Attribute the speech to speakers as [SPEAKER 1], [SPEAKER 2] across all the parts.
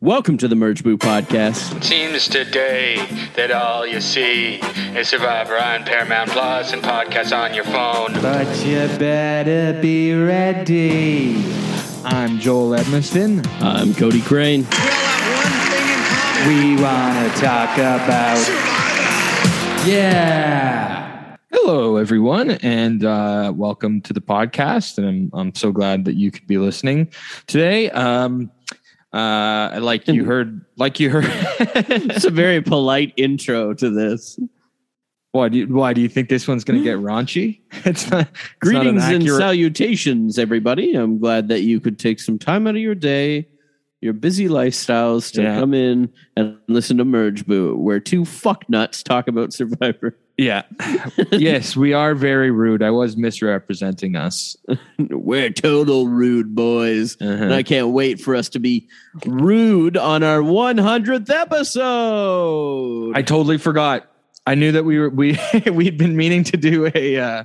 [SPEAKER 1] Welcome to the Merge Boot Podcast.
[SPEAKER 2] It seems today that all you see is Survivor on Paramount Plus and podcasts on your phone.
[SPEAKER 3] But you better be ready. I'm Joel Edmiston.
[SPEAKER 1] I'm Cody Crane.
[SPEAKER 3] We want to talk about. Survivor. Yeah. Hello, everyone, and uh, welcome to the podcast. And I'm, I'm so glad that you could be listening today. Um, uh, like you heard, like you heard.
[SPEAKER 1] It's a very polite intro to this.
[SPEAKER 3] why do you, why do you think this one's going to get raunchy? It's not. it's
[SPEAKER 1] Greetings and salutations, everybody. I'm glad that you could take some time out of your day, your busy lifestyles, to
[SPEAKER 3] Yeah.
[SPEAKER 1] come in and listen to Merge Boot, where two fucknuts talk about Survivor.
[SPEAKER 3] Yeah. yes, we are very rude. I was misrepresenting us.
[SPEAKER 1] We're total rude boys.
[SPEAKER 3] Uh-huh.
[SPEAKER 1] And I can't wait for us to be rude on our 100th episode.
[SPEAKER 3] I totally forgot. I knew that we were we we'd been meaning to do a uh,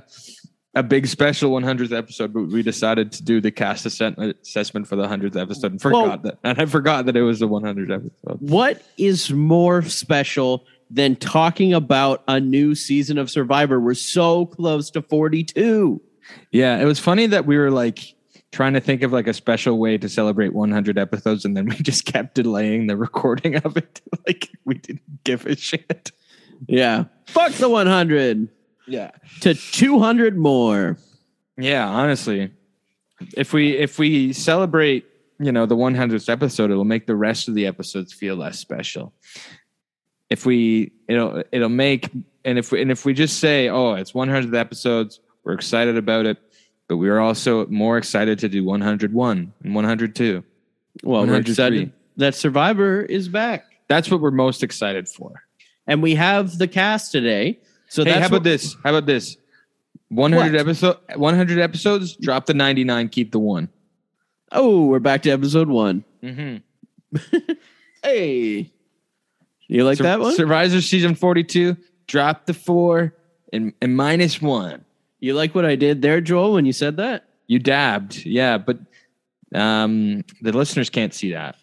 [SPEAKER 3] a big special 100th episode, but we decided to do the cast assessment for the 100th episode and forgot
[SPEAKER 1] Well-
[SPEAKER 3] that. And I forgot that it was the 100th episode.
[SPEAKER 1] what is more special than talking about a new season of Survivor? We're so close to 42.
[SPEAKER 3] Yeah, it was funny that we were like trying to think of like a special way to celebrate 100 episodes, and then we just kept delaying the recording of it. like we didn't give a shit.
[SPEAKER 1] Yeah. Fuck the 100
[SPEAKER 3] Yeah.
[SPEAKER 1] to 200 more.
[SPEAKER 3] Yeah, honestly, if we if we celebrate, you know, the 100th episode, it'll make the rest of the episodes feel less special. If we, it'll it'll make, and if we, and if we just say, oh, it's 100 episodes, we're excited about it, but we are also more excited to do 101 and 102.
[SPEAKER 1] Well, we're
[SPEAKER 3] 103.
[SPEAKER 1] excited that Survivor is back.
[SPEAKER 3] That's what we're most excited for.
[SPEAKER 1] And we have the cast today. So
[SPEAKER 3] hey,
[SPEAKER 1] that's
[SPEAKER 3] how about this? How about this? 100
[SPEAKER 1] What?
[SPEAKER 3] episode, 100 episodes. Drop the 99, keep the one.
[SPEAKER 1] Oh, we're back to episode one.
[SPEAKER 3] Mm-hmm.
[SPEAKER 1] Hey. You like that one?
[SPEAKER 3] Survivor season 42, drop the four and, and minus one.
[SPEAKER 1] you like what I did there, Joel, when you said that?
[SPEAKER 3] You dabbed. Yeah, but um, the listeners can't see that.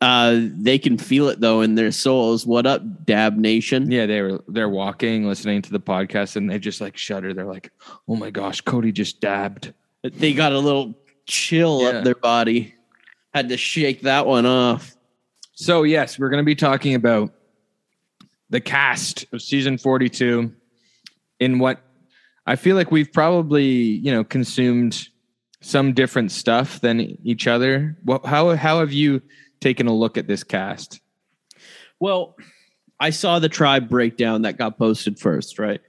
[SPEAKER 1] Uh, they can feel it though in their souls. What up, Dab Nation?
[SPEAKER 3] Yeah, they were they're walking, listening to the podcast, and they just like shudder. They're like, "Oh my gosh, Cody just dabbed."
[SPEAKER 1] They got a little chill
[SPEAKER 3] Yeah.
[SPEAKER 1] up their body. Had to shake that one off.
[SPEAKER 3] So yes, we're going to be talking about the cast of season 42 in what I feel like we've probably, you know, consumed some different stuff than each other. What how how have you taken a look at this cast?
[SPEAKER 1] Well, I saw the tribe breakdown that got posted first, right?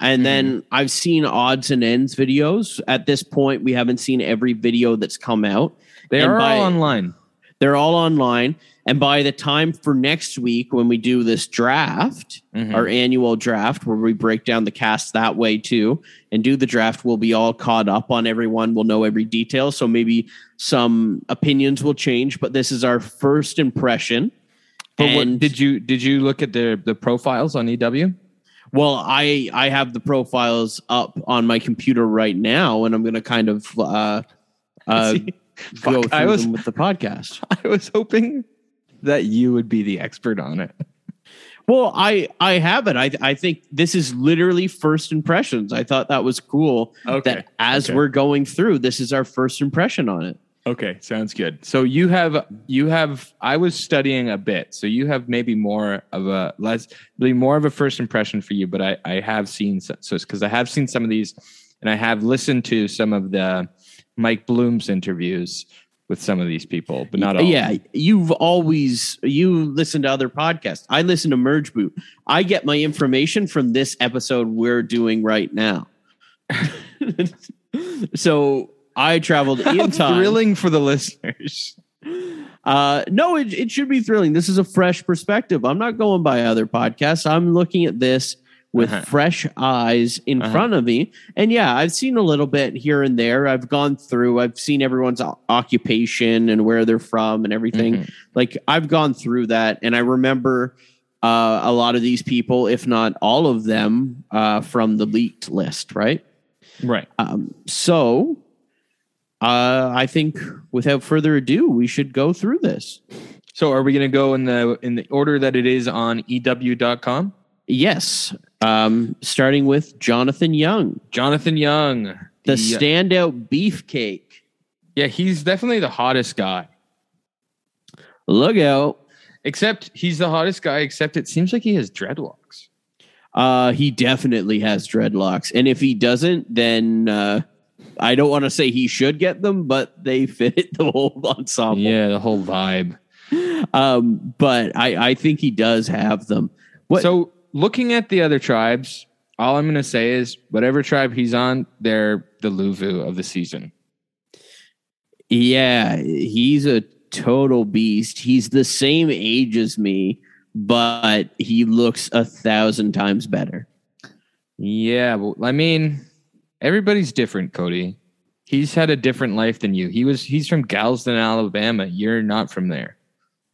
[SPEAKER 1] And mm-hmm. then I've seen odds and ends videos. At this point, we haven't seen every video that's come out.
[SPEAKER 3] They
[SPEAKER 1] And
[SPEAKER 3] are
[SPEAKER 1] by-
[SPEAKER 3] all online.
[SPEAKER 1] They're all online. And by the time for next week, when we do this draft,
[SPEAKER 3] Mhm.
[SPEAKER 1] our annual draft, where we break down the cast that way too, and do the draft, we'll be all caught up on everyone. We'll know every detail. So maybe some opinions will change, but this is our first impression.
[SPEAKER 3] But what, did you did you look at the the profiles on EW?
[SPEAKER 1] Well, I I have the profiles up on my computer right now, and I'm going to kind of uh, uh,
[SPEAKER 3] See,
[SPEAKER 1] go
[SPEAKER 3] fuck, I was
[SPEAKER 1] with the podcast.
[SPEAKER 3] I was hoping that you would be the expert on it.
[SPEAKER 1] Well, I I have it. I I think this is literally first impressions. I thought that was cool.
[SPEAKER 3] Okay,
[SPEAKER 1] That as
[SPEAKER 3] okay.
[SPEAKER 1] we're going through, this is our first impression on it.
[SPEAKER 3] Okay, sounds good. So you have you have I was studying a bit, so you have maybe more of a less really more of a first impression for you. But I I have seen so so because I have seen some of these, and I have listened to some of the Mike Bloom's interviews with some of these people, but not all.
[SPEAKER 1] Yeah, you've always you listen to other podcasts. I listen to Merge Boot. I get my information from this episode we're doing right now. so I traveled
[SPEAKER 3] How
[SPEAKER 1] in time.
[SPEAKER 3] thrilling for the listeners.
[SPEAKER 1] Uh, no, it, it should be thrilling. This is a fresh perspective. I'm not going by other podcasts. I'm looking at this with
[SPEAKER 3] Uh-huh.
[SPEAKER 1] fresh eyes in
[SPEAKER 3] Uh-huh.
[SPEAKER 1] front of me. And yeah, I've seen a little bit here and there. I've gone through, I've seen everyone's occupation and where they're from and everything.
[SPEAKER 3] Mhm.
[SPEAKER 1] Like I've gone through that. And I remember uh, a lot of these people, if not all of them, uh, from the leaked list, right?
[SPEAKER 3] Right.
[SPEAKER 1] Um, so uh, I think without further ado, we should go through this.
[SPEAKER 3] So are we going to go in the in the order that it is on EW.com?
[SPEAKER 1] Yes, um, starting with Jonathan Young,
[SPEAKER 3] Jonathan Young,
[SPEAKER 1] the standout beefcake.
[SPEAKER 3] yeah, he's definitely the hottest guy.
[SPEAKER 1] Look out.
[SPEAKER 3] Except he's the hottest guy. Except it seems like he has dreadlocks.
[SPEAKER 1] Uh, he definitely has dreadlocks. And if he doesn't, then uh, I don't want to say he should get them, but they fit the whole ensemble.
[SPEAKER 3] Yeah, the whole vibe.
[SPEAKER 1] Um, but I, I think he does have them. What?
[SPEAKER 3] So looking at the other tribes, all I'm going to say is whatever tribe he's on, they're the Luvu of the season.
[SPEAKER 1] yeah, he's a total beast. He's the same age as me, but he looks a thousand times better.
[SPEAKER 3] Yeah, well, I mean, everybody's different, Cody. He's had a different life than you. He was he's from Galveston, Alabama. You're not from there.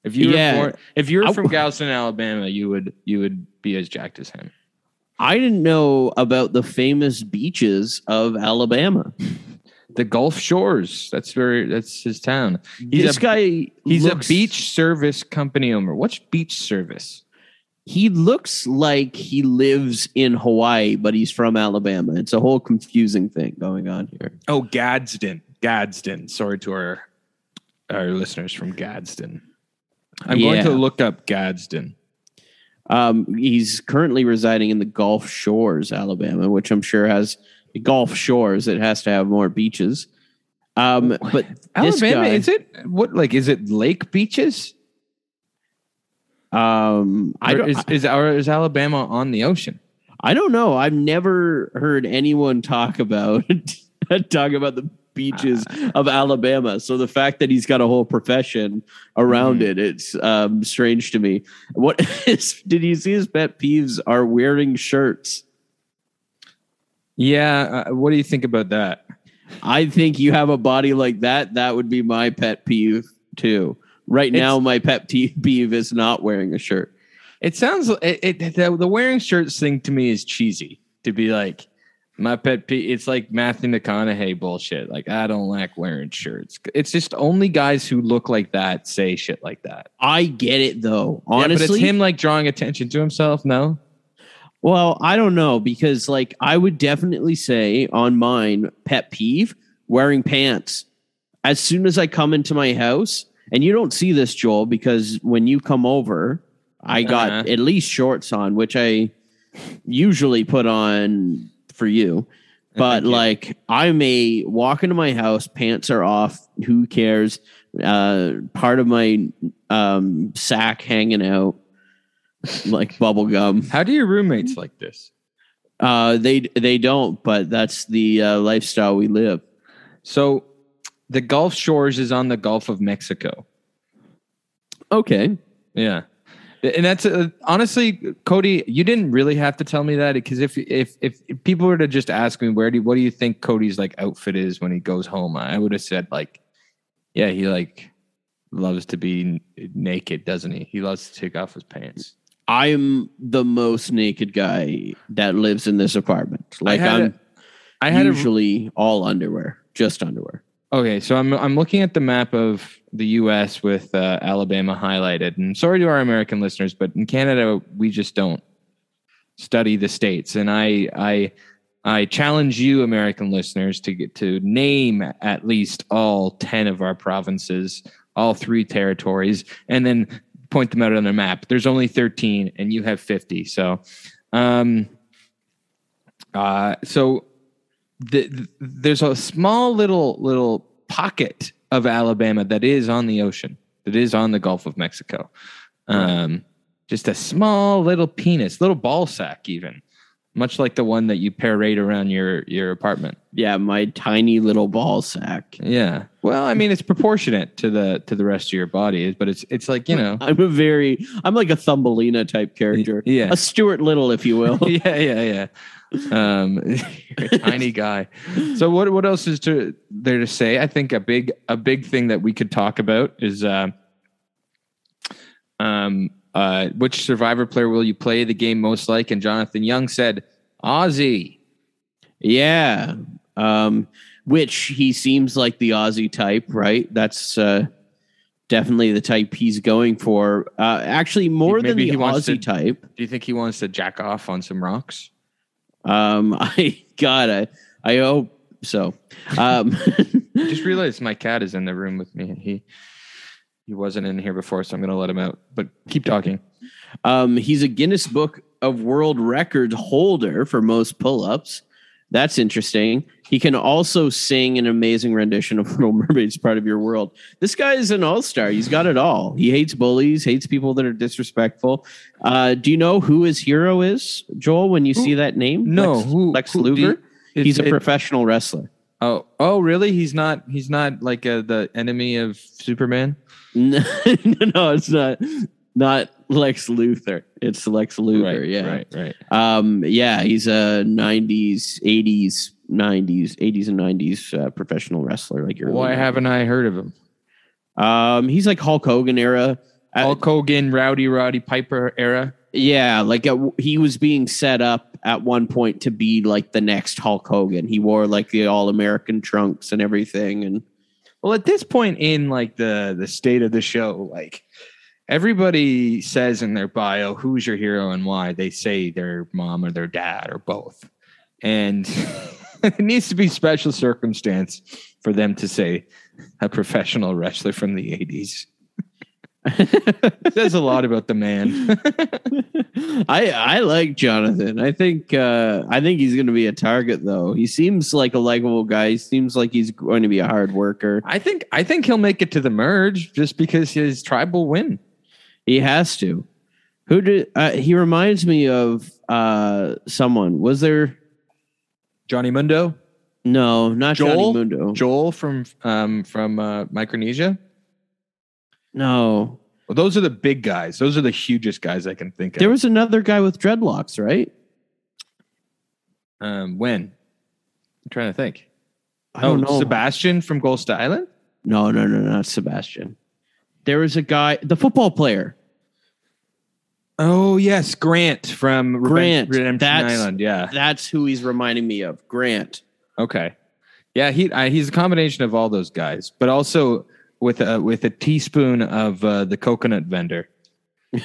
[SPEAKER 3] If you
[SPEAKER 1] Yeah.
[SPEAKER 3] were born, if you were
[SPEAKER 1] I-
[SPEAKER 3] from Galveston, Alabama, you would you would be as jacked as him.
[SPEAKER 1] I didn't know about the famous beaches of Alabama.
[SPEAKER 3] The Gulf Shores. That's where that's his town. He's
[SPEAKER 1] this
[SPEAKER 3] a,
[SPEAKER 1] guy,
[SPEAKER 3] He's
[SPEAKER 1] looks,
[SPEAKER 3] a beach service company owner. What's beach service?
[SPEAKER 1] He looks like he lives in Hawaii, but he's from Alabama. It's a whole confusing thing going on here.
[SPEAKER 3] Oh, Gadsden. Gadsden. Sorry to our our listeners from Gadsden. I'm going to look up Gadsden.
[SPEAKER 1] Um, he's currently residing in the Gulf Shores, Alabama, which I'm sure has Gulf Shores. It has to have more beaches. Um, but
[SPEAKER 3] Alabama,
[SPEAKER 1] guy,
[SPEAKER 3] is it what like is it lake beaches?
[SPEAKER 1] um, I
[SPEAKER 3] is is, or is Alabama on the ocean?
[SPEAKER 1] I don't know. I've never heard anyone talk about talk about the beaches of Alabama. So the fact that he's got a whole profession around it, it's um, strange to me. What is? Did you see his pet peeves are wearing shirts?
[SPEAKER 3] Yeah. Uh, what do you think about that?
[SPEAKER 1] I think you have a body like that. That would be my pet peeve too. Right now, my pet peeve is not wearing a shirt.
[SPEAKER 3] It sounds it, it the, the wearing shirts thing to me is cheesy. To be like my pet peeve, it's like Matthew McConaughey bullshit. Like I don't like wearing shirts. It's just only guys who look like that say shit like that.
[SPEAKER 1] I get it though.
[SPEAKER 3] Yeah, but it's him like drawing attention to himself. No,
[SPEAKER 1] Well, I don't know because like I would definitely say on mine pet peeve wearing pants. As soon as I come into my house, and you don't see this Joel because when you come over, I got
[SPEAKER 3] Uh-huh.
[SPEAKER 1] at least shorts on, which I usually put on for you. But
[SPEAKER 3] you.
[SPEAKER 1] like I may walk into my house, pants are off, who cares? Uh part of my um sack hanging out like bubble gum.
[SPEAKER 3] how do your roommates like this?
[SPEAKER 1] Uh, they they don't, but that's the uh, lifestyle we live.
[SPEAKER 3] So the Gulf Shores is on the Gulf of Mexico.
[SPEAKER 1] Okay,
[SPEAKER 3] Yeah. And that's uh, honestly, Cody. You didn't really have to tell me that because if, if if if people were to just ask me where do what do you think Cody's like outfit is when he goes home, I would have said like, yeah, he like loves to be naked, doesn't he? He loves to take off his pants.
[SPEAKER 1] I'm the most naked guy that lives in this apartment. Like I'm
[SPEAKER 3] I had a,
[SPEAKER 1] usually all underwear, just underwear.
[SPEAKER 3] Okay, so I'm I'm looking at the map of the U.S. with uh, Alabama highlighted, and sorry to our American listeners, but in Canada we just don't study the states, and I I I challenge you, American listeners, to get to name at least all ten of our provinces, all three territories, and then point them out on the map. There's only 13, and you have 50, so um, uh, so the, the- there's a small little little pocket of Alabama that is on the ocean, that is on the Gulf of Mexico. Um, just a small little penis, little ball sack, even much like the one that you parade around your your apartment.
[SPEAKER 1] Yeah, my tiny little ball sack.
[SPEAKER 3] Yeah. Well, I mean, it's proportionate to the to the rest of your body, but it's it's like you know.
[SPEAKER 1] I'm a very, I'm like a Thumbelina type character.
[SPEAKER 3] Yeah.
[SPEAKER 1] a Stuart Little, if you will.
[SPEAKER 3] yeah, yeah, yeah. Um, you're a tiny guy. So what what else is to there to say? I think a big a big thing that we could talk about is uh, um uh which survivor player will you play the game most like? And Jonathan Young said Ozzy.
[SPEAKER 1] Yeah. Um, which he seems like the Ozzy type, right? That's uh, definitely the type he's going for. Uh, actually, more than the
[SPEAKER 3] he wants
[SPEAKER 1] Ozzy
[SPEAKER 3] to-
[SPEAKER 1] type.
[SPEAKER 3] Do you think he wants to jack off on some rocks?
[SPEAKER 1] Um, I God, I, I hope so. Um,
[SPEAKER 3] I just realized my cat is in the room with me. He he wasn't in here before, so I'm going to let him out. But keep talking.
[SPEAKER 1] Um, he's a Guinness Book of World Records holder for most pull-ups. That's interesting. He can also sing an amazing rendition of Little Mermaid's Part of Your World. This guy is an all-star. He's got it all. He hates bullies, hates people that are disrespectful. Uh, do you know who his hero is, Joel, when you see that name?
[SPEAKER 3] No,
[SPEAKER 1] Lex,
[SPEAKER 3] who-
[SPEAKER 1] Lex
[SPEAKER 3] who-
[SPEAKER 1] Luger?
[SPEAKER 3] you-
[SPEAKER 1] he's a
[SPEAKER 3] it- it-
[SPEAKER 1] professional wrestler.
[SPEAKER 3] Oh, oh, really? He's not. He's not like uh the enemy of Superman.
[SPEAKER 1] no, no, it's not. Not Lex Luthor. It's Lex Luger. yeah.
[SPEAKER 3] right, right.
[SPEAKER 1] Um, yeah, he's a '90s, '80s, '90s, '80s and '90s uh, professional wrestler. Like you're.
[SPEAKER 3] Why haven't I heard of him?
[SPEAKER 1] Um, he's like Hulk Hogan era. Uh,
[SPEAKER 3] Hulk Hogan, Rowdy Roddy Piper era.
[SPEAKER 1] yeah, like uh, he was being set up at one point to be like the next Hulk Hogan. He wore like the all American trunks and everything, and
[SPEAKER 3] Well, at this point in like the the state of the show, like everybody says in their bio who's your hero and why. They say their mom or their dad or both, and it needs to be special circumstance for them to say a professional wrestler from the eighties. says a lot about the man.
[SPEAKER 1] I I like Jonathan. I think uh, I think he's going to be a target though. He seems like a likable guy. He seems like he's going to be a hard worker.
[SPEAKER 3] I think I think he'll make it to the merge just because his tribe will win.
[SPEAKER 1] He has to. Who did uh, he reminds me of uh, someone? Was there
[SPEAKER 3] Johnny Mundo,
[SPEAKER 1] no, not Johnny Mundo.
[SPEAKER 3] Joel from um, from uh, Micronesia.
[SPEAKER 1] no.
[SPEAKER 3] Well, those are the big guys. Those are the hugest guys I can think of.
[SPEAKER 1] There was another guy with dreadlocks, right?
[SPEAKER 3] um, when? I'm trying to think.
[SPEAKER 1] I don't
[SPEAKER 3] oh,
[SPEAKER 1] know.
[SPEAKER 3] Sebastian from Ghost Island.
[SPEAKER 1] no, no, no, not Sebastian. There was a guy, the football player.
[SPEAKER 3] Oh yes, Grant from
[SPEAKER 1] Grant.
[SPEAKER 3] Redemption
[SPEAKER 1] That's-
[SPEAKER 3] Island. Yeah.
[SPEAKER 1] That's who he's reminding me of. Grant.
[SPEAKER 3] Okay. Yeah, he I, he's a combination of all those guys, but also with a with a teaspoon of uh, the coconut vendor.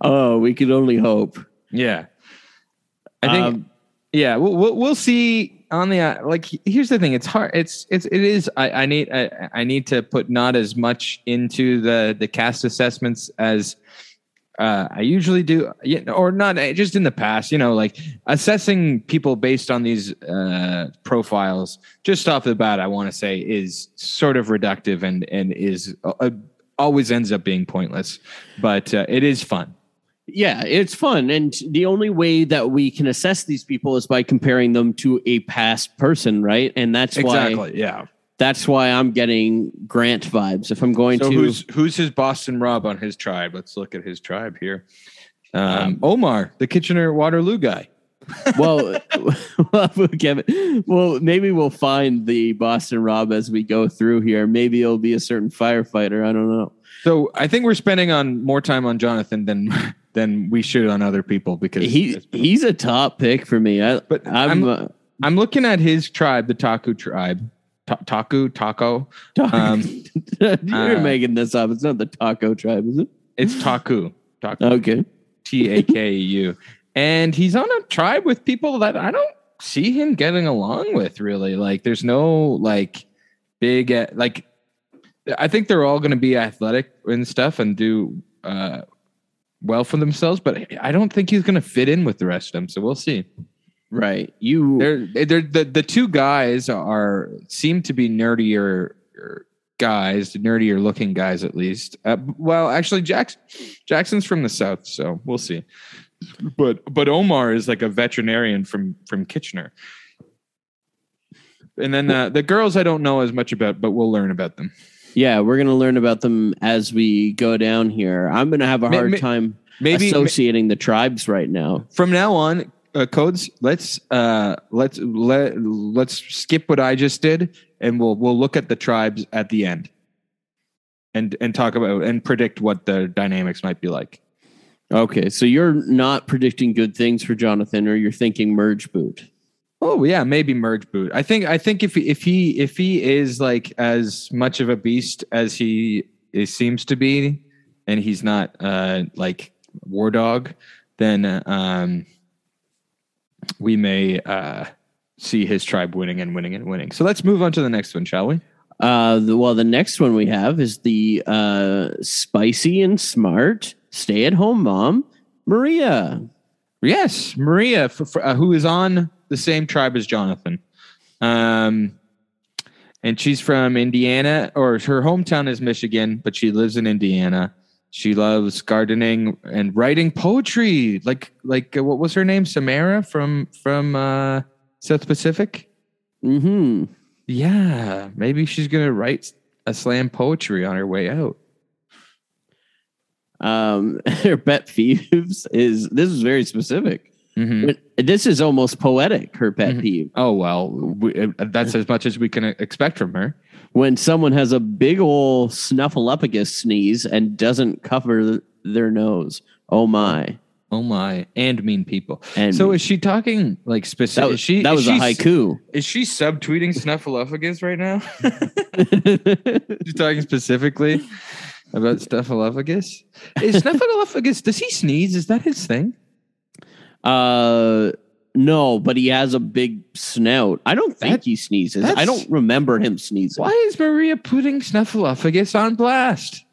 [SPEAKER 1] oh, we could only hope.
[SPEAKER 3] Yeah. I think
[SPEAKER 1] Um,
[SPEAKER 3] yeah, we'll, we'll we'll see on the uh, like. Here's the thing: it's hard. It's it's it is. I, I need I, I need to put not as much into the the cast assessments as uh, I usually do, or not uh, just in the past. You know, like assessing people based on these uh, profiles. Just off the bat, I want to say is sort of reductive and and is uh, always ends up being pointless. But uh, it is fun.
[SPEAKER 1] Yeah, it's fun. And the only way that we can assess these people is by comparing them to a past person, right? And that's why Exactly.
[SPEAKER 3] Yeah.
[SPEAKER 1] that's why I'm getting Grant vibes. If I'm going
[SPEAKER 3] So
[SPEAKER 1] to
[SPEAKER 3] who's who's his Boston Rob on his tribe? Let's look at his tribe here. Um,
[SPEAKER 1] Um,
[SPEAKER 3] Omar, the Kitchener Waterloo guy.
[SPEAKER 1] well, well, Kevin, well, maybe we'll find the Boston Rob as we go through here. Maybe it'll be a certain firefighter. I don't know.
[SPEAKER 3] So I think we're spending on more time on Jonathan than than we should on other people because
[SPEAKER 1] He he's a top pick for me. I,
[SPEAKER 3] But
[SPEAKER 1] I'm,
[SPEAKER 3] I'm-
[SPEAKER 1] uh,
[SPEAKER 3] I'm looking at his tribe, the Taku tribe. Ta- Taku, Taco. Um,
[SPEAKER 1] you're
[SPEAKER 3] uh,
[SPEAKER 1] making this up. It's not the Taco tribe, is it?
[SPEAKER 3] It's Taku. Taku.
[SPEAKER 1] Okay.
[SPEAKER 3] T A K U. And he's on a tribe with people that I don't see him getting along with really. Like there's no like big like I think they're all going to be athletic and stuff and do uh well for themselves, but I don't think he's going to fit in with the rest of them. So we'll see.
[SPEAKER 1] Right. You
[SPEAKER 3] They're they're the the two guys are seem to be nerdier guys, nerdier looking guys at least. Uh, well, actually, Jackson Jackson's from the south, so we'll see. But but Omar is like a veterinarian from from Kitchener. And then uh, the girls I don't know as much about, but we'll learn about them.
[SPEAKER 1] Yeah, we're gonna learn about them as we go down here. I'm gonna have a hard time
[SPEAKER 3] Maybe
[SPEAKER 1] associating the tribes right now.
[SPEAKER 3] from now on, uh, codes. Let's uh, let's let let's skip what I just did, and we'll we'll look at the tribes at the end, and and talk about and predict what the dynamics might be like.
[SPEAKER 1] Okay, so you're not predicting good things for Jonathan, or you're thinking merge boot.
[SPEAKER 3] Oh yeah, maybe merge boot. I think I think if if he if he is like as much of a beast as he is, seems to be, and he's not uh like war dog, then um we may uh see his tribe winning and winning and winning. So let's move on to the next one, shall we?
[SPEAKER 1] Uh, the, well, the next one we have is the uh, spicy and smart stay at home mom, Maria.
[SPEAKER 3] Yes, Maria, for, for, uh, who is on the same tribe as Jonathan. Um, and she's from Indiana, or her hometown is Michigan, but she lives in Indiana. She loves gardening and writing poetry. Like, like uh, what was her name? Semhar from from uh, South Pacific.
[SPEAKER 1] Hmm.
[SPEAKER 3] Yeah, maybe she's gonna write a slam poetry on her way out.
[SPEAKER 1] Um, her pet peeves is this is very specific.
[SPEAKER 3] Mhm.
[SPEAKER 1] But This is almost poetic. Her pet
[SPEAKER 3] Mhm.
[SPEAKER 1] peeve
[SPEAKER 3] Oh well, we, uh, that's as much as we can expect from her.
[SPEAKER 1] when someone has a big ol' snuffleupagus sneeze and doesn't cover their nose. Oh my!
[SPEAKER 3] Oh my, and mean people.
[SPEAKER 1] And
[SPEAKER 3] So is she talking like specific?
[SPEAKER 1] that was
[SPEAKER 3] she
[SPEAKER 1] that was a haiku.
[SPEAKER 3] Is she subtweeting Snuffleupagus right now? She's talking specifically about Snuffleupagus. Is Snuffleupagus? Does he sneeze? Is that his thing?
[SPEAKER 1] Uh, no, but he has a big snout. I don't think
[SPEAKER 3] That-
[SPEAKER 1] he sneezes. I don't remember him sneezing.
[SPEAKER 3] Why is Maria putting Snuffleupagus on blast?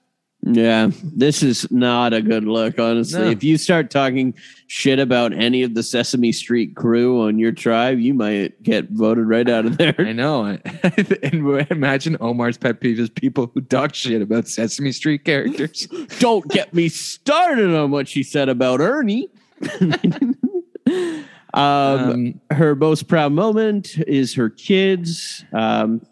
[SPEAKER 1] Yeah, this is not a good look, honestly.
[SPEAKER 3] No.
[SPEAKER 1] If you start talking shit about any of the Sesame Street crew on your tribe, you might get voted right out of there.
[SPEAKER 3] I know. and imagine Omar's pet peeve is people who talk shit about Sesame Street characters.
[SPEAKER 1] Don't get me started on what she said about Ernie. um,
[SPEAKER 3] Um,
[SPEAKER 1] her most proud moment is her kids. Um,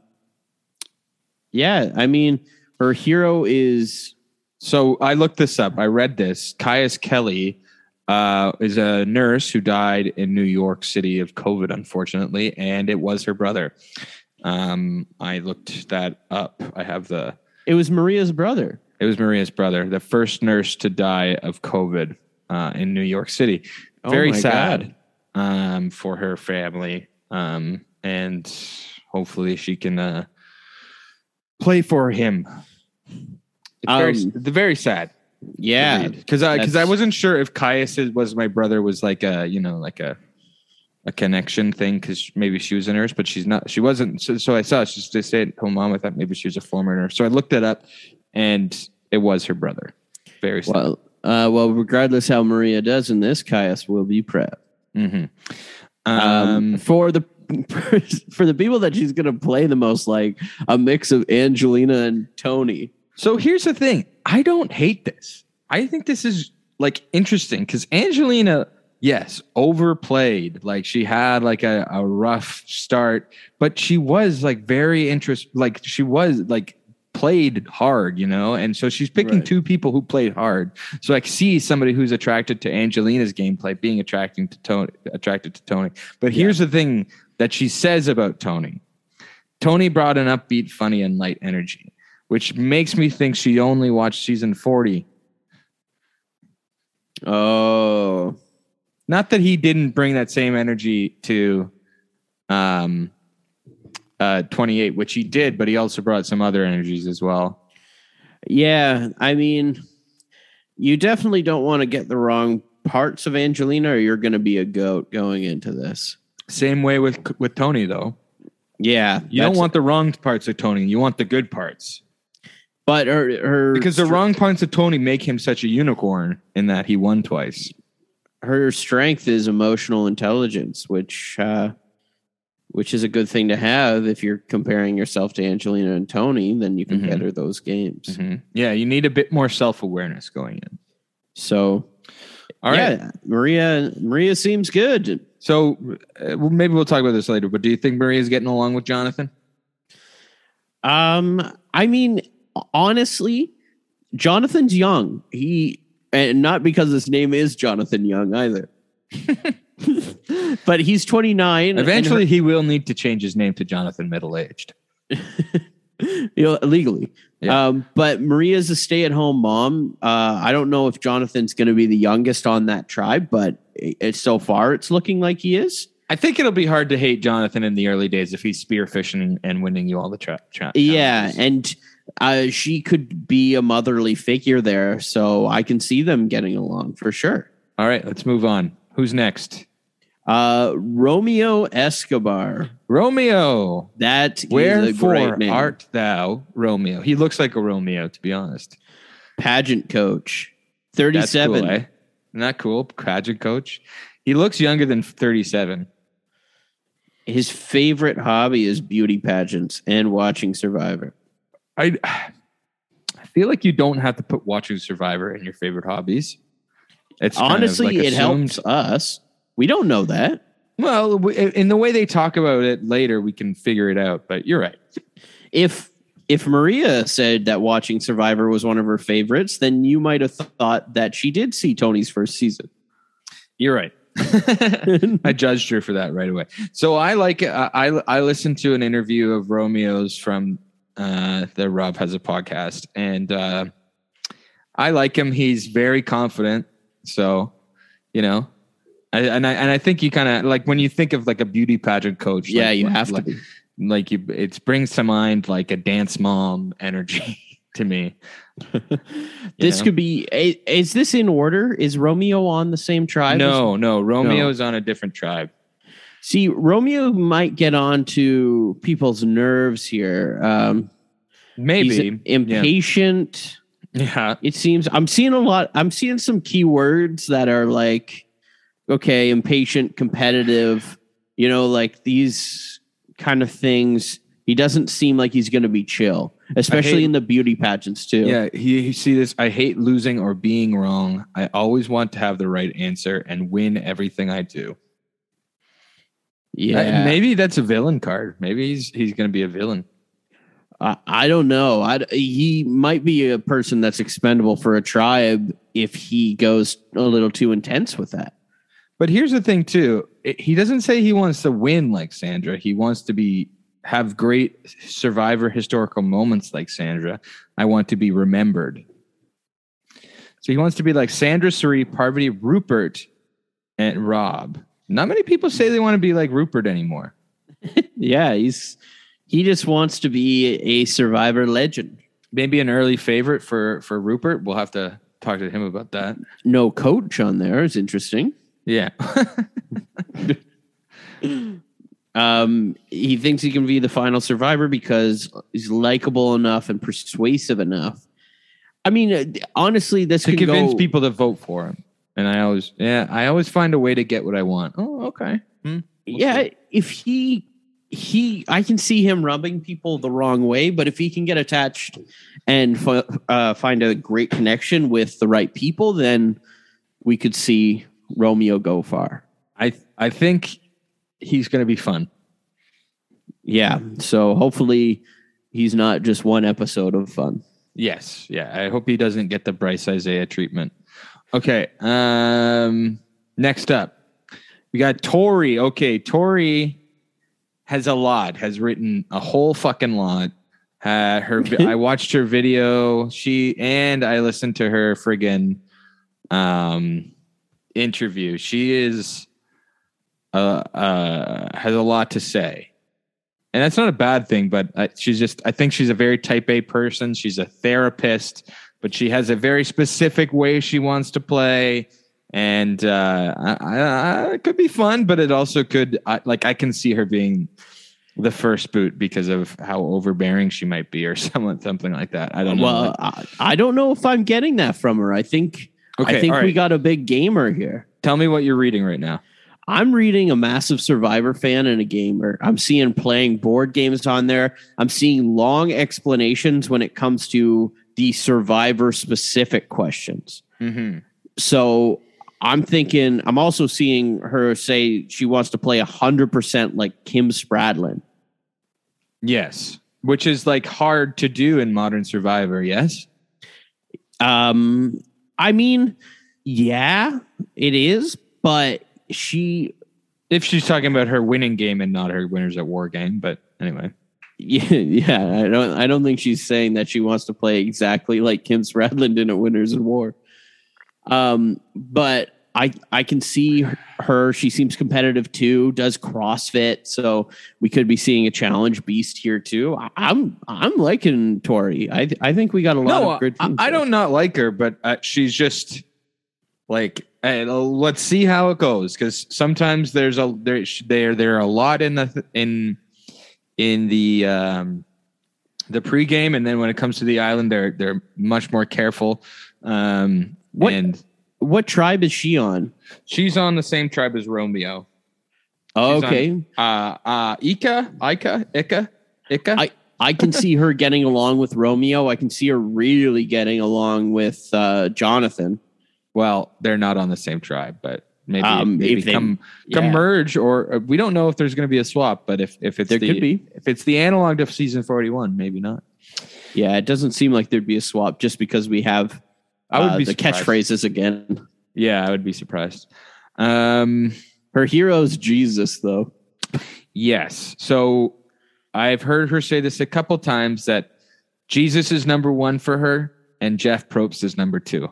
[SPEAKER 1] yeah, I mean, her hero is
[SPEAKER 3] So I looked this up. I read this. Kious Kelly uh, is a nurse who died in New York City of COVID, unfortunately, and it was her brother. Um, I looked that up. I have the.
[SPEAKER 1] it was Maria's brother.
[SPEAKER 3] It was Maria's brother, the first nurse to die of COVID uh, in New York City.
[SPEAKER 1] Oh
[SPEAKER 3] Very
[SPEAKER 1] my
[SPEAKER 3] sad um, for her family, um, and hopefully she can uh, play for him. It's very,
[SPEAKER 1] Um,
[SPEAKER 3] the very sad
[SPEAKER 1] Yeah,
[SPEAKER 3] because I because I wasn't sure if Kious was my brother was like a you know like a a connection thing because maybe she was a nurse, but she's not. She wasn't. So, so I saw she just said, "Oh, mom," I thought maybe she was a former nurse. So I looked it up, and it was her brother. Very sad.
[SPEAKER 1] Uh, well, regardless how Maria does in this, Kious will be proud.
[SPEAKER 3] hmm
[SPEAKER 1] Um,
[SPEAKER 3] Um,
[SPEAKER 1] for the for the people that she's gonna play the most, like a mix of Angelina and Tony.
[SPEAKER 3] so here's the thing: I don't hate this. I think this is like interesting because Angelina, yes, overplayed. Like she had like a, a rough start, but she was like very interest. Like she was like played hard, you know, and so she's picking
[SPEAKER 1] Right.
[SPEAKER 3] two people who played hard. So I see somebody who's attracted to Angelina's gameplay being attracting to Tony, attracted to Tony. But here's the thing that she says about Tony. Tony brought an upbeat, funny, and light energy, which makes me think she only watched season 40.
[SPEAKER 1] Oh,
[SPEAKER 3] Not that he didn't bring that same energy to um uh 28, which he did, but he also brought some other energies as well.
[SPEAKER 1] yeah. I mean, you definitely don't want to get the wrong parts of Angelina, or you're gonna be a goat going into this.
[SPEAKER 3] Same way with with Tony though.
[SPEAKER 1] Yeah,
[SPEAKER 3] You don't want the wrong parts of Tony. You want the good parts.
[SPEAKER 1] but her her
[SPEAKER 3] Because the
[SPEAKER 1] str-
[SPEAKER 3] wrong parts of Tony make him such a unicorn in that he won twice.
[SPEAKER 1] her strength is emotional intelligence, which uh, which is a good thing to have if you're comparing yourself to Angelina and Tony. Then you can
[SPEAKER 3] Mhm.
[SPEAKER 1] better those games.
[SPEAKER 3] Mhm. Yeah, you need a bit more self awareness going in.
[SPEAKER 1] So,
[SPEAKER 3] All right.
[SPEAKER 1] yeah, Maria Maria seems good.
[SPEAKER 3] So uh, well, maybe we'll talk about this later. But do you think Maria's getting along with Jonathan?
[SPEAKER 1] Um, I mean, honestly, Jonathan's young. He and not because his name is Jonathan Young either. but he's 29. and
[SPEAKER 3] Eventually, he will need to change his name to Jonathan Middle Aged.
[SPEAKER 1] you know, legally.
[SPEAKER 3] Yeah.
[SPEAKER 1] Um, but Maria's a stay-at-home mom. Uh, I don't know if Jonathan's going to be the youngest on that tribe, but it, it's so far it's looking like he is.
[SPEAKER 3] I think it'll be hard to hate Jonathan in the early days if he's spearfishing and winning you all the trap. Tra-
[SPEAKER 1] Yeah, and uh, she could be a motherly figure there, so I can see them getting along for sure.
[SPEAKER 3] all right, let's move on. Who's next?
[SPEAKER 1] Uh, Romeo Escobar.
[SPEAKER 3] Romeo.
[SPEAKER 1] That is a
[SPEAKER 3] Wherefore
[SPEAKER 1] great name.
[SPEAKER 3] art thou Romeo? He looks like a Romeo, to be honest.
[SPEAKER 1] pageant coach,
[SPEAKER 3] That's
[SPEAKER 1] thirty-seven.
[SPEAKER 3] cool, eh? Isn't that cool? Pageant coach. He looks younger than 37.
[SPEAKER 1] His favorite hobby is beauty pageants and watching Survivor.
[SPEAKER 3] I I feel like you don't have to put watching Survivor in your favorite hobbies. It's
[SPEAKER 1] Honestly,
[SPEAKER 3] like,
[SPEAKER 1] it helps us. We don't know that.
[SPEAKER 3] Well, in the way they talk about it later, we can figure it out. But you're right.
[SPEAKER 1] If if Maria said that watching Survivor was one of her favorites, then you might have thought that she did see Tony's first season.
[SPEAKER 3] You're right. I judged her for that right away. So I like I I, I listened to an interview of Romeo's from uh, the Rob has a podcast, and uh, I like him. He's very confident. So you know, I, and I and I think you kind of like when you think of like a beauty pageant coach.
[SPEAKER 1] yeah,
[SPEAKER 3] like,
[SPEAKER 1] you have
[SPEAKER 3] like,
[SPEAKER 1] to. Be.
[SPEAKER 3] like you. It brings to mind like a dance mom energy to me.
[SPEAKER 1] This
[SPEAKER 3] know?
[SPEAKER 1] could be. Is this in order? Is Romeo on the same tribe?
[SPEAKER 3] No, no, Romeo's on a different tribe.
[SPEAKER 1] See, Romeo might get on to people's nerves here. Um,
[SPEAKER 3] Maybe
[SPEAKER 1] impatient.
[SPEAKER 3] yeah.
[SPEAKER 1] It seems I'm seeing a lot. I'm seeing some keywords that are like, okay, impatient, competitive. You know, like these kind of things. He doesn't seem like he's going to be chill, especially
[SPEAKER 3] hate-
[SPEAKER 1] in the beauty pageants too.
[SPEAKER 3] Yeah, he, you see this. I hate losing or being wrong. I always want to have the right answer and win everything I do.
[SPEAKER 1] yeah.
[SPEAKER 3] Uh, maybe that's a villain card. Maybe he's he's going to be a villain.
[SPEAKER 1] I, I don't know. I, he might be a person that's expendable for a tribe if he goes a little too intense with that.
[SPEAKER 3] But here's the thing, too. It- he doesn't say he wants to win like Sandra. He wants to be have great survivor historical moments like Sandra. I want to be remembered. So he wants to be like Sandra, Cirie, Parvati, Rupert, and Rob. Not many people say they want to be like Rupert anymore.
[SPEAKER 1] Yeah, he's he just wants to be a survivor legend.
[SPEAKER 3] maybe an early favorite for for Rupert. We'll have to talk to him about that.
[SPEAKER 1] No coach on there is interesting.
[SPEAKER 3] Yeah.
[SPEAKER 1] Um, he thinks he can be the final survivor because he's likable enough and persuasive enough. I mean, honestly, this
[SPEAKER 3] to convince
[SPEAKER 1] go,
[SPEAKER 3] people to vote for him. And I always yeah, I always find a way to get what I want. Oh, okay. Hmm. We'll
[SPEAKER 1] yeah,
[SPEAKER 3] see.
[SPEAKER 1] if he he, I can see him rubbing people the wrong way, but if he can get attached and fi- uh, find a great connection with the right people, then we could see Romeo go far.
[SPEAKER 3] I I think he's going to be fun.
[SPEAKER 1] Yeah, so hopefully he's not just one episode of fun.
[SPEAKER 3] Yes. Yeah. I hope he doesn't get the Brice Izyah treatment. Okay. Um next up. We got Tori. Okay, Tori has a lot, has written a whole fucking lot. Uh, her I watched her video. She and I listened to her friggin' um interview. She is uh uh has a lot to say. And that's not a bad thing, but uh, she's just I think she's a very type A person. She's a therapist, but she has a very specific way she wants to play and uh I, I, I, it could be fun, but it also could I, like I can see her being the first boot because of how overbearing she might be or something something like that. I don't know.
[SPEAKER 1] Well, I, I don't know if I'm getting that from her. I think
[SPEAKER 3] Okay,
[SPEAKER 1] I think
[SPEAKER 3] all
[SPEAKER 1] we got a big gamer here.
[SPEAKER 3] Tell me what you're reading right now.
[SPEAKER 1] I'm reading a massive Survivor fan and a gamer. I'm seeing playing board games on there. I'm seeing long explanations when it comes to the Survivor specific questions.
[SPEAKER 3] Mm-hmm.
[SPEAKER 1] So I'm thinking, I'm also seeing her say she wants to play 100% like Kim Spradlin.
[SPEAKER 3] Yes, which is like hard to do in modern Survivor. Yes.
[SPEAKER 1] Um, I mean, yeah, it is, but she
[SPEAKER 3] If she's talking about her winning game and not her winners at war game, but anyway.
[SPEAKER 1] Yeah, yeah. I don't. I don't think she's saying that she wants to play exactly like Kim Spradlin did at Winners of War. Um, but I I can see her. She seems competitive too. Does CrossFit, so we could be seeing a challenge beast here too. I- I'm I'm liking Tori. I I think we got a lot
[SPEAKER 3] No,
[SPEAKER 1] of good.
[SPEAKER 3] I, I don't not like her, but uh, she's just like eh, let's see how it goes because sometimes there's a there there there are a lot in the in in the um the pregame and then when it comes to the island they're they're much more careful um
[SPEAKER 1] What-
[SPEAKER 3] and
[SPEAKER 1] What tribe is she on?
[SPEAKER 3] she's on the same tribe as Romeo
[SPEAKER 1] Oh,
[SPEAKER 3] She's on-
[SPEAKER 1] okay.
[SPEAKER 3] uh uh Ika Ika Ika Ika
[SPEAKER 1] I I can see her getting along with Romeo. I can see her really getting along with uh, Jonathan.
[SPEAKER 3] well they're not on the same tribe but maybe
[SPEAKER 1] Um,
[SPEAKER 3] maybe
[SPEAKER 1] they-
[SPEAKER 3] come come merge or uh, we don't know if there's going to be a swap but if if it's
[SPEAKER 1] There
[SPEAKER 3] the,
[SPEAKER 1] could be.
[SPEAKER 3] if it's the analog to season 41 maybe not
[SPEAKER 1] Yeah, it doesn't seem like there'd be a swap just because we have
[SPEAKER 3] I would
[SPEAKER 1] uh,
[SPEAKER 3] be
[SPEAKER 1] the
[SPEAKER 3] surprised.
[SPEAKER 1] catchphrases again.
[SPEAKER 3] yeah i would be surprised um
[SPEAKER 1] Her hero's Jesus, though.
[SPEAKER 3] yes so i've heard her say this a couple times that jesus is number one for her and jeff probst is number two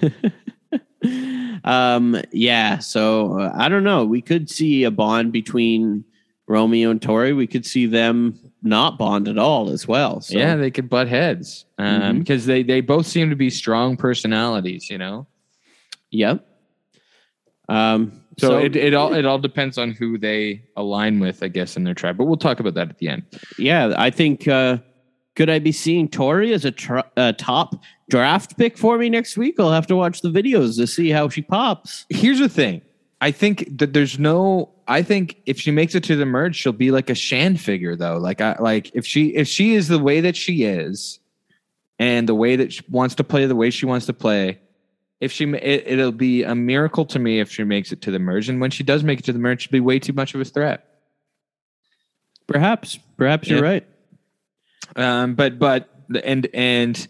[SPEAKER 1] um, yeah, so uh, I don't know. We could see a bond between Romeo and Tori. We could see them not bond at all as well. So,
[SPEAKER 3] yeah they could butt heads um
[SPEAKER 1] Mhm.
[SPEAKER 3] because they they both seem to be strong personalities you know
[SPEAKER 1] Yep. Um,
[SPEAKER 3] so, it, it all it all depends on who they align with i guess in their tribe but we'll talk about that at the end
[SPEAKER 1] yeah, I think. Uh, could I be seeing Tori as a tr- uh, top draft pick for me next week? I'll have to watch the videos to see how she pops.
[SPEAKER 3] here's the thing. I think that there's no. I think if she makes it to the merge, she'll be like a Shan figure, though. Like I like if she if she is the way that she is, and the way that she wants to play the way she wants to play. If she, it, it'll be a miracle to me if she makes it to the merge, and when she does make it to the merge, she'll be way too much of a threat.
[SPEAKER 1] Perhaps, perhaps you're right.
[SPEAKER 3] Um, but but and and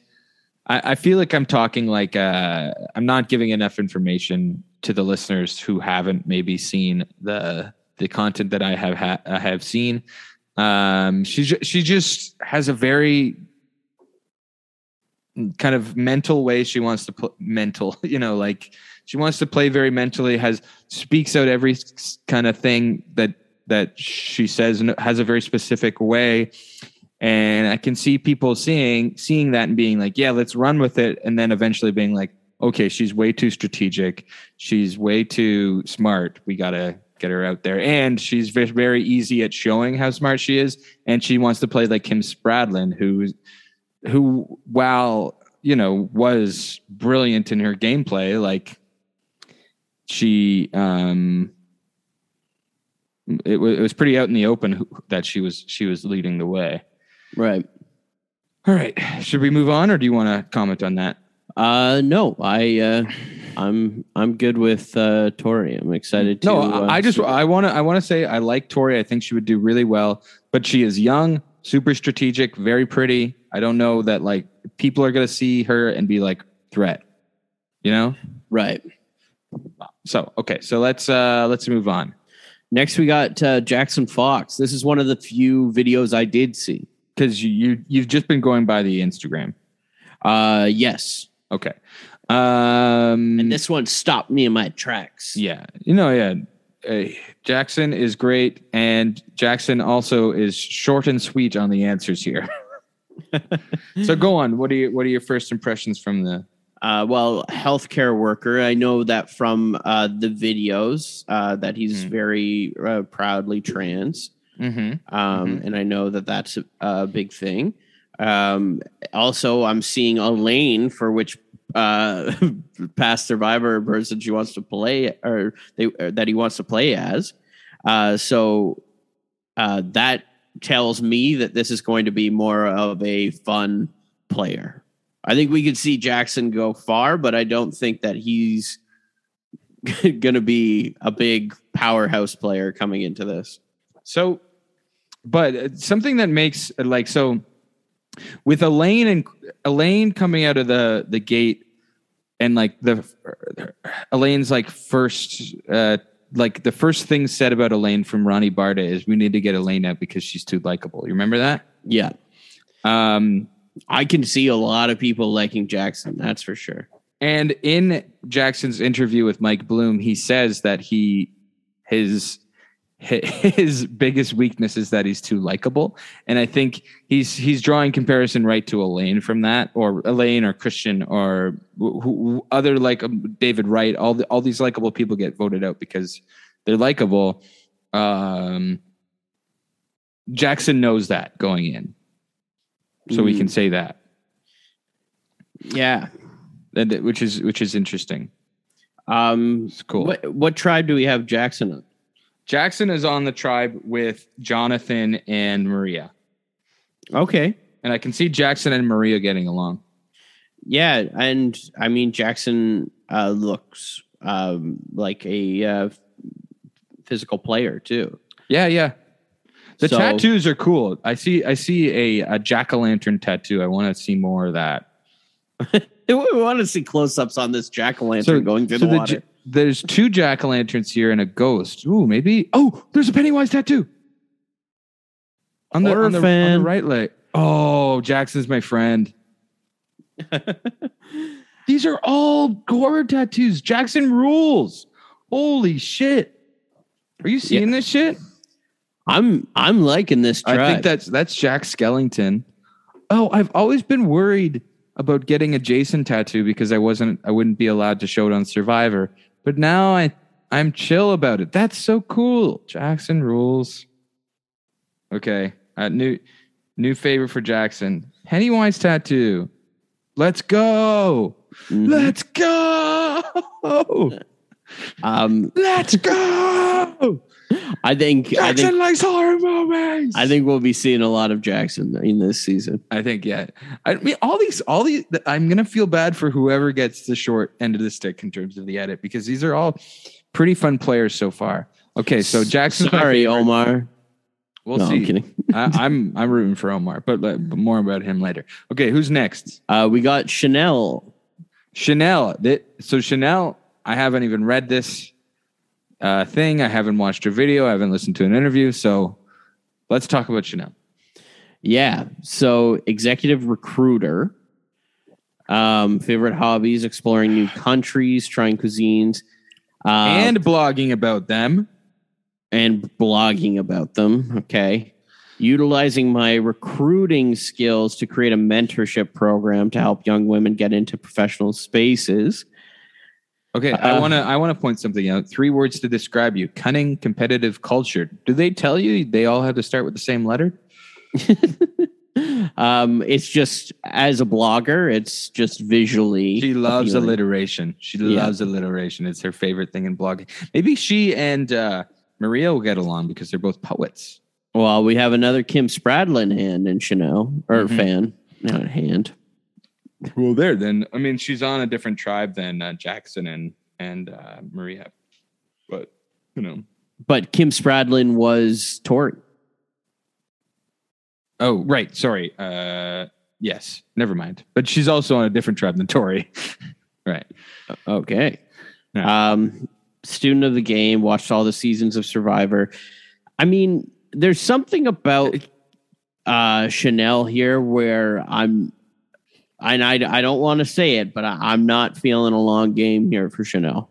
[SPEAKER 3] I, I feel like I'm talking like uh, I'm not giving enough information to the listeners who haven't maybe seen the the content that I have ha- I have seen. Um, she she just has a very kind of mental way she wants to put mental you know like she wants to play very mentally has speaks out every kind of thing that that she says and has a very specific way and i can see people seeing seeing that and being like yeah let's run with it and then eventually being like okay she's way too strategic. She's way too smart. We gotta get her out there. And she's ve- very easy at showing how smart she is. And she wants to play like kim spradlin who's who while you know was brilliant in her gameplay like she um it, it was pretty out in the open that she was she was leading the way.
[SPEAKER 1] Right.
[SPEAKER 3] all right. Should we move on or do you want to comment on that
[SPEAKER 1] Uh, no, I, uh, I'm, I'm good with uh, Tori. I'm excited to.
[SPEAKER 3] no
[SPEAKER 1] uh,
[SPEAKER 3] i I just i want to i want to say i like tori i think she would do really well but she is young super strategic very pretty i don't know that like people are going to see her and be like threat you know
[SPEAKER 1] right.
[SPEAKER 3] so okay so let's uh let's move on
[SPEAKER 1] Next, we got uh, Jackson Fox. This is one of the few videos I did see.
[SPEAKER 3] because you, you you've just been going by the instagram
[SPEAKER 1] Uh, yes,
[SPEAKER 3] okay um
[SPEAKER 1] and this one stopped me in my tracks.
[SPEAKER 3] Yeah, you know, yeah. Uh, Jackson is great, and Jackson also is short and sweet on the answers here. so go on. What are you, what are your first impressions from the?
[SPEAKER 1] Uh, well, healthcare worker. I know that from uh, the videos uh, that he's
[SPEAKER 3] Mhm.
[SPEAKER 1] very uh, proudly trans.
[SPEAKER 3] Mm-hmm.
[SPEAKER 1] um, and I know that that's a, a big thing. Um, also, I'm seeing Elaine for which uh, past survivor person she wants to play or they or that he wants to play as. Uh, so uh, that tells me that this is going to be more of a fun player. I think we could see Jackson go far, but I don't think that he's going to be a big powerhouse player coming into this.
[SPEAKER 3] So, but uh, something that makes like so with Elaine and Elaine coming out of the the gate and like the Elaine's like first uh like the first thing said about Elaine from Ronnie Bardah is we need to get Elaine out because she's too likable. You remember that?
[SPEAKER 1] Yeah.
[SPEAKER 3] Um
[SPEAKER 1] I can see a lot of people liking Jackson. That's for sure.
[SPEAKER 3] And in Jackson's interview with Mike Bloom, he says that he his his biggest weakness is that he's too likable, and I think he's he's drawing comparison right to Elaine from that, or Elaine or Christian or who, who, other like um, David Wright. All the, all these likable people get voted out because they're likable. Um, Jackson knows that going in, so we
[SPEAKER 1] Mm.
[SPEAKER 3] can say that,
[SPEAKER 1] Yeah.
[SPEAKER 3] and which is which is interesting.
[SPEAKER 1] Um,
[SPEAKER 3] It's cool.
[SPEAKER 1] what what tribe do we have Jackson on?
[SPEAKER 3] Jackson is on the tribe with Jonathan and Maria.
[SPEAKER 1] Okay.
[SPEAKER 3] And I can see Jackson and Maria getting along.
[SPEAKER 1] Yeah, and I mean Jackson uh, looks um, like a uh, physical player too.
[SPEAKER 3] Yeah, yeah. The
[SPEAKER 1] So-
[SPEAKER 3] tattoos are cool. I see I see a, a jack o' lantern tattoo. I want to see more of that.
[SPEAKER 1] We want to see close-ups on this jack o' lantern going through
[SPEAKER 3] so
[SPEAKER 1] the water.
[SPEAKER 3] There's two jack o' lanterns here and a ghost. Ooh, maybe. Oh, there's a Pennywise tattoo on the, on the, on the right leg. Oh, Jackson's my friend. These are all horror tattoos. Jackson rules. Holy shit! Are you seeing this shit?
[SPEAKER 1] I'm I'm liking this tribe.
[SPEAKER 3] I think that's that's Jack Skellington. Oh, I've always been worried about getting a Jason tattoo because I wasn't I wouldn't be allowed to show it on Survivor. But now I I'm chill about it. That's so cool. Jackson rules. Okay. Uh, new new favorite for Jackson. Pennywise tattoo. Let's go.
[SPEAKER 1] Mhm.
[SPEAKER 3] Let's go.
[SPEAKER 1] um,
[SPEAKER 3] Let's go.
[SPEAKER 1] I think I
[SPEAKER 3] Jackson
[SPEAKER 1] think
[SPEAKER 3] likes horror movies.
[SPEAKER 1] I think we'll be seeing a lot of Jackson in this season.
[SPEAKER 3] I think yeah. I mean, all these, all these. I'm gonna feel bad for whoever gets the short end of the stick in terms of the edit because these are all pretty fun players so far. Okay, so Jackson.
[SPEAKER 1] Sorry. Omar.
[SPEAKER 3] We'll
[SPEAKER 1] no,
[SPEAKER 3] see.
[SPEAKER 1] I'm kidding.
[SPEAKER 3] I, I'm I'm rooting for Omar, but, but more about him later. Okay, who's next?
[SPEAKER 1] Uh, we got Chanel.
[SPEAKER 3] Chanel. Th- So Chanel, I haven't even read this uh, thing. I haven't watched her video. I haven't listened to an interview. So let's talk about Chanel.
[SPEAKER 1] Yeah. So executive recruiter. Um, favorite hobbies: exploring new countries, trying cuisines, uh,
[SPEAKER 3] and blogging about them.
[SPEAKER 1] and blogging about them. Okay. Utilizing my recruiting skills to create a mentorship program to help young women get into professional spaces.
[SPEAKER 3] Okay, I
[SPEAKER 1] Uh,
[SPEAKER 3] want to I want to point something out. Three words to describe you: cunning, competitive, cultured. Do they tell you they all have to start with the same letter?
[SPEAKER 1] um, it's just as a blogger, it's just visually.
[SPEAKER 3] She loves
[SPEAKER 1] appealing.
[SPEAKER 3] alliteration. She
[SPEAKER 1] Yeah.
[SPEAKER 3] loves alliteration. It's her favorite thing in blogging. Maybe she and uh, Maria will get along because they're both poets.
[SPEAKER 1] Well, we have another Kim Spradlin hand in Chanel or
[SPEAKER 3] Mhm.
[SPEAKER 1] fan, not hand.
[SPEAKER 3] Well, there then. I mean, she's on a different tribe than uh, Jackson and and uh, Maria, but you know.
[SPEAKER 1] But Kim Spradlin was Tori.
[SPEAKER 3] Oh, right. Sorry. Uh, yes. Never mind. But she's also on a different tribe than Tori. right.
[SPEAKER 1] Okay.
[SPEAKER 3] Yeah.
[SPEAKER 1] Um, student of the game, watched all the seasons of Survivor. I mean, there's something about uh, Chanel here where I'm, and I, I don't want to say it, but I, I'm not feeling a long game here for Chanel.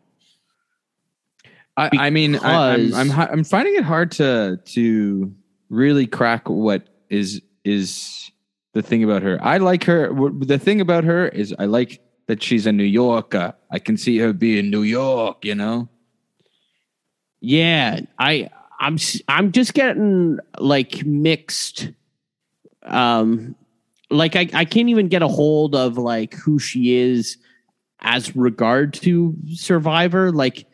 [SPEAKER 3] I, I mean, I, I'm, I'm I'm finding it hard to to really crack what is is the thing about her. I like her. The thing about her is I like that she's a New Yorker. I can see her being New York. You know.
[SPEAKER 1] Yeah, I I'm I'm just getting like mixed um like I I can't even get a hold of like who she is as regard to Survivor like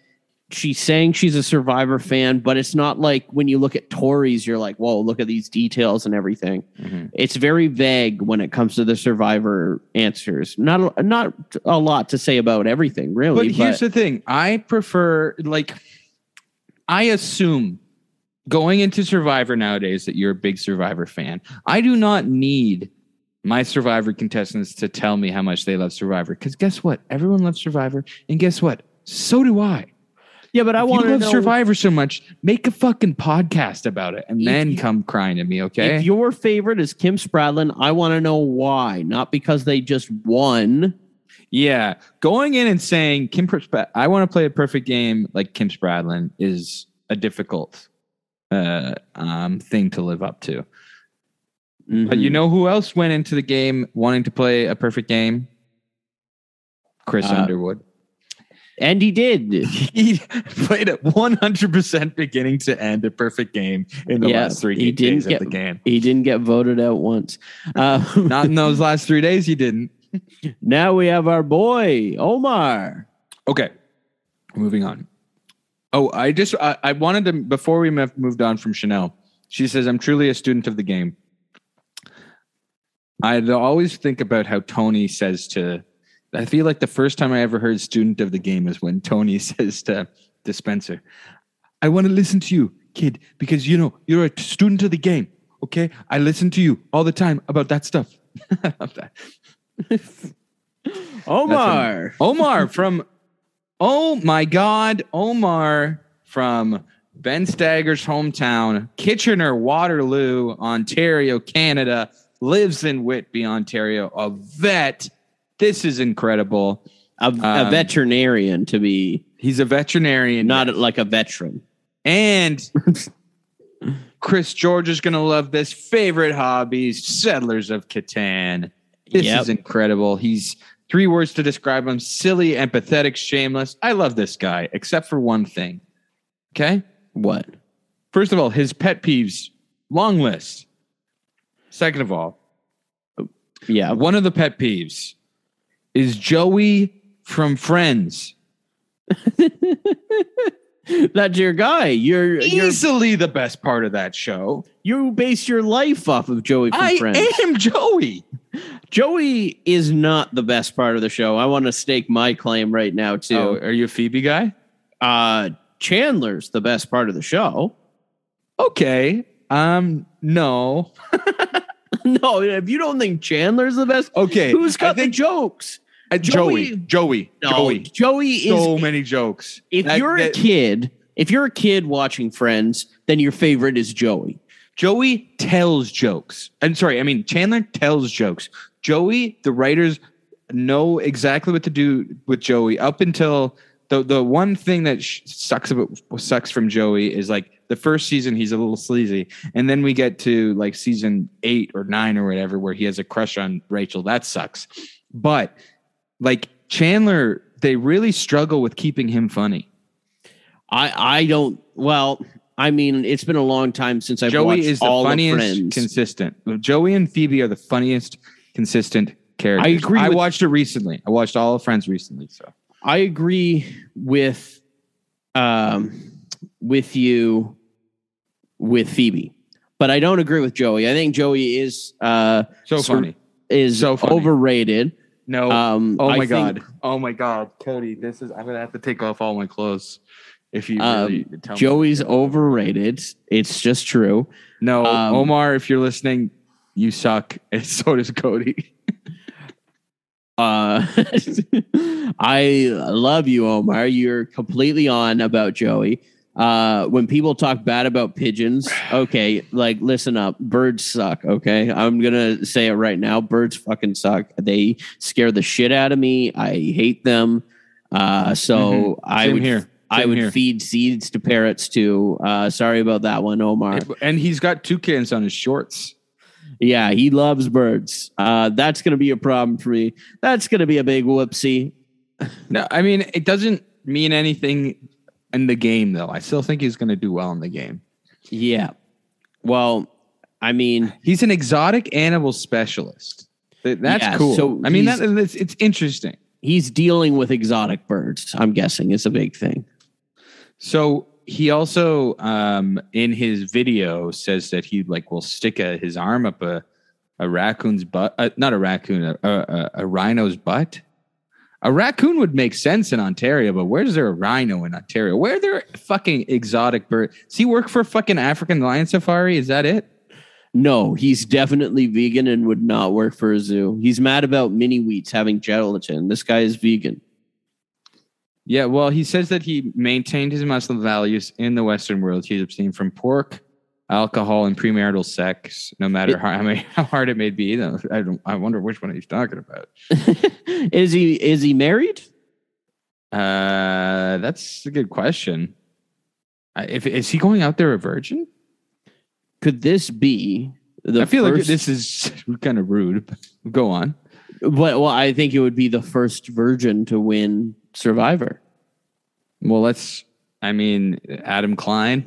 [SPEAKER 1] she's saying she's a Survivor fan but it's not like when you look at Tori's you're like whoa look at these details and everything mm-hmm. it's very vague when it comes to the Survivor answers not a, not a lot to say about everything really
[SPEAKER 3] But here's the thing. I prefer like I assume going into Survivor nowadays that you're a big Survivor fan. I do not need my Survivor contestants to tell me how much they love Survivor because guess what? Everyone loves Survivor, and guess what? So do I.
[SPEAKER 1] yeah but I
[SPEAKER 3] If
[SPEAKER 1] want
[SPEAKER 3] you
[SPEAKER 1] to
[SPEAKER 3] love
[SPEAKER 1] know
[SPEAKER 3] Survivor so much, make a fucking podcast about it, and then
[SPEAKER 1] you-
[SPEAKER 3] come crying to me. Okay?
[SPEAKER 1] If your favorite is Kim Spradlin, I want to know why. Not because they just won
[SPEAKER 3] Yeah, going in and saying Kim, I want to play a perfect game like Kim Spradlin is a difficult uh, um, thing to live up to. But you
[SPEAKER 1] Mhm.
[SPEAKER 3] know who else went into the game wanting to play a perfect game? Chris
[SPEAKER 1] Uh,
[SPEAKER 3] Underwood.
[SPEAKER 1] and he did.
[SPEAKER 3] He played it 100% beginning to end a perfect game in the
[SPEAKER 1] Yeah,
[SPEAKER 3] last three
[SPEAKER 1] he didn't
[SPEAKER 3] days
[SPEAKER 1] get-
[SPEAKER 3] of the game.
[SPEAKER 1] He didn't get voted out once. Uh,
[SPEAKER 3] Not in those last three days, he didn't.
[SPEAKER 1] now we have our boy Omar.
[SPEAKER 3] Okay, moving on. Oh, I just I, I wanted to before we moved on from Chanel. She says, "I'm truly a student of the game." I'd always think about how Tony says to. I feel like the first time I ever heard "student of the game" is when Tony says to Dispenser, "I want to listen to you, kid, because you know you're a student of the game. Okay, I listen to you all the time about that stuff." I love that.
[SPEAKER 1] Omar.
[SPEAKER 3] Omar from Oh my God, Omar from Ben Stagger's hometown, Kitchener, Waterloo, Ontario, Canada, lives in Whitby, Ontario. A vet. This is incredible.
[SPEAKER 1] A, a
[SPEAKER 3] Um,
[SPEAKER 1] veterinarian to be
[SPEAKER 3] He's a veterinarian,
[SPEAKER 1] not like a veteran.
[SPEAKER 3] and Chris George is going to love this. Favorite hobbies, Settlers of Catan. This
[SPEAKER 1] Yep.
[SPEAKER 3] is incredible. He's three words to describe him silly, empathetic, shameless. I love this guy, except for one thing. Okay.
[SPEAKER 1] What?
[SPEAKER 3] First of all, his pet peeves, long list. Second of all,
[SPEAKER 1] Yeah.
[SPEAKER 3] one of the pet peeves is Joey from Friends.
[SPEAKER 1] That's your guy. You're, you're
[SPEAKER 3] Easily the best part of that show.
[SPEAKER 1] you base your life off of Joey from
[SPEAKER 3] I
[SPEAKER 1] Friends.
[SPEAKER 3] am Joey.
[SPEAKER 1] Joey is not the best part of the show. I want to stake my claim right now
[SPEAKER 3] Oh,
[SPEAKER 1] too.
[SPEAKER 3] are you a Phoebe guy?
[SPEAKER 1] Uh Chandler's the best part of the show.
[SPEAKER 3] Okay. Um, no.
[SPEAKER 1] no, if you don't think Chandler's the best,
[SPEAKER 3] Okay.
[SPEAKER 1] who's got
[SPEAKER 3] think-
[SPEAKER 1] the jokes?
[SPEAKER 3] Uh, Joey.
[SPEAKER 1] Joey-
[SPEAKER 3] Joey.
[SPEAKER 1] No,
[SPEAKER 3] Joey.
[SPEAKER 1] Joey is
[SPEAKER 3] So many jokes.
[SPEAKER 1] if
[SPEAKER 3] That-
[SPEAKER 1] you're a kid, if you're a kid watching Friends, then your favorite is Joey.
[SPEAKER 3] Joey tells jokes. I'm sorry, I mean Chandler tells jokes. Joey, the writers know exactly what to do with Joey up until the the one thing that sh- sucks about sucks from Joey is like the first season he's a little sleazy, and then we get to like season eight or nine or whatever where he has a crush on Rachel. That sucks. But like Chandler, they really struggle with keeping him funny.
[SPEAKER 1] I I don't well, I mean, it's been a long time since I've
[SPEAKER 3] Joey
[SPEAKER 1] watched
[SPEAKER 3] is the
[SPEAKER 1] all
[SPEAKER 3] funniest
[SPEAKER 1] Friends.
[SPEAKER 3] consistent. Joey and Phoebe are the funniest consistent characters.
[SPEAKER 1] I agree
[SPEAKER 3] I
[SPEAKER 1] with-
[SPEAKER 3] watched it recently. I watched all of Friends recently. So
[SPEAKER 1] I agree with um with you with Phoebe. But I don't agree with Joey. I think Joey is uh
[SPEAKER 3] so funny.
[SPEAKER 1] is
[SPEAKER 3] So funny.
[SPEAKER 1] overrated.
[SPEAKER 3] No.
[SPEAKER 1] Um
[SPEAKER 3] oh
[SPEAKER 1] I
[SPEAKER 3] my
[SPEAKER 1] think-
[SPEAKER 3] god. Oh my god, Cody. This is. I'm gonna have to take off all my clothes. If you
[SPEAKER 1] Um,
[SPEAKER 3] really tell me.
[SPEAKER 1] Joey's overrated. It's just true.
[SPEAKER 3] No,
[SPEAKER 1] um,
[SPEAKER 3] Omar. If you're listening, you suck, and so does Cody.
[SPEAKER 1] Uh I love you, Omar. You're completely on about Joey. Uh when people talk bad about pigeons, okay, like listen up. Birds suck, okay? I'm gonna say it right now. Birds fucking suck. They scare the shit out of me. I hate them. Uh so I
[SPEAKER 3] Mm-hmm. Same
[SPEAKER 1] would
[SPEAKER 3] here.
[SPEAKER 1] I would
[SPEAKER 3] here.
[SPEAKER 1] feed seeds to parrots too. Uh sorry about that one, Omar.
[SPEAKER 3] and he's got toucans on his shorts.
[SPEAKER 1] Yeah, he loves birds. Uh that's gonna be a problem for me. That's gonna be a big whoopsie.
[SPEAKER 3] No, I mean it doesn't mean anything in the game though. I still think he's going to do well in the game.
[SPEAKER 1] Yeah. Well, I mean,
[SPEAKER 3] He's an exotic animal specialist. That's
[SPEAKER 1] Yeah,
[SPEAKER 3] cool.
[SPEAKER 1] so
[SPEAKER 3] I mean, that, it's, it's interesting.
[SPEAKER 1] he's dealing with exotic birds. I'm guessing is a big thing.
[SPEAKER 3] So he also, um, in his video, says that he like will stick a, his arm up a a raccoon's butt, uh, not a raccoon, a, a, a rhino's butt. A raccoon would make sense in Ontario, but where's there a rhino in Ontario? Where are there fucking exotic bird? Does he work for fucking African Lion Safari? Is that it?
[SPEAKER 1] No, he's definitely vegan and would not work for a zoo. He's mad about mini wheats having gelatin. This guy is vegan.
[SPEAKER 3] Yeah, well, he says that he maintained his Muslim values in the Western world. He's abstained from pork, alcohol and premarital sex, no matter how, how, many, how hard it may be. I don't. I wonder which one he's talking about.
[SPEAKER 1] is he is he married?
[SPEAKER 3] Uh, that's a good question. If is he going out there a virgin?
[SPEAKER 1] Could this be the
[SPEAKER 3] I feel like this is kind of rude. but Go on.
[SPEAKER 1] But well, I think it would be the first virgin to win Survivor.
[SPEAKER 3] Well, let's. I mean, Adam Klein.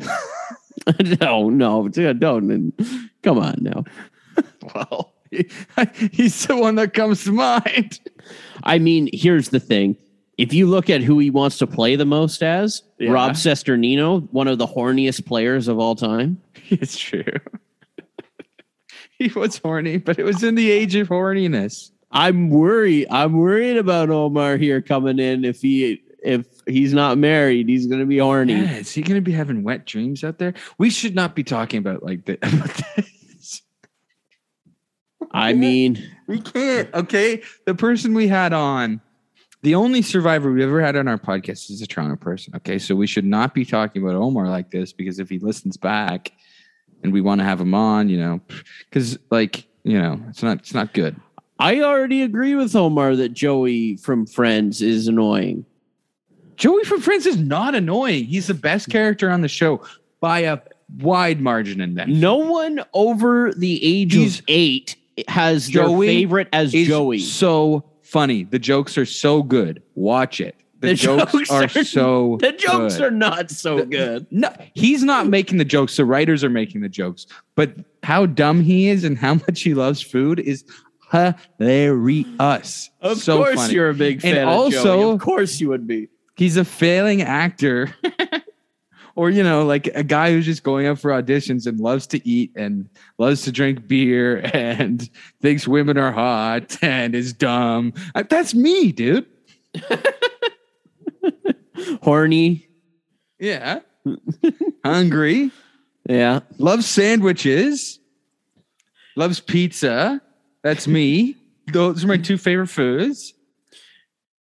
[SPEAKER 1] no, no, don't. Come on now.
[SPEAKER 3] well, he's the one that comes to mind.
[SPEAKER 1] I mean, here's the thing. If you look at who he wants to play the most as,
[SPEAKER 3] Yeah.
[SPEAKER 1] Rob Cesternino, one of the horniest players of all time.
[SPEAKER 3] It's true. he was horny, but it was in the age of horniness.
[SPEAKER 1] I'm worried. I'm worried about Omar here coming in. If he if he's not married, he's going to be horny.
[SPEAKER 3] Yeah, is he going to be having wet dreams out there? We should not be talking about like about this.
[SPEAKER 1] I mean,
[SPEAKER 3] We can't. Okay, the person we had on, the only survivor we ever had on our podcast is a Toronto person. Okay, so we should not be talking about Omar like this because if he listens back, and we want to have him on, you know, because like you know, it's not it's not good.
[SPEAKER 1] I already agree with Omar that Joey from Friends is annoying.
[SPEAKER 3] Joey from Friends is not annoying. He's the best character on the show by a wide margin in that.
[SPEAKER 1] No one over the age
[SPEAKER 3] He's-
[SPEAKER 1] of eight has
[SPEAKER 3] Joey
[SPEAKER 1] their favorite as Joey.
[SPEAKER 3] so funny. The jokes are so good. Watch it. The,
[SPEAKER 1] The
[SPEAKER 3] jokes,
[SPEAKER 1] jokes
[SPEAKER 3] are,
[SPEAKER 1] are-
[SPEAKER 3] so
[SPEAKER 1] The jokes
[SPEAKER 3] good.
[SPEAKER 1] are not so good.
[SPEAKER 3] no, he's not making the jokes. The writers are making the jokes. But how dumb he is and how much he loves food is hilarious.
[SPEAKER 1] Of
[SPEAKER 3] so
[SPEAKER 1] course,
[SPEAKER 3] funny.
[SPEAKER 1] you're a big
[SPEAKER 3] And
[SPEAKER 1] fan. of
[SPEAKER 3] also-
[SPEAKER 1] Joey. of course you would be.
[SPEAKER 3] he's a failing actor. or, you know, like a guy who's just going out for auditions and loves to eat and loves to drink beer and thinks women are hot and is dumb. Uh, That's me, dude.
[SPEAKER 1] Horny.
[SPEAKER 3] Yeah. Hungry.
[SPEAKER 1] Yeah.
[SPEAKER 3] Loves sandwiches. Loves pizza. That's me. Those are my two favorite foods.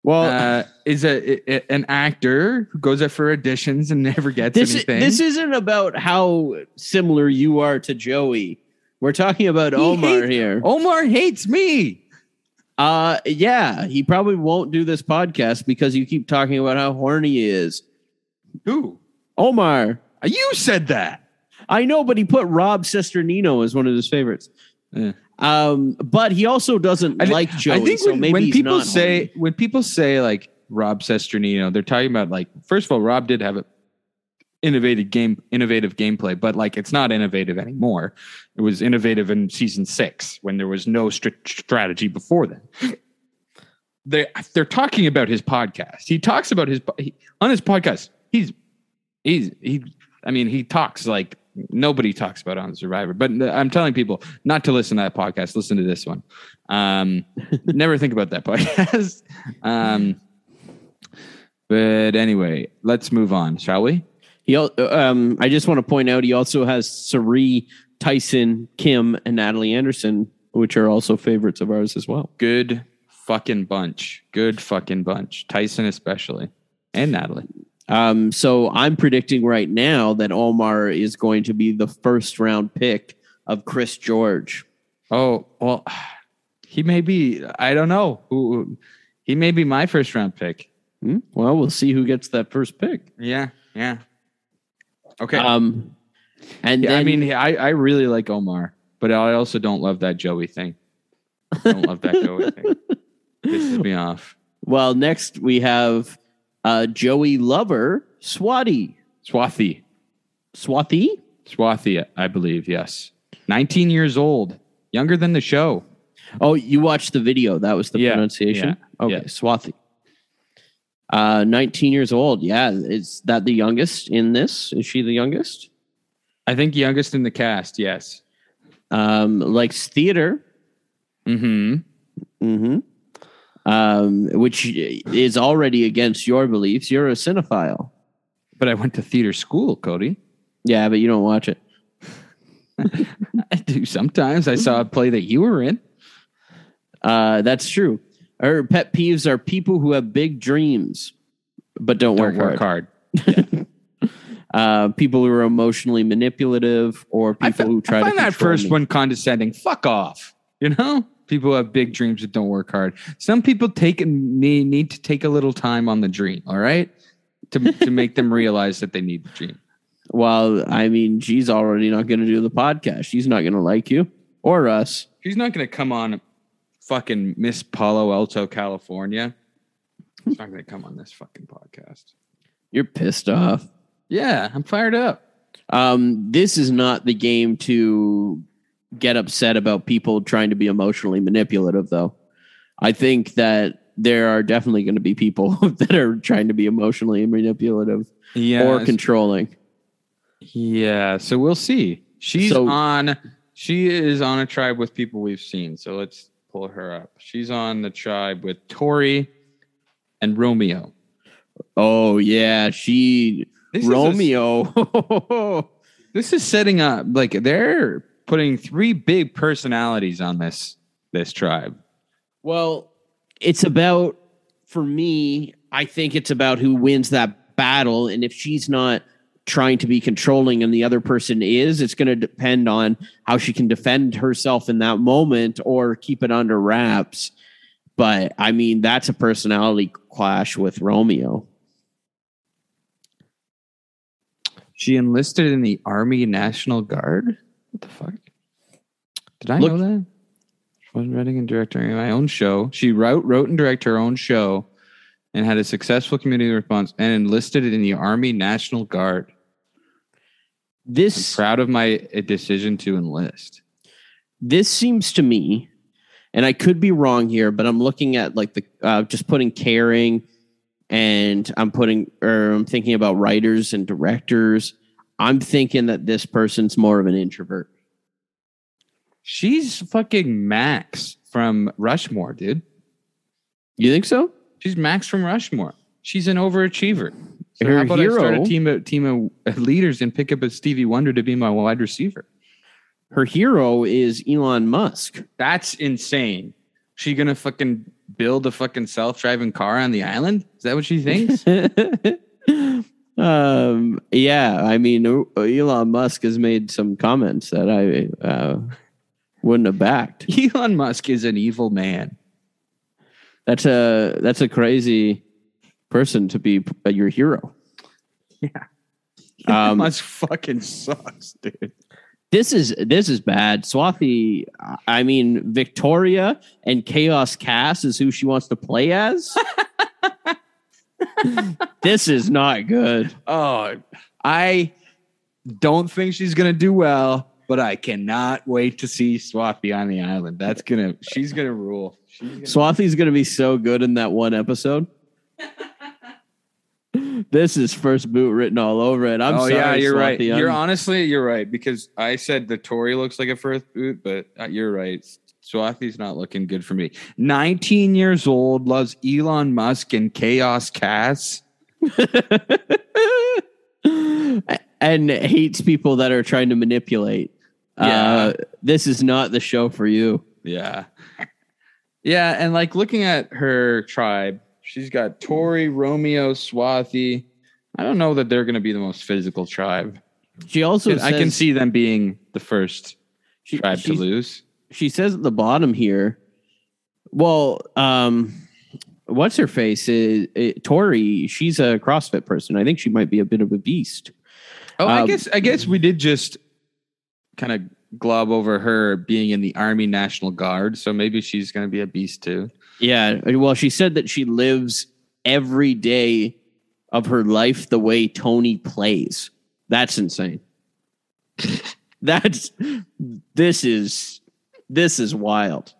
[SPEAKER 1] Well,
[SPEAKER 3] Uh, is a, a- an actor who goes out for auditions and never gets
[SPEAKER 1] this
[SPEAKER 3] anything.
[SPEAKER 1] this isn't about how similar you are to Joey. We're talking about
[SPEAKER 3] He
[SPEAKER 1] Omar
[SPEAKER 3] hates-
[SPEAKER 1] here.
[SPEAKER 3] Omar hates me.
[SPEAKER 1] Uh yeah, he probably won't do this podcast because you keep talking about how horny he is.
[SPEAKER 3] Who?
[SPEAKER 1] Omar.
[SPEAKER 3] You said that.
[SPEAKER 1] I know, but he put Rob Cesternino as one of his favorites.
[SPEAKER 3] Yeah.
[SPEAKER 1] Um, but he also doesn't like Joey.
[SPEAKER 3] I think
[SPEAKER 1] so
[SPEAKER 3] when,
[SPEAKER 1] maybe
[SPEAKER 3] when people say when people say like Rob Cesternino, they're talking about like first of all, Rob did have a innovative game, innovative gameplay, but like it's not innovative anymore. It was innovative in season six when there was no str- strategy before then. They they're talking about his podcast. He talks about his he, on his podcast. He's he's he. I mean, he talks like nobody talks about on Survivor. But I'm telling people not to listen to that podcast. Listen to this one. Um, never think about that podcast. Um, but anyway, let's move on, shall we?
[SPEAKER 1] He, al- um, I just want to point out he also has Sari, Tyson, Kim, and Natalie Anderson, which are also favorites of ours as well.
[SPEAKER 3] Good fucking bunch. Good fucking bunch. Tyson especially, and Natalie.
[SPEAKER 1] Um, so I'm predicting right now that Omar is going to be the first round pick of Chris George.
[SPEAKER 3] Oh well, he may be. I don't know who. He may be my first round pick.
[SPEAKER 1] Hmm? Well, we'll see who gets that first pick.
[SPEAKER 3] Yeah, yeah. Okay.
[SPEAKER 1] Um, and
[SPEAKER 3] Yeah, I mean, I, I really like Omar, but I also don't love that Joey thing. I don't love that Joey thing. Pisses me off.
[SPEAKER 1] well, next we have uh, Joey Lover, Swati.
[SPEAKER 3] Swathi.
[SPEAKER 1] Swathi?
[SPEAKER 3] Swathi, I believe, yes. 19 years old, younger than the show.
[SPEAKER 1] Oh, you watched the video. That was the
[SPEAKER 3] Yeah,
[SPEAKER 1] pronunciation?
[SPEAKER 3] yeah,
[SPEAKER 1] okay,
[SPEAKER 3] yeah.
[SPEAKER 1] Swathi. Uh, 19 years old. Yeah. Is that the youngest in this? Is she the youngest?
[SPEAKER 3] I think youngest in the cast, yes.
[SPEAKER 1] Um, likes theater.
[SPEAKER 3] Mm-hmm.
[SPEAKER 1] hmm Um, which is already against your beliefs. You're a cinephile.
[SPEAKER 3] But I went to theater school, Cody.
[SPEAKER 1] Yeah, but you don't watch it.
[SPEAKER 3] I do sometimes. I saw a play that you were in.
[SPEAKER 1] Uh, that's true. Her pet peeves are people who have big dreams but don't,
[SPEAKER 3] Don't
[SPEAKER 1] work,
[SPEAKER 3] work
[SPEAKER 1] hard.
[SPEAKER 3] hard.
[SPEAKER 1] uh, people who are emotionally manipulative, or people
[SPEAKER 3] fi-
[SPEAKER 1] who try
[SPEAKER 3] I find
[SPEAKER 1] to
[SPEAKER 3] that first
[SPEAKER 1] me.
[SPEAKER 3] one condescending. Fuck off. You know, people have big dreams that don't work hard. Some people take need need to take a little time on the dream. All right, to to make them realize that they need the dream.
[SPEAKER 1] Well, I mean, she's already not going to do the podcast. She's not going to like you or us.
[SPEAKER 3] She's not going to come on fucking Miss Palo Alto, California. She's not going to come on this fucking podcast.
[SPEAKER 1] You're pissed off.
[SPEAKER 3] Yeah, I'm fired up.
[SPEAKER 1] Um, this is not the game to get upset about people trying to be emotionally manipulative, though. I think that there are definitely going to be people that are trying to be emotionally manipulative
[SPEAKER 3] Yeah,
[SPEAKER 1] or controlling.
[SPEAKER 3] yeah. So we'll see. She's
[SPEAKER 1] So-
[SPEAKER 3] on. She is on a tribe with people we've seen. So let's pull her up. She's on the tribe with Tori and Romeo.
[SPEAKER 1] Oh yeah, she
[SPEAKER 3] This is a-
[SPEAKER 1] Romeo.
[SPEAKER 3] This is setting up like they're putting three big personalities on this this tribe.
[SPEAKER 1] well, it's about for me. I think it's about who wins that battle, and if she's not trying to be controlling and the other person is, it's going to depend on how she can defend herself in that moment or keep it under wraps. But I mean, that's a personality clash with Romeo.
[SPEAKER 3] She enlisted in the Army National Guard. What the fuck? Did I
[SPEAKER 1] Look-
[SPEAKER 3] know that? She wasn't writing and directing my own show. She wrote, wrote and directed her own show, and had a successful community response. And enlisted in the Army National Guard. I'm
[SPEAKER 1] This
[SPEAKER 3] proud of my decision to enlist.
[SPEAKER 1] this seems to me, and I could be wrong here, but I'm looking at like the uh, just putting caring, and I'm putting or I'm thinking about writers and directors. I'm thinking that this person's more of an introvert.
[SPEAKER 3] She's fucking Max from Rushmore, dude.
[SPEAKER 1] You think so?
[SPEAKER 3] She's Max from Rushmore. She's an overachiever. So
[SPEAKER 1] Her
[SPEAKER 3] how about I start a
[SPEAKER 1] hero-
[SPEAKER 3] team of team of leaders and pick up a Stevie Wonder to be my wide receiver?
[SPEAKER 1] Her hero is Elon Musk.
[SPEAKER 3] That's insane. She gonna fucking build a fucking self-driving car on the island? Is that what she thinks?
[SPEAKER 1] um, yeah, I mean, Elon Musk has made some comments that I uh, wouldn't have backed.
[SPEAKER 3] Elon Musk is an evil man.
[SPEAKER 1] That's a that's a crazy person to be uh, your hero.
[SPEAKER 3] Yeah. Elon
[SPEAKER 1] Um,
[SPEAKER 3] Musk fucking sucks, dude.
[SPEAKER 1] This is this is bad. Swathi, I mean, Victoria and Chaos Cass is who she wants to play as. this is not good.
[SPEAKER 3] Oh, I don't think she's gonna do well, but I cannot wait to see Swathi on the island. That's gonna she's gonna rule. She's gonna
[SPEAKER 1] Swathi's going to be so good in that one episode. this is first boot written all over it. I'm
[SPEAKER 3] oh
[SPEAKER 1] sorry.
[SPEAKER 3] yeah, you're right. You're honestly you're right because I said the Tori looks like a first boot, but uh, you're right. Swathi's not looking good for me. 19 years old, loves Elon Musk and Chaos Cass.
[SPEAKER 1] and hates people that are trying to manipulate. Uh, this is not the show for you.
[SPEAKER 3] Yeah. Yeah, and like looking at her tribe, she's got Tori, Romeo, Swathi. I don't know that they're going to be the most physical tribe.
[SPEAKER 1] She also
[SPEAKER 3] I can see them being the first
[SPEAKER 1] she,
[SPEAKER 3] tribe to lose.
[SPEAKER 1] She says at the bottom here. Well, um, what's her face? Is Tori? She's a CrossFit person. I think she might be a bit of a beast.
[SPEAKER 3] Oh, I
[SPEAKER 1] Um,
[SPEAKER 3] guess I guess we did just kind of glob over her being in the Army National Guard, so maybe she's going to be a beast too.
[SPEAKER 1] Yeah. Well, she said that she lives every day of her life the way Tony plays. That's insane. That's this is this is wild.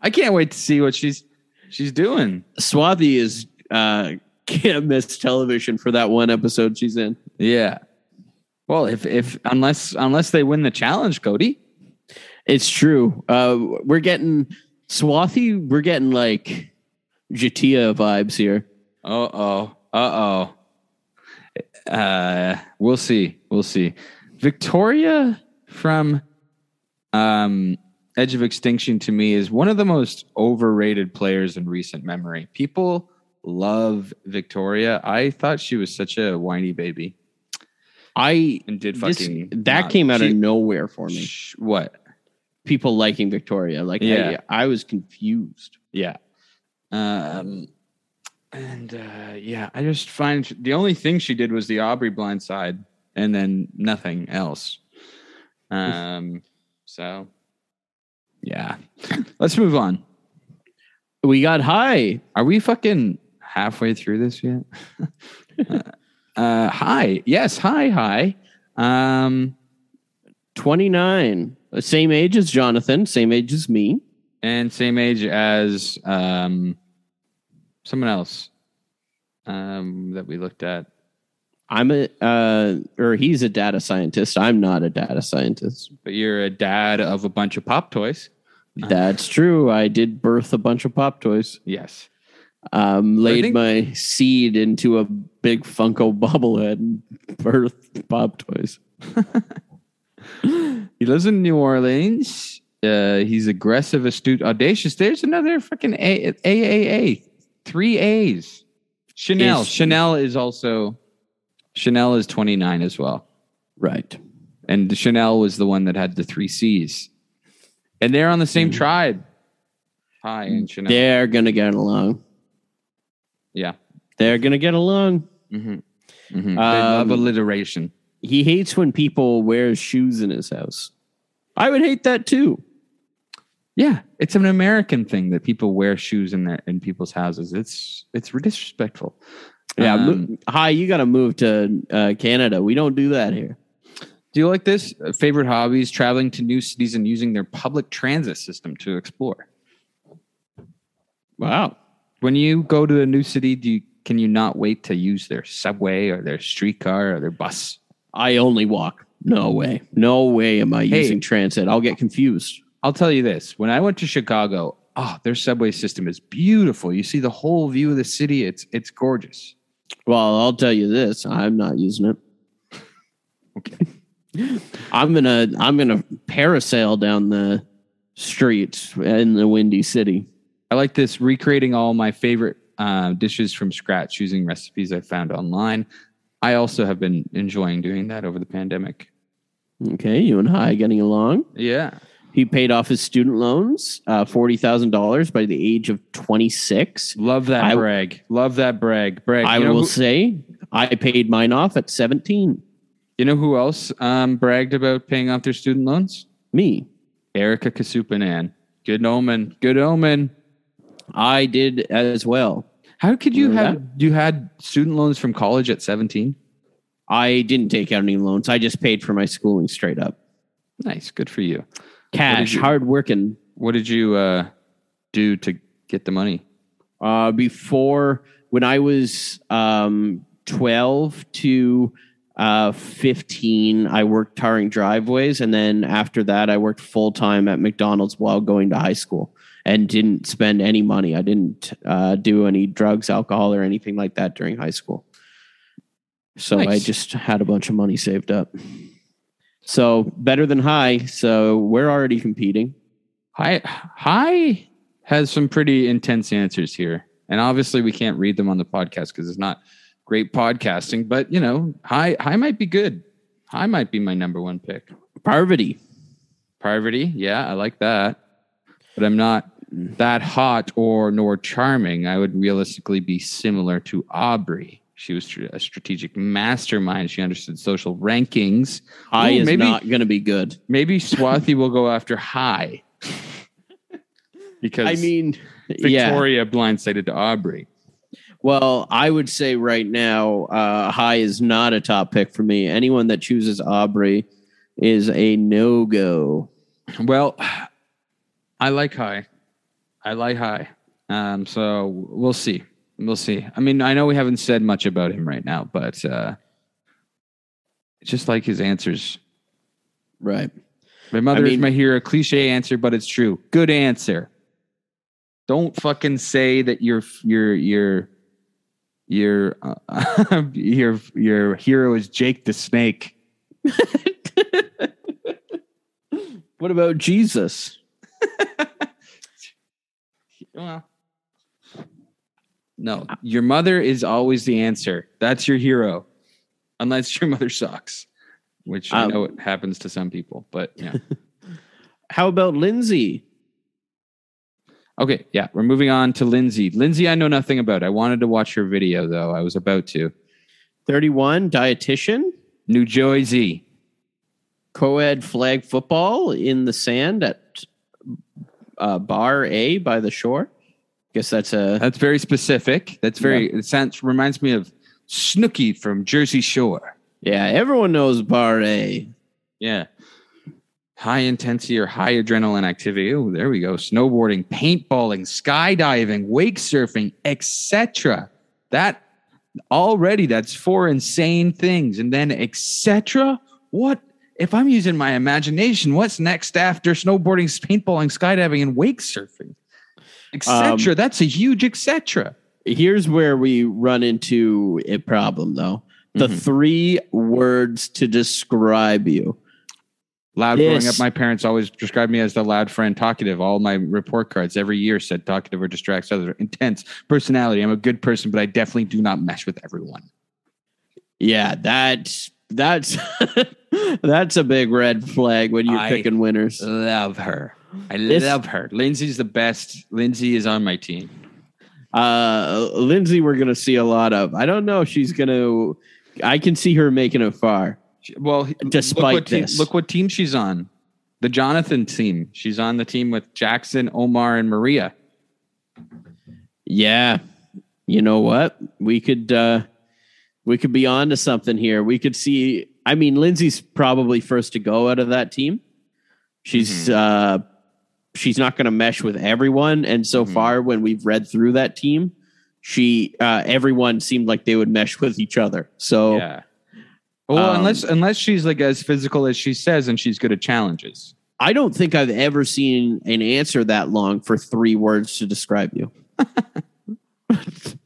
[SPEAKER 3] I can't wait to see what she's she's doing.
[SPEAKER 1] Swathi is uh can't miss television for that one episode she's in.
[SPEAKER 3] Yeah. Well, if if unless unless they win the challenge, Cody.
[SPEAKER 1] It's true. Uh we're getting Swathi, we're getting like Jatia vibes here.
[SPEAKER 3] Uh oh. Uh oh. Uh, we'll see. We'll see. Victoria from um, Edge of Extinction to me is one of the most overrated players in recent memory. People love Victoria. I thought she was such a whiny baby.
[SPEAKER 1] I
[SPEAKER 3] and did
[SPEAKER 1] this-
[SPEAKER 3] fucking
[SPEAKER 1] that
[SPEAKER 3] not-
[SPEAKER 1] came out
[SPEAKER 3] she-
[SPEAKER 1] of nowhere for me.
[SPEAKER 3] Sh- What?
[SPEAKER 1] People liking Victoria, like
[SPEAKER 3] Yeah.
[SPEAKER 1] I, I was confused.
[SPEAKER 3] Yeah. Um, and uh, yeah, I just find the only thing she did was the Aubrey blind side and then nothing else. Um, so yeah, let's move on.
[SPEAKER 1] We got Hai.
[SPEAKER 3] Are we fucking halfway through this yet? uh, hi. Yes. Hi. Hi. Um,
[SPEAKER 1] 29. Same age as Jonathan, same age as me.
[SPEAKER 3] and same age as um, someone else um, that we looked at.
[SPEAKER 1] I'm a, uh, or he's a data scientist. I'm not a data scientist.
[SPEAKER 3] But you're a dad of a bunch of pop toys.
[SPEAKER 1] That's true. I did birth a bunch of pop toys.
[SPEAKER 3] Yes.
[SPEAKER 1] Um, laid
[SPEAKER 3] think-
[SPEAKER 1] my seed into a big Funko bobblehead and birthed pop toys.
[SPEAKER 3] He lives in New Orleans. Uh, he's aggressive, astute, audacious. There's another fucking A AAA. Three A's. Chanel.
[SPEAKER 1] Is-
[SPEAKER 3] Chanel is also Chanel is 29 as well.
[SPEAKER 1] Right.
[SPEAKER 3] And Chanel was the one that had the three C's. And they're on the same tribe. Hai and Chanel.
[SPEAKER 1] They're going to get along.
[SPEAKER 3] Yeah.
[SPEAKER 1] They're going to get along.
[SPEAKER 3] Mhm. Mhm. they love
[SPEAKER 1] Um,
[SPEAKER 3] alliteration.
[SPEAKER 1] He hates when people wear shoes in his house. I would hate that too.
[SPEAKER 3] Yeah, it's an American thing that people wear shoes in their in people's houses. It's it's disrespectful.
[SPEAKER 1] Yeah.
[SPEAKER 3] Um,
[SPEAKER 1] Hai, you got to move to uh, Canada. We don't do that here.
[SPEAKER 3] Do you like this? Uh, favorite hobbies: traveling to new cities and using their public transit system to explore.
[SPEAKER 1] Wow.
[SPEAKER 3] When you go to a new city, do you can you not wait to use their subway or their streetcar or their bus?
[SPEAKER 1] I only walk. No way. No way am I
[SPEAKER 3] Hey.
[SPEAKER 1] using transit. I'll get confused.
[SPEAKER 3] I'll tell you this: when I went to Chicago, oh, their subway system is beautiful. You see the whole view of the city. It's it's gorgeous.
[SPEAKER 1] Well, I'll tell you this. I'm not using it.
[SPEAKER 3] Okay.
[SPEAKER 1] I'm gonna I'm gonna parasail down the streets in the windy city.
[SPEAKER 3] I like this recreating all my favorite uh, dishes from scratch using recipes I found online. I also have been enjoying doing that over the pandemic.
[SPEAKER 1] Okay, you and I getting along.
[SPEAKER 3] Yeah.
[SPEAKER 1] He paid off his student loans, uh, forty thousand dollars by the age of twenty six.
[SPEAKER 3] Love that
[SPEAKER 1] I-
[SPEAKER 3] brag. Love that brag. Brag.
[SPEAKER 1] I
[SPEAKER 3] you, know
[SPEAKER 1] will
[SPEAKER 3] who,
[SPEAKER 1] say I paid mine off at seventeen.
[SPEAKER 3] you know who else um, bragged about paying off their student loans?
[SPEAKER 1] Me,
[SPEAKER 3] Erika Casupanan. Good omen. Good omen.
[SPEAKER 1] I did as well.
[SPEAKER 3] How could you
[SPEAKER 1] Remember
[SPEAKER 3] have you had student loans from college at 17?
[SPEAKER 1] I didn't take out any loans. I just paid for my schooling straight up.
[SPEAKER 3] Nice. Good for you.
[SPEAKER 1] Cash,
[SPEAKER 3] you-
[SPEAKER 1] hard working.
[SPEAKER 3] What did you uh, do to get the money?
[SPEAKER 1] uh, before when I was um, 12 to uh, 15, I worked tarring driveways. And then after that, I worked full time at McDonald's while going to high school and didn't spend any money. I didn't uh, do any drugs, alcohol, or anything like that during high school. So I just had a bunch of money saved up. So better than Hai. So we're already competing.
[SPEAKER 3] Hai Hai has some pretty intense answers here, and obviously we can't read them on the podcast because it's not great podcasting. But you know, Hai Hai might be good. Hai might be my number one pick.
[SPEAKER 1] Parvati.
[SPEAKER 3] Parvati, yeah, I like that, but I'm not that hot or nor charming. I would realistically be similar to Aubrey. She was a strategic mastermind. She understood social rankings.
[SPEAKER 1] Hai
[SPEAKER 3] Ooh,
[SPEAKER 1] is
[SPEAKER 3] maybe-
[SPEAKER 1] not going to be good.
[SPEAKER 3] Maybe Swathi will go after Hai because
[SPEAKER 1] I mean, yeah.
[SPEAKER 3] Victoria blindsided to Aubrey.
[SPEAKER 1] Well, I would say right now, uh, Hai is not a top pick for me. Anyone that chooses Aubrey is a no go.
[SPEAKER 3] Well, I like Hai. I like Hai. Um, so we'll see. We'll see. I mean, I know we haven't said much about him right now, but uh, just like his answers.
[SPEAKER 1] Right.
[SPEAKER 3] My mother is
[SPEAKER 1] mean-
[SPEAKER 3] my hero. Cliche answer, but it's true. Good answer. Don't fucking say that your your your your uh, your your hero is Jake the Snake.
[SPEAKER 1] What about Jesus?
[SPEAKER 3] Well, no, your mother is always the answer. That's your hero, unless your mother sucks. which I
[SPEAKER 1] Um,
[SPEAKER 3] know it happens to some people, but yeah.
[SPEAKER 1] How about Lindsay?
[SPEAKER 3] okay, yeah, we're moving on to Lindsay. Lindsay, I know nothing about. I wanted to watch her video though. I was about to.
[SPEAKER 1] 31, dietitian,
[SPEAKER 3] New Jersey.
[SPEAKER 1] co-ed flag football in the sand at uh, Bar A by the shore. Guess that's a
[SPEAKER 3] That's very specific. That's very. It sounds reminds me of Snooki from Jersey Shore.
[SPEAKER 1] yeah. Everyone knows Bar A.
[SPEAKER 3] Yeah. High intensity or high adrenaline activity. Oh, there we go. Snowboarding, paintballing, skydiving, wake surfing, etc. That already that's four insane things. And then etc. What if I'm using my imagination? What's next after snowboarding, paintballing, skydiving, and wake surfing? Etc. that's a huge etc.
[SPEAKER 1] Here's where we run into a problem, though. The
[SPEAKER 3] Mhm.
[SPEAKER 1] three words to describe you.
[SPEAKER 3] Loud growing up, my parents always described me as the loud friend, talkative. All my report cards every year said talkative or distracts others. Intense personality. I'm a good person, but I definitely do not mesh with everyone.
[SPEAKER 1] Yeah, that's that's that's a big red flag when you're
[SPEAKER 3] I-
[SPEAKER 1] picking winners.
[SPEAKER 3] Love her. I
[SPEAKER 1] This-
[SPEAKER 3] love her. Lindsay's the best. Lindsay is on my team.
[SPEAKER 1] Uh, Lindsay, we're gonna see a lot of. I don't know. if She's gonna. I can see her making it far.
[SPEAKER 3] Well, look
[SPEAKER 1] Despite
[SPEAKER 3] team,
[SPEAKER 1] this.
[SPEAKER 3] look what team she's on. The Jonathan team. She's on the team with Jackson, Omar, and Maria.
[SPEAKER 1] Yeah, you know what? We could uh we could be on to something here. We could see. I mean, Lindsay's probably first to go out of that team. She's uh she's not going to mesh with everyone, and so
[SPEAKER 3] Mhm.
[SPEAKER 1] far, when we've read through that team, she uh everyone seemed like they would mesh with each other. So
[SPEAKER 3] Yeah. Well,
[SPEAKER 1] Um,
[SPEAKER 3] unless unless she's like as physical as she says, and she's good at challenges.
[SPEAKER 1] I don't think I've ever seen an answer that long for three words to describe you.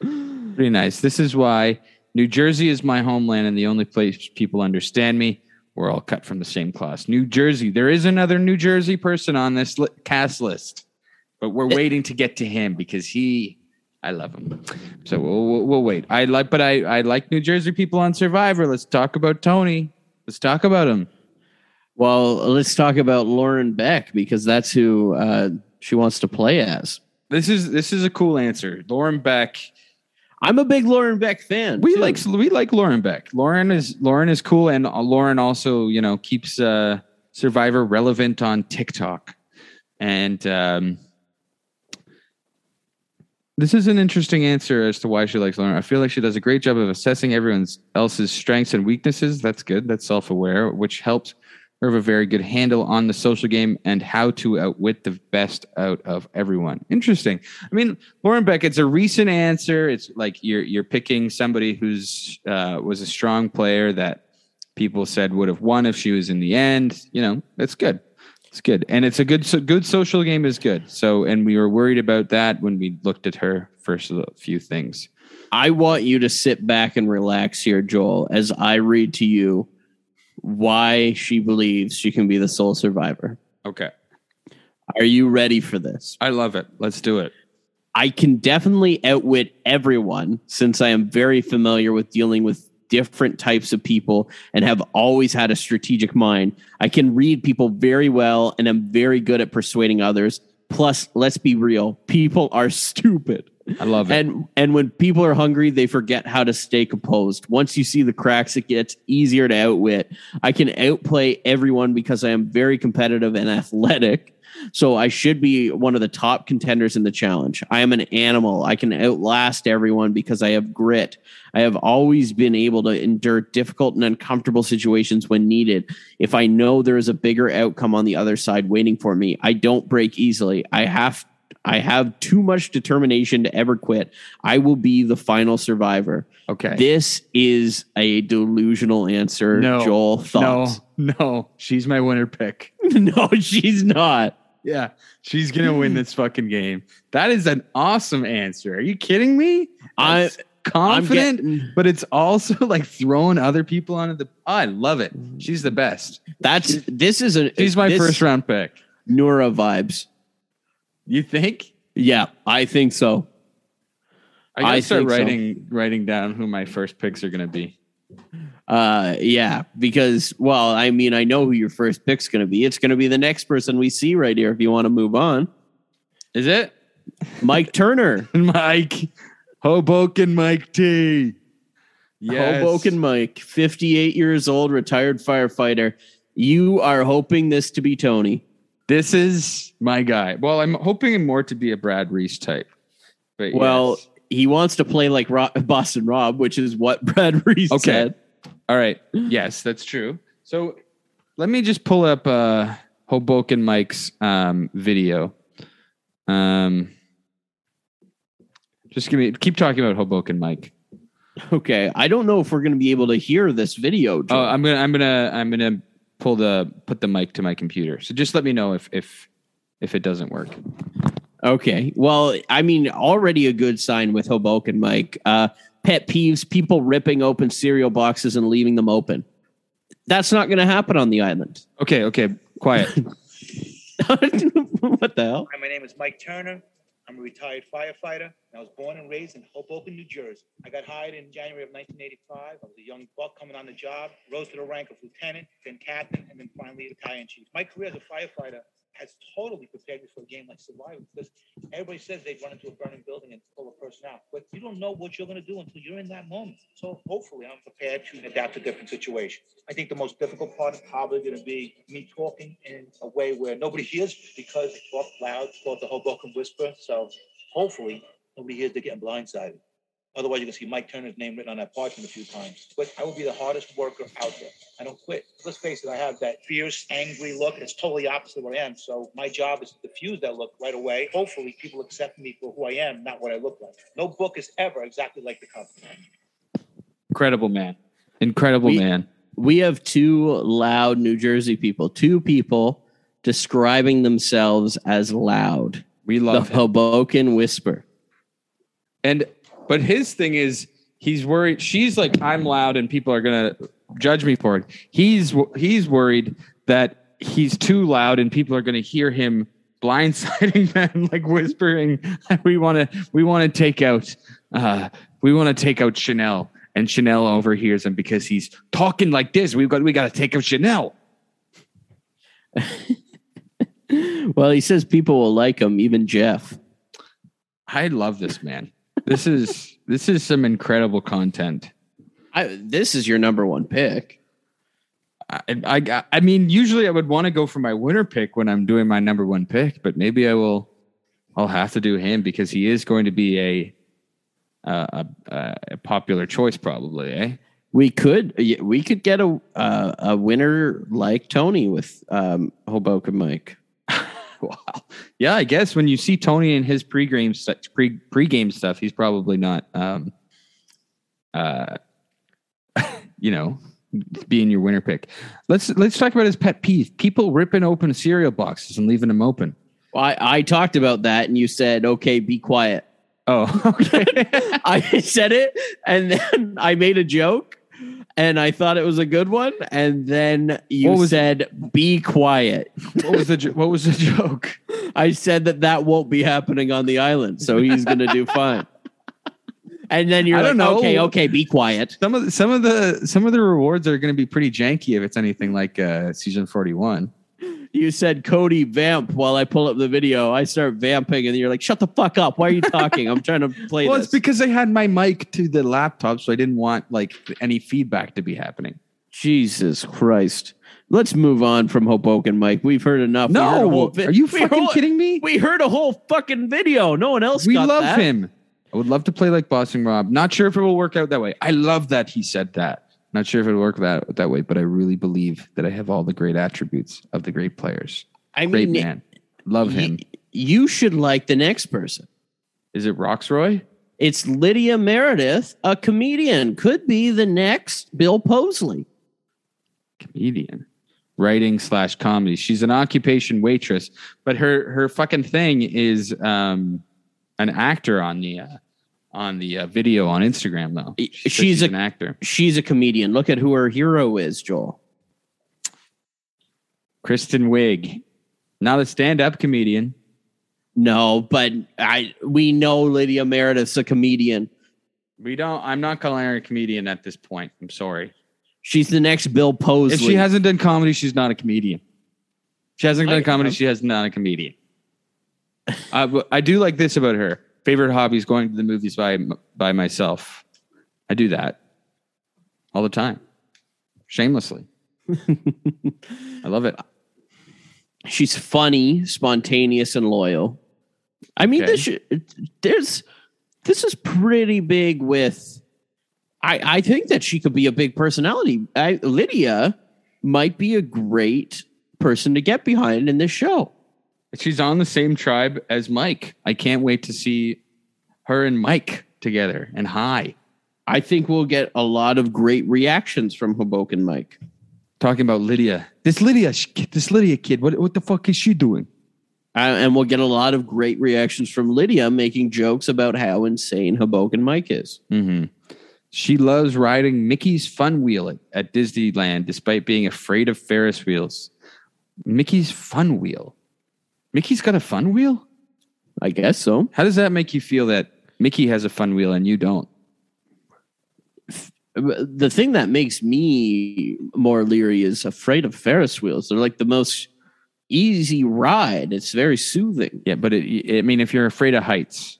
[SPEAKER 3] Pretty nice. This is why New Jersey is my homeland and the only place people understand me. We're all cut from the same cloth. New Jersey. There is another New Jersey person on this li- cast list, but we're waiting to get to him because he, I love him. So we'll, we'll, we'll wait. I like, but I, I like New Jersey people on Survivor. Let's talk about Tony. Let's talk about him.
[SPEAKER 1] Well, let's talk about Lauren Beck because that's who uh, she wants to play as.
[SPEAKER 3] This is this is a cool answer. Lauren Beck.
[SPEAKER 1] I'm a big Lauren Beck fan.
[SPEAKER 3] We
[SPEAKER 1] too.
[SPEAKER 3] like we like Lauren Beck. Lauren is Lauren is cool, and Lauren also you know keeps uh, Survivor relevant on TikTok, and um, this is an interesting answer as to why she likes Lauren. I feel like she does a great job of assessing everyone else's strengths and weaknesses. That's good. That's self aware, which helps her have a very good handle on the social game and how to outwit the best out of everyone. Interesting. I mean, Lauren Beck, it's a recent answer. It's like you're you're picking somebody who's uh, was a strong player that people said would have won if she was in the end. You know, it's good. It's good, and it's a good so good social game is good. So, and we were worried about that when we looked at her first few things.
[SPEAKER 1] I want you to sit back and relax here, Joel, as I read to you why she believes she can be the sole survivor.
[SPEAKER 3] Okay,
[SPEAKER 1] Are you ready for this?
[SPEAKER 3] I love it. Let's do it.
[SPEAKER 1] I can definitely outwit everyone since I am very familiar with dealing with different types of people and have always had a strategic mind. I can read people very well and I'm very good at persuading others. Plus, let's be real, people are stupid.
[SPEAKER 3] I love it.
[SPEAKER 1] And and when people are hungry, they forget how to stay composed. Once you see the cracks, it gets easier to outwit. I can outplay everyone because I am very competitive and athletic. So I should be one of the top contenders in the challenge. I am an animal. I can outlast everyone because I have grit. I have always been able to endure difficult and uncomfortable situations when needed. If I know there is a bigger outcome on the other side waiting for me, I don't break easily. I have I have too much determination to ever quit. I will be the final survivor.
[SPEAKER 3] okay.
[SPEAKER 1] This is a delusional answer.
[SPEAKER 3] No.
[SPEAKER 1] Joel
[SPEAKER 3] no,
[SPEAKER 1] thoughts.
[SPEAKER 3] no, she's my winner pick.
[SPEAKER 1] No, she's not.
[SPEAKER 3] Yeah, she's gonna win this fucking game. That is an awesome answer. Are you kidding me?
[SPEAKER 1] I-
[SPEAKER 3] That's confident,
[SPEAKER 1] I'm getting-
[SPEAKER 3] but it's also like throwing other people onto the. Oh, I love it. She's the best.
[SPEAKER 1] That's this is a
[SPEAKER 3] She's my
[SPEAKER 1] this-
[SPEAKER 3] first round pick.
[SPEAKER 1] Noura vibes.
[SPEAKER 3] You think?
[SPEAKER 1] Yeah, I think so.
[SPEAKER 3] I gotta
[SPEAKER 1] I
[SPEAKER 3] start
[SPEAKER 1] think so.
[SPEAKER 3] writing writing down who my first picks are gonna be.
[SPEAKER 1] Uh, yeah, because well, I mean, I know who your first pick's going to be. It's going to be the next person we see right here. If you want to move on,
[SPEAKER 3] Is it
[SPEAKER 1] Mike Turner,
[SPEAKER 3] Mike Hoboken Mike T? Yes.
[SPEAKER 1] Hoboken Mike, fifty-eight years old, retired firefighter. You are hoping this to be Tony.
[SPEAKER 3] This is my guy. Well, I'm hoping more to be a Brad Reese type. But
[SPEAKER 1] Well,
[SPEAKER 3] yes.
[SPEAKER 1] he wants to play like Ro- Boston Rob, which is what Brad Reese
[SPEAKER 3] Okay.
[SPEAKER 1] said.
[SPEAKER 3] all right. Yes, that's true. So let me just pull up uh Hoboken Mike's um video. Um just give me keep talking about Hoboken Mike.
[SPEAKER 1] Okay, I don't know if we're going to be able to hear this video.
[SPEAKER 3] Oh, I'm gonna I'm gonna I'm gonna pull the put the mic to my computer. So just let me know if if if it doesn't work.
[SPEAKER 1] Okay. Well, I mean, already a good sign with Hoboken Mike. Uh, pet peeves: people ripping open cereal boxes and leaving them open. That's not going to happen on the island.
[SPEAKER 3] Okay, okay, quiet.
[SPEAKER 1] what the hell?
[SPEAKER 4] Hi, my name is Mike Turner. I'm a retired firefighter. I was born and raised in Hoboken, New Jersey. I got hired in January of 1985. I was a young buck coming on the job, rose to the rank of lieutenant, then captain, and then finally battalion chief. My career as a firefighter has totally prepared me for a game like Survivor because everybody says they run into a burning building and pull a person out, but you don't know what you're going to do until you're in that moment. So hopefully, I'm prepared to adapt to different situations. I think the most difficult part is probably going to be me talking in a way where nobody hears because I talk loud, called the Hoboken Whisper. So hopefully, nobody hears they're getting blindsided. Otherwise, you can see Mike Turner's name written on that parchment a few times. But I will be the hardest worker out there. I don't quit. Let's face it, I have that fierce, angry look. It's totally opposite of what I am. So my job is to diffuse that look right away. Hopefully, people accept me for who I am, not what I look like. No book is ever exactly like the cover.
[SPEAKER 3] Incredible man. Incredible
[SPEAKER 1] We-
[SPEAKER 3] man.
[SPEAKER 1] We have two loud New Jersey people, two people describing themselves as loud.
[SPEAKER 3] We
[SPEAKER 1] The
[SPEAKER 3] love him.
[SPEAKER 1] Hoboken Whisper.
[SPEAKER 3] And but his thing is he's worried. She's like, I'm loud and people are gonna judge me for it. He's he's worried that he's too loud and people are gonna hear him blindsiding them, like whispering, "We want to, we want to take out, uh, we want to take out Chanel." And Chanel overhears him because he's talking like this. We've got, we got to take out Chanel.
[SPEAKER 1] Well, he says people will like him, even Jeff.
[SPEAKER 3] I love this man. This is this is some incredible content.
[SPEAKER 1] I, this is your number one pick.
[SPEAKER 3] I, I, I mean, usually I would want to go for my winner pick when I'm doing my number one pick, but maybe I will. I'll have to do him because he is going to be a a, a, a popular choice, probably. Eh?
[SPEAKER 1] We could we could get a uh, a winner like Tony with um, Hoboken Mike.
[SPEAKER 3] Wow. Yeah, I guess when you see Tony in his pregame pre pregame stuff, he's probably not, um, uh, you know, being your winner pick. Let's let's talk about his pet peeve: people ripping open cereal boxes and leaving them open.
[SPEAKER 1] Well, I, I talked about that, and you said, "Okay, be quiet."
[SPEAKER 3] Oh, okay.
[SPEAKER 1] I said it, and then I made a joke, and I thought it was a good one, and then you said, "Be quiet."
[SPEAKER 3] what was the jo- what was the joke?
[SPEAKER 1] I said that that won't be happening on the island, so he's going to do fine. And then you're
[SPEAKER 3] I
[SPEAKER 1] like,
[SPEAKER 3] don't know.
[SPEAKER 1] "Okay, okay, be quiet."
[SPEAKER 3] Some of the, some of the some of the rewards are going to be pretty janky if it's anything like uh, season forty one.
[SPEAKER 1] You said, "Cody, vamp." While I pull up the video, I start vamping, and you're like, "Shut the fuck up! Why are you talking? I'm trying to play
[SPEAKER 3] Well,
[SPEAKER 1] this."
[SPEAKER 3] it's because I had my mic to the laptop, so I didn't want like any feedback to be happening.
[SPEAKER 1] Jesus Christ. Let's move on from Hoboken Mike. We've heard enough. Heard
[SPEAKER 3] No,
[SPEAKER 1] vi-
[SPEAKER 3] are you fucking
[SPEAKER 1] heard-
[SPEAKER 3] kidding me?
[SPEAKER 1] We heard a whole fucking video. No one else
[SPEAKER 3] We love
[SPEAKER 1] that.
[SPEAKER 3] him. I would love to play like Boston Rob. Not sure if it will work out that way. I love that he said that. Not sure if it would work that that way, but I really believe that I have all the great attributes of the great players.
[SPEAKER 1] I
[SPEAKER 3] Great
[SPEAKER 1] mean,
[SPEAKER 3] man. Love
[SPEAKER 1] y-
[SPEAKER 3] him.
[SPEAKER 1] you should like the next person.
[SPEAKER 3] Is it Rocksroy?
[SPEAKER 1] It's Lydia Meredith, a comedian. Could be the next Bill Posley.
[SPEAKER 3] comedian writing slash comedy she's an occupation waitress but her her fucking thing is um an actor on the uh, on the uh, video on instagram though She
[SPEAKER 1] She's a-
[SPEAKER 3] an actor
[SPEAKER 1] She's a comedian. Look at who her hero is, Joel.
[SPEAKER 3] kristen wiig not a stand-up comedian
[SPEAKER 1] No, but I we know Lydia Meredith's a comedian.
[SPEAKER 3] we don't i'm not calling her a comedian at this point i'm sorry
[SPEAKER 1] She's the next Bill Posley.
[SPEAKER 3] If she hasn't done comedy, she's not a comedian. She hasn't done
[SPEAKER 1] I-
[SPEAKER 3] comedy.
[SPEAKER 1] I'm-
[SPEAKER 3] She has not a comedian. I do like this about her. Favorite hobby is going to the movies by by myself. I do that all the time, shamelessly. I love it.
[SPEAKER 1] she's funny, spontaneous, and loyal. I mean,
[SPEAKER 3] Okay.
[SPEAKER 1] this there's this is pretty big with. I I think that she could be a big personality. I, Lydia might be a great person to get behind in this show.
[SPEAKER 3] She's on the same tribe as Mike. I can't wait to see her and Mike together and Hai.
[SPEAKER 1] I think we'll get a lot of great reactions from Hoboken Mike.
[SPEAKER 3] Talking about Lydia. This Lydia, this Lydia kid, what, what the fuck is she doing?
[SPEAKER 1] Uh, and we'll get a lot of great reactions from Lydia making jokes about how insane Hoboken Mike is.
[SPEAKER 3] Mm-hmm. She loves riding Mickey's Fun Wheel at, at Disneyland despite being afraid of Ferris wheels. Mickey's Fun Wheel. Mickey's got a fun wheel?
[SPEAKER 1] I guess so.
[SPEAKER 3] How does that make you feel that Mickey has a fun wheel and you don't?
[SPEAKER 1] the thing that makes me more leery is afraid of Ferris wheels. They're like the most easy ride. It's very soothing.
[SPEAKER 3] Yeah, but it, I mean, if you're afraid of heights.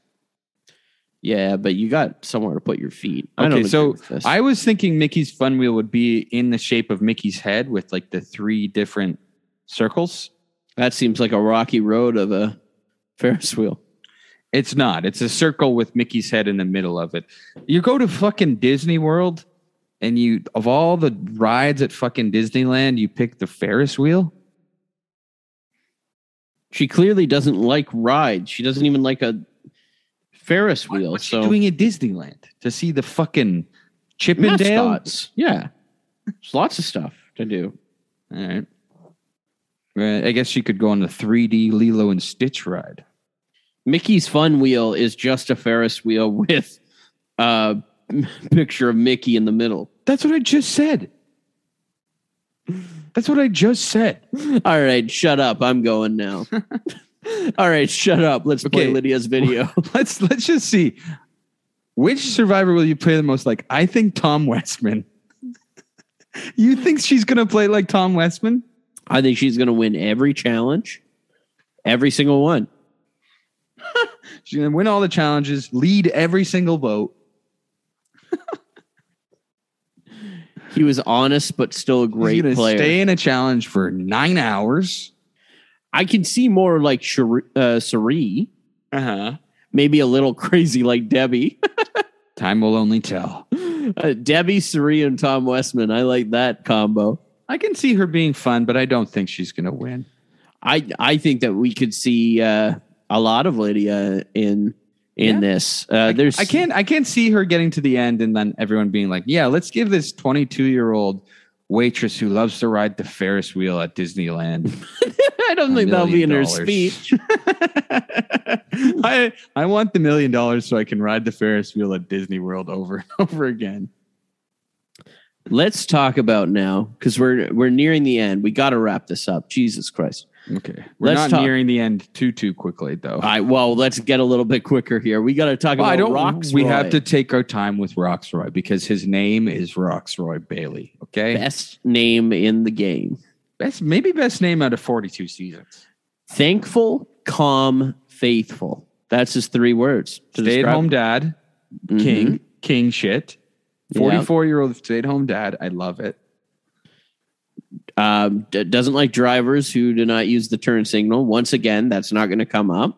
[SPEAKER 1] Yeah, but you got somewhere to put your feet. I don't
[SPEAKER 3] Okay, so. I was thinking Mickey's Fun Wheel would be in the shape of Mickey's head with like the three different circles.
[SPEAKER 1] That seems like a rocky road of a Ferris wheel.
[SPEAKER 3] It's not. It's a circle with Mickey's head in the middle of it. You go to fucking Disney World and you of all the rides at fucking Disneyland, you pick the Ferris wheel.
[SPEAKER 1] She clearly doesn't like rides. She doesn't even like a Ferris wheel.
[SPEAKER 3] What's
[SPEAKER 1] so
[SPEAKER 3] she doing at Disneyland to see the fucking Chippendale?
[SPEAKER 1] mascots. Yeah. There's lots of stuff to do.
[SPEAKER 3] All right. Uh, I guess she could go on the 3D Lilo and Stitch ride.
[SPEAKER 1] Mickey's Fun Wheel is just a Ferris wheel with a picture of Mickey in the middle.
[SPEAKER 3] That's what I just said. That's what I just said.
[SPEAKER 1] All right, shut up. I'm going now. All right, shut up. Let's play Lydia's video.
[SPEAKER 3] let's let's just see which survivor will you play the most like i think tom westman you think she's gonna play like tom westman
[SPEAKER 1] I think she's going to win every challenge, every single one.
[SPEAKER 3] she's gonna win all the challenges lead every single vote
[SPEAKER 1] He was honest, but still a great player.
[SPEAKER 3] stay in a challenge for nine hours
[SPEAKER 1] I can see more like Cherie, uh, Cirie,
[SPEAKER 3] uh-huh
[SPEAKER 1] maybe a little crazy like Debbie.
[SPEAKER 3] time will only tell
[SPEAKER 1] Uh, Debbie, Cirie, and Tom Westman. I like that combo.
[SPEAKER 3] I can see her being fun but i don't think she's gonna win
[SPEAKER 1] I I think that we could see uh, a lot of Lydia in in
[SPEAKER 3] Yeah.
[SPEAKER 1] this. Uh, there's
[SPEAKER 3] i can't i can't see her getting to the end and then everyone being like yeah let's give this 22 year old waitress who loves to ride the ferris wheel at disneyland
[SPEAKER 1] I don't think that'll be in her speech.
[SPEAKER 3] I I want the million dollars so I can ride the Ferris wheel at Disney World over and over again.
[SPEAKER 1] Let's talk about now because we're we're nearing the end. We got to wrap this up. Jesus Christ!
[SPEAKER 3] Okay, we're
[SPEAKER 1] Let's
[SPEAKER 3] not
[SPEAKER 1] talk-
[SPEAKER 3] nearing the end too too quickly though.
[SPEAKER 1] All right, well, let's get a little bit quicker here. We got to talk
[SPEAKER 3] Well,
[SPEAKER 1] about
[SPEAKER 3] I don't.
[SPEAKER 1] Rocksroy.
[SPEAKER 3] We have to take our time with Rocksroy because his name is Rocksroy Bailey. Okay,
[SPEAKER 1] best name in the game.
[SPEAKER 3] best maybe best name out of forty two seasons.
[SPEAKER 1] Thankful, calm, faithful. That's his three words.
[SPEAKER 3] Stay at home dad,
[SPEAKER 1] Mhm.
[SPEAKER 3] king, king shit.
[SPEAKER 1] Yeah.
[SPEAKER 3] Forty four year old stay at home dad. I love it.
[SPEAKER 1] Um, d- doesn't like drivers who do not use the turn signal. Once again, that's not going to come up.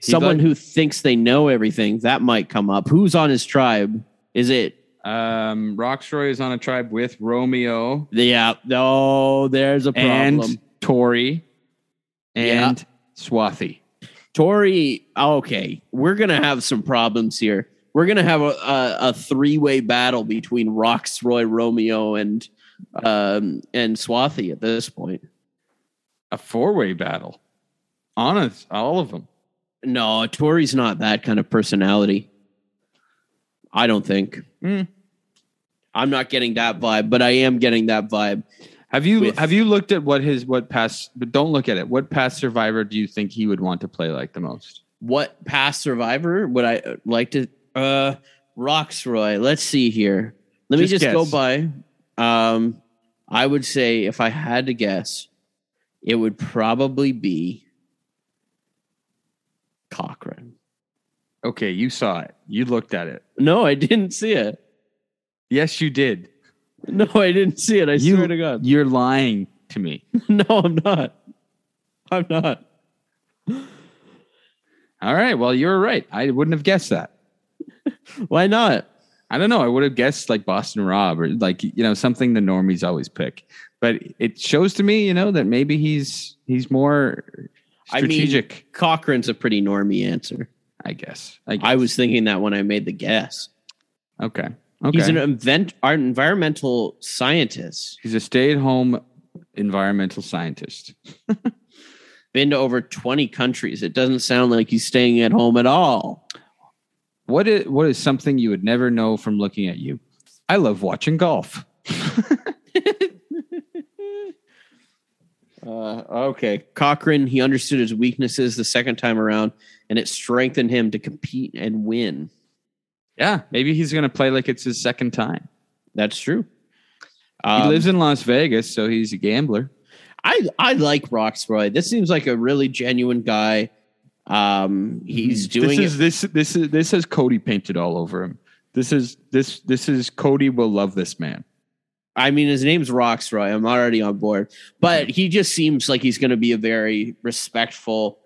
[SPEAKER 3] He's
[SPEAKER 1] Someone
[SPEAKER 3] like-
[SPEAKER 1] who thinks they know everything that might come up. Who's on his tribe? Is it?
[SPEAKER 3] Um, Rocksroy is on a tribe with Romeo.
[SPEAKER 1] Yeah. Oh, there's a problem.
[SPEAKER 3] and Tori and Swati.
[SPEAKER 1] Tori, okay, we're gonna have some problems here. We're gonna have a, a, a three way battle between Rocksroy, Romeo, and um, and Swati at this point.
[SPEAKER 3] A four way battle. Honest, all of them.
[SPEAKER 1] No, Tori's not that kind of personality. I don't think.
[SPEAKER 3] Hmm.
[SPEAKER 1] I'm not getting that vibe, but I am getting that vibe.
[SPEAKER 3] Have you
[SPEAKER 1] With-
[SPEAKER 3] have you looked at what his what past? But don't look at it. What past survivor do you think he would want to play like the most?
[SPEAKER 1] What past survivor would I uh, like to? Uh, Rocksroy. Let's see here. Let me
[SPEAKER 3] Just
[SPEAKER 1] just go by. Um, I would say if I had to guess, it would probably be Cochran.
[SPEAKER 3] Okay, you saw it. You looked at it.
[SPEAKER 1] No, I didn't see it.
[SPEAKER 3] Yes, you did.
[SPEAKER 1] No, I didn't see it. I
[SPEAKER 3] You-
[SPEAKER 1] swear to God.
[SPEAKER 3] You're lying to me.
[SPEAKER 1] No, I'm not. I'm not.
[SPEAKER 3] All right. Well, you were right. I wouldn't have guessed that.
[SPEAKER 1] Why not?
[SPEAKER 3] I don't know. I would have guessed like Boston Rob or like you know something the normies always pick. But it shows to me, you know, that maybe he's he's more
[SPEAKER 1] I mean,
[SPEAKER 3] strategic.
[SPEAKER 1] Cochran's a pretty normy answer.
[SPEAKER 3] I guess. I, guess.
[SPEAKER 1] I was thinking that when I made the guess.
[SPEAKER 3] okay. Okay.
[SPEAKER 1] He's an event, our environmental scientist.
[SPEAKER 3] he's a stay-at-home environmental scientist.
[SPEAKER 1] Been to over 20 countries. It doesn't sound like he's staying at home at all.
[SPEAKER 3] What is what is something you would never know from looking at you? I love watching golf.
[SPEAKER 1] Uh, okay. Cochran, he understood his weaknesses the second time around, and it strengthened him to compete and win.
[SPEAKER 3] Yeah, maybe he's going to play like it's his second time.
[SPEAKER 1] That's true.
[SPEAKER 3] He
[SPEAKER 1] Um,
[SPEAKER 3] lives in Las Vegas, so he's a gambler.
[SPEAKER 1] I I like Rocksroy. This seems like a really genuine guy. Um, he's doing
[SPEAKER 3] this is
[SPEAKER 1] it.
[SPEAKER 3] this this is this has Cody painted all over him. This is this this is Cody will love this man.
[SPEAKER 1] I mean, his name's Rocksroy. I'm already on board, but he just seems like he's going to be a very respectful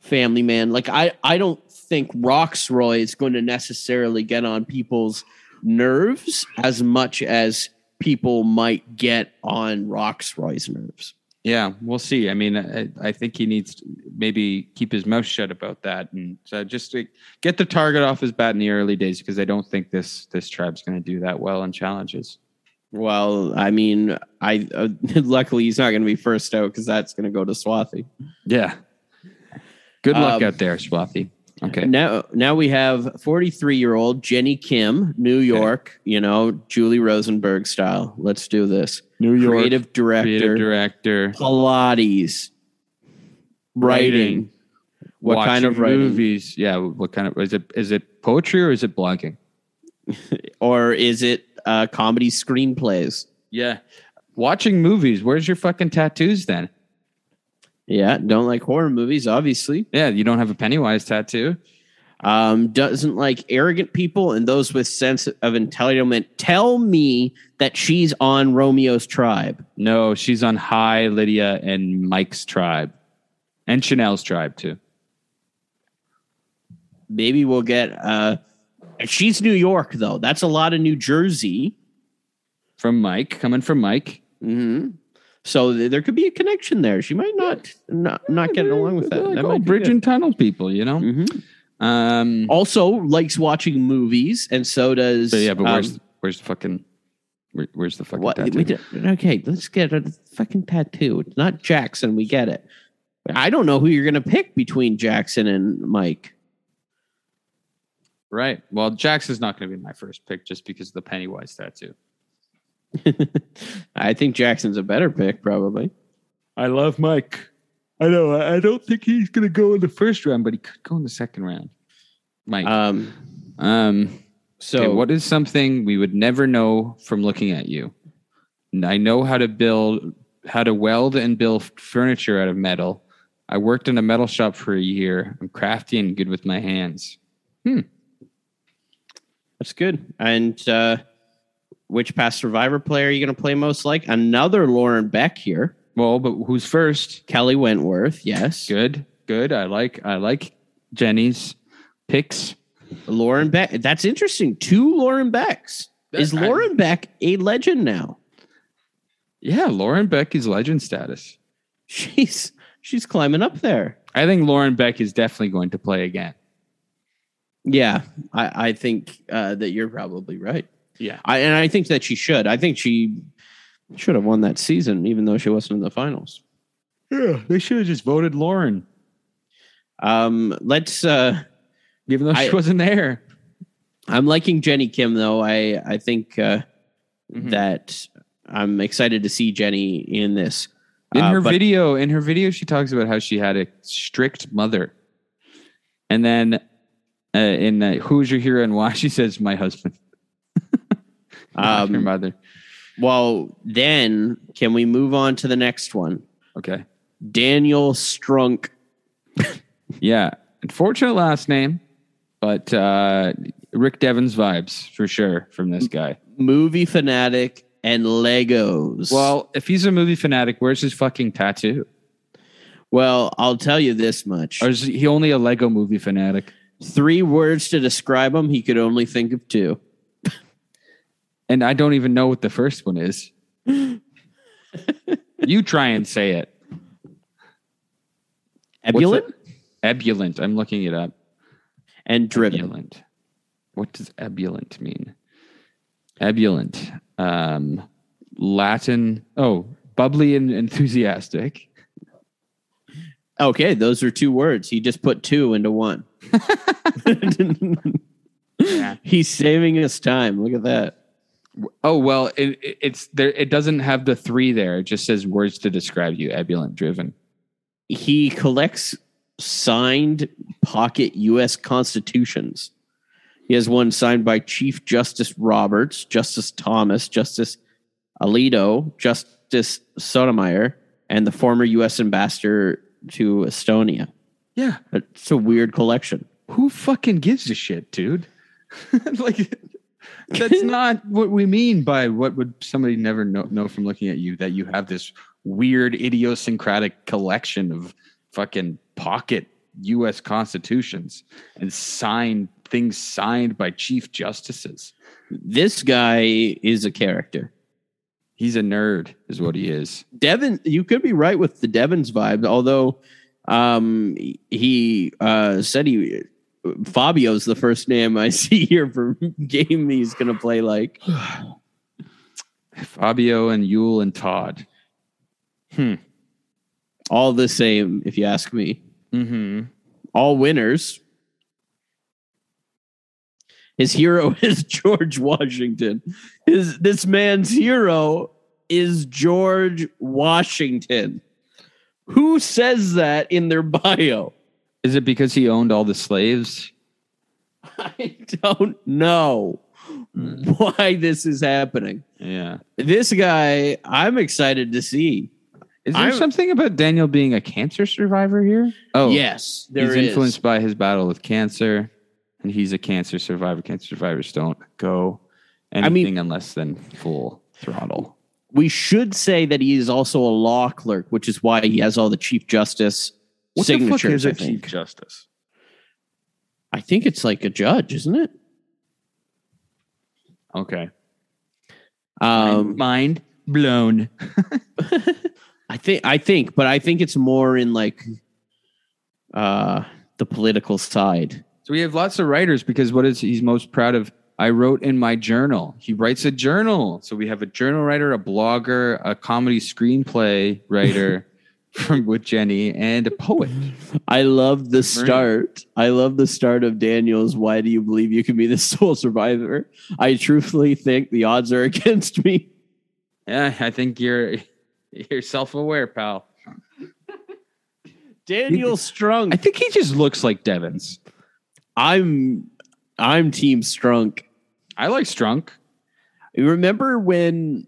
[SPEAKER 1] family man. Like I, I don't think Rocksroy is going to necessarily get on people's nerves as much as people might get on Rocksroy's nerves.
[SPEAKER 3] Yeah, we'll see. I mean, I, I think he needs to maybe keep his mouth shut about that, and so just to get the target off his bat in the early days because I don't think this this tribe's going to do that well in challenges.
[SPEAKER 1] Well, I mean, I uh, luckily he's not going to be first out because that's going to go to Swati.
[SPEAKER 3] Yeah. Good luck
[SPEAKER 1] Um,
[SPEAKER 3] out there, Swati. Okay.
[SPEAKER 1] Now, now we have 43 year old Jenny Kim, New York. You know, Julie Rosenberg style. Let's do this.
[SPEAKER 3] New York.
[SPEAKER 1] Creative director,
[SPEAKER 3] creative director,
[SPEAKER 1] Pilates, writing.
[SPEAKER 3] Writing.
[SPEAKER 1] What kind of writing?
[SPEAKER 3] movies? Yeah. What kind of is it? Is it poetry or is it blogging?
[SPEAKER 1] Or is it uh, comedy screenplays?
[SPEAKER 3] Yeah. Watching movies. Where's your fucking tattoos then?
[SPEAKER 1] Yeah, don't like horror movies, obviously.
[SPEAKER 3] Yeah, you don't have a Pennywise tattoo.
[SPEAKER 1] Um, doesn't like arrogant people and those with sense of entitlement. Tell me that she's on Romeo's tribe.
[SPEAKER 3] No, she's on Hai, Lydia, and Mike's tribe. And Chanel's tribe too.
[SPEAKER 1] Maybe we'll get uh she's New York though. That's a lot of New Jersey.
[SPEAKER 3] From Mike, coming from Mike.
[SPEAKER 1] hmm So th- there could be a connection there. She might not not not get along with that.
[SPEAKER 3] Like
[SPEAKER 1] that might
[SPEAKER 3] bridge and tunnel people, you know?
[SPEAKER 1] Mhm.
[SPEAKER 3] Um
[SPEAKER 1] Also likes watching movies, and so does.
[SPEAKER 3] so yeah, but where's
[SPEAKER 1] um,
[SPEAKER 3] where's the fucking where, where's the fucking
[SPEAKER 1] what?
[SPEAKER 3] tattoo?
[SPEAKER 1] Did, okay, let's get a fucking tattoo. It's not Jackson. We get it. I don't know who you're gonna pick between Jackson and Mike.
[SPEAKER 3] Right. Well, Jackson's not going to be my first pick just because of the Pennywise tattoo.
[SPEAKER 1] I think Jackson's a better pick, probably.
[SPEAKER 3] I love Mike. I know. I I don't think he's going to go in the first round, but he could go in the second round. Mike.
[SPEAKER 1] Um,
[SPEAKER 3] um.
[SPEAKER 1] so
[SPEAKER 3] okay, what is something we would never know from looking at you? I know how to build, how to weld and build furniture out of metal. I worked in a metal shop for a year. I'm crafty and good with my hands. Hmm.
[SPEAKER 1] That's good. And uh, which past Survivor player are you going to play most like? Another Lauren Beck here.
[SPEAKER 3] Well, but who's first?
[SPEAKER 1] Kelly Wentworth, yes.
[SPEAKER 3] Good, good. I like, I like Jenny's picks.
[SPEAKER 1] Lauren Beck. That's interesting. Two Lauren Becks. Is
[SPEAKER 3] I-
[SPEAKER 1] Lauren Beck a legend now?
[SPEAKER 3] Yeah, Lauren Beck is legend status.
[SPEAKER 1] She's she's climbing up there.
[SPEAKER 3] I think Lauren Beck is definitely going to play again.
[SPEAKER 1] Yeah, I, I think uh, that you're probably right.
[SPEAKER 3] Yeah.
[SPEAKER 1] I, and I think that she should. I think she should have won that season, even though she wasn't in the finals.
[SPEAKER 3] Yeah, they should have just voted Lauren,
[SPEAKER 1] Um, let's. Uh,
[SPEAKER 3] even though she wasn't there.
[SPEAKER 1] I'm liking Jenny Kim though. I I think uh,
[SPEAKER 3] Mhm.
[SPEAKER 1] that I'm excited to see Jenny in this.
[SPEAKER 3] In
[SPEAKER 1] Uh,
[SPEAKER 3] her
[SPEAKER 1] but-
[SPEAKER 3] video, in her video, she talks about how she had a strict mother, and then uh, in uh, "Who's Your Hero and Why," she says, "My husband."
[SPEAKER 1] Um,
[SPEAKER 3] mother.
[SPEAKER 1] Well, then can we move on to the next one?
[SPEAKER 3] Okay.
[SPEAKER 1] Daniel Strunk.
[SPEAKER 3] Yeah. Unfortunate last name, but uh, Rick Devens vibes for sure from this guy.
[SPEAKER 1] movie fanatic and Legos.
[SPEAKER 3] Well, if he's a movie fanatic, where's his fucking tattoo?
[SPEAKER 1] well, I'll tell you this much.
[SPEAKER 3] Or is he only a Lego movie fanatic?
[SPEAKER 1] Three words to describe him, he could only think of two.
[SPEAKER 3] And I don't even know what the first one is. you try and say it.
[SPEAKER 1] Ebullient
[SPEAKER 3] What's Ebullient. I'm looking it up.
[SPEAKER 1] and driven.
[SPEAKER 3] Ebullient. What does ebullient mean? Ebullient. Um, Latin. Oh, bubbly and enthusiastic.
[SPEAKER 1] Okay, those are two words. He just put two into one.
[SPEAKER 3] Yeah.
[SPEAKER 1] He's saving us time. Look at that.
[SPEAKER 3] Oh well, it, it- it's there. It doesn't have the three there. It just says words to describe you. Ebullient, driven.
[SPEAKER 1] He collects signed pocket U.S. constitutions. He has one signed by Chief Justice Roberts, Justice Thomas, Justice Alito, Justice Sotomayor, and the former U.S. ambassador to Estonia.
[SPEAKER 3] Yeah.
[SPEAKER 1] It's a weird collection.
[SPEAKER 3] Who fucking gives a shit, dude? like that's not what we mean by what would somebody never know, know from looking at you that you have this weird idiosyncratic collection of fucking pocket US constitutions and signed things signed by chief justices.
[SPEAKER 1] This guy is a character.
[SPEAKER 3] He's a nerd is what he is.
[SPEAKER 1] Devin, you could be right with the Devon's vibe, although um, he uh, said he Fabio's the first name I see here for game he's going to play like.
[SPEAKER 3] Fabio and Yul and Todd. Hmm.
[SPEAKER 1] All the same, if you ask me.
[SPEAKER 3] Mhm.
[SPEAKER 1] All winners. His hero is George Washington. His this man's hero is George Washington. Who says that in their bio?
[SPEAKER 3] Is it because he owned all the slaves?
[SPEAKER 1] I don't know why this is happening.
[SPEAKER 3] Yeah.
[SPEAKER 1] This guy, I'm excited to see.
[SPEAKER 3] Is there
[SPEAKER 1] I'm-
[SPEAKER 3] something about Daniel being a cancer survivor here? Oh, oh
[SPEAKER 1] yes, there
[SPEAKER 3] he's
[SPEAKER 1] is.
[SPEAKER 3] influenced by his battle with cancer, and he's a cancer survivor. Cancer survivors don't go anything
[SPEAKER 1] mean-
[SPEAKER 3] unless than full throttle.
[SPEAKER 1] We should say that he is also a law clerk, which is why he has all the chief justice signatures. I think.
[SPEAKER 5] justice?
[SPEAKER 1] I think it's like a judge, isn't it?
[SPEAKER 3] Okay.
[SPEAKER 1] Um,
[SPEAKER 3] Mind blown.
[SPEAKER 1] I think I think, but I think it's more in like uh the political side.
[SPEAKER 3] So we have lots of writers because what is he's most proud of? I wrote in my journal. He writes a journal. So we have a journal writer, a blogger, a comedy screenplay writer from with Jenny, and a poet.
[SPEAKER 1] I love the start. I love the start of Daniel's. Why do you believe you can be the sole survivor? I truthfully think the odds are against me.
[SPEAKER 3] Yeah, I think you're you're self-aware, pal.
[SPEAKER 1] Daniel Strunk.
[SPEAKER 3] I think he just looks like Devens.
[SPEAKER 1] I'm I'm Team Strunk.
[SPEAKER 3] I like Strunk.
[SPEAKER 1] You remember when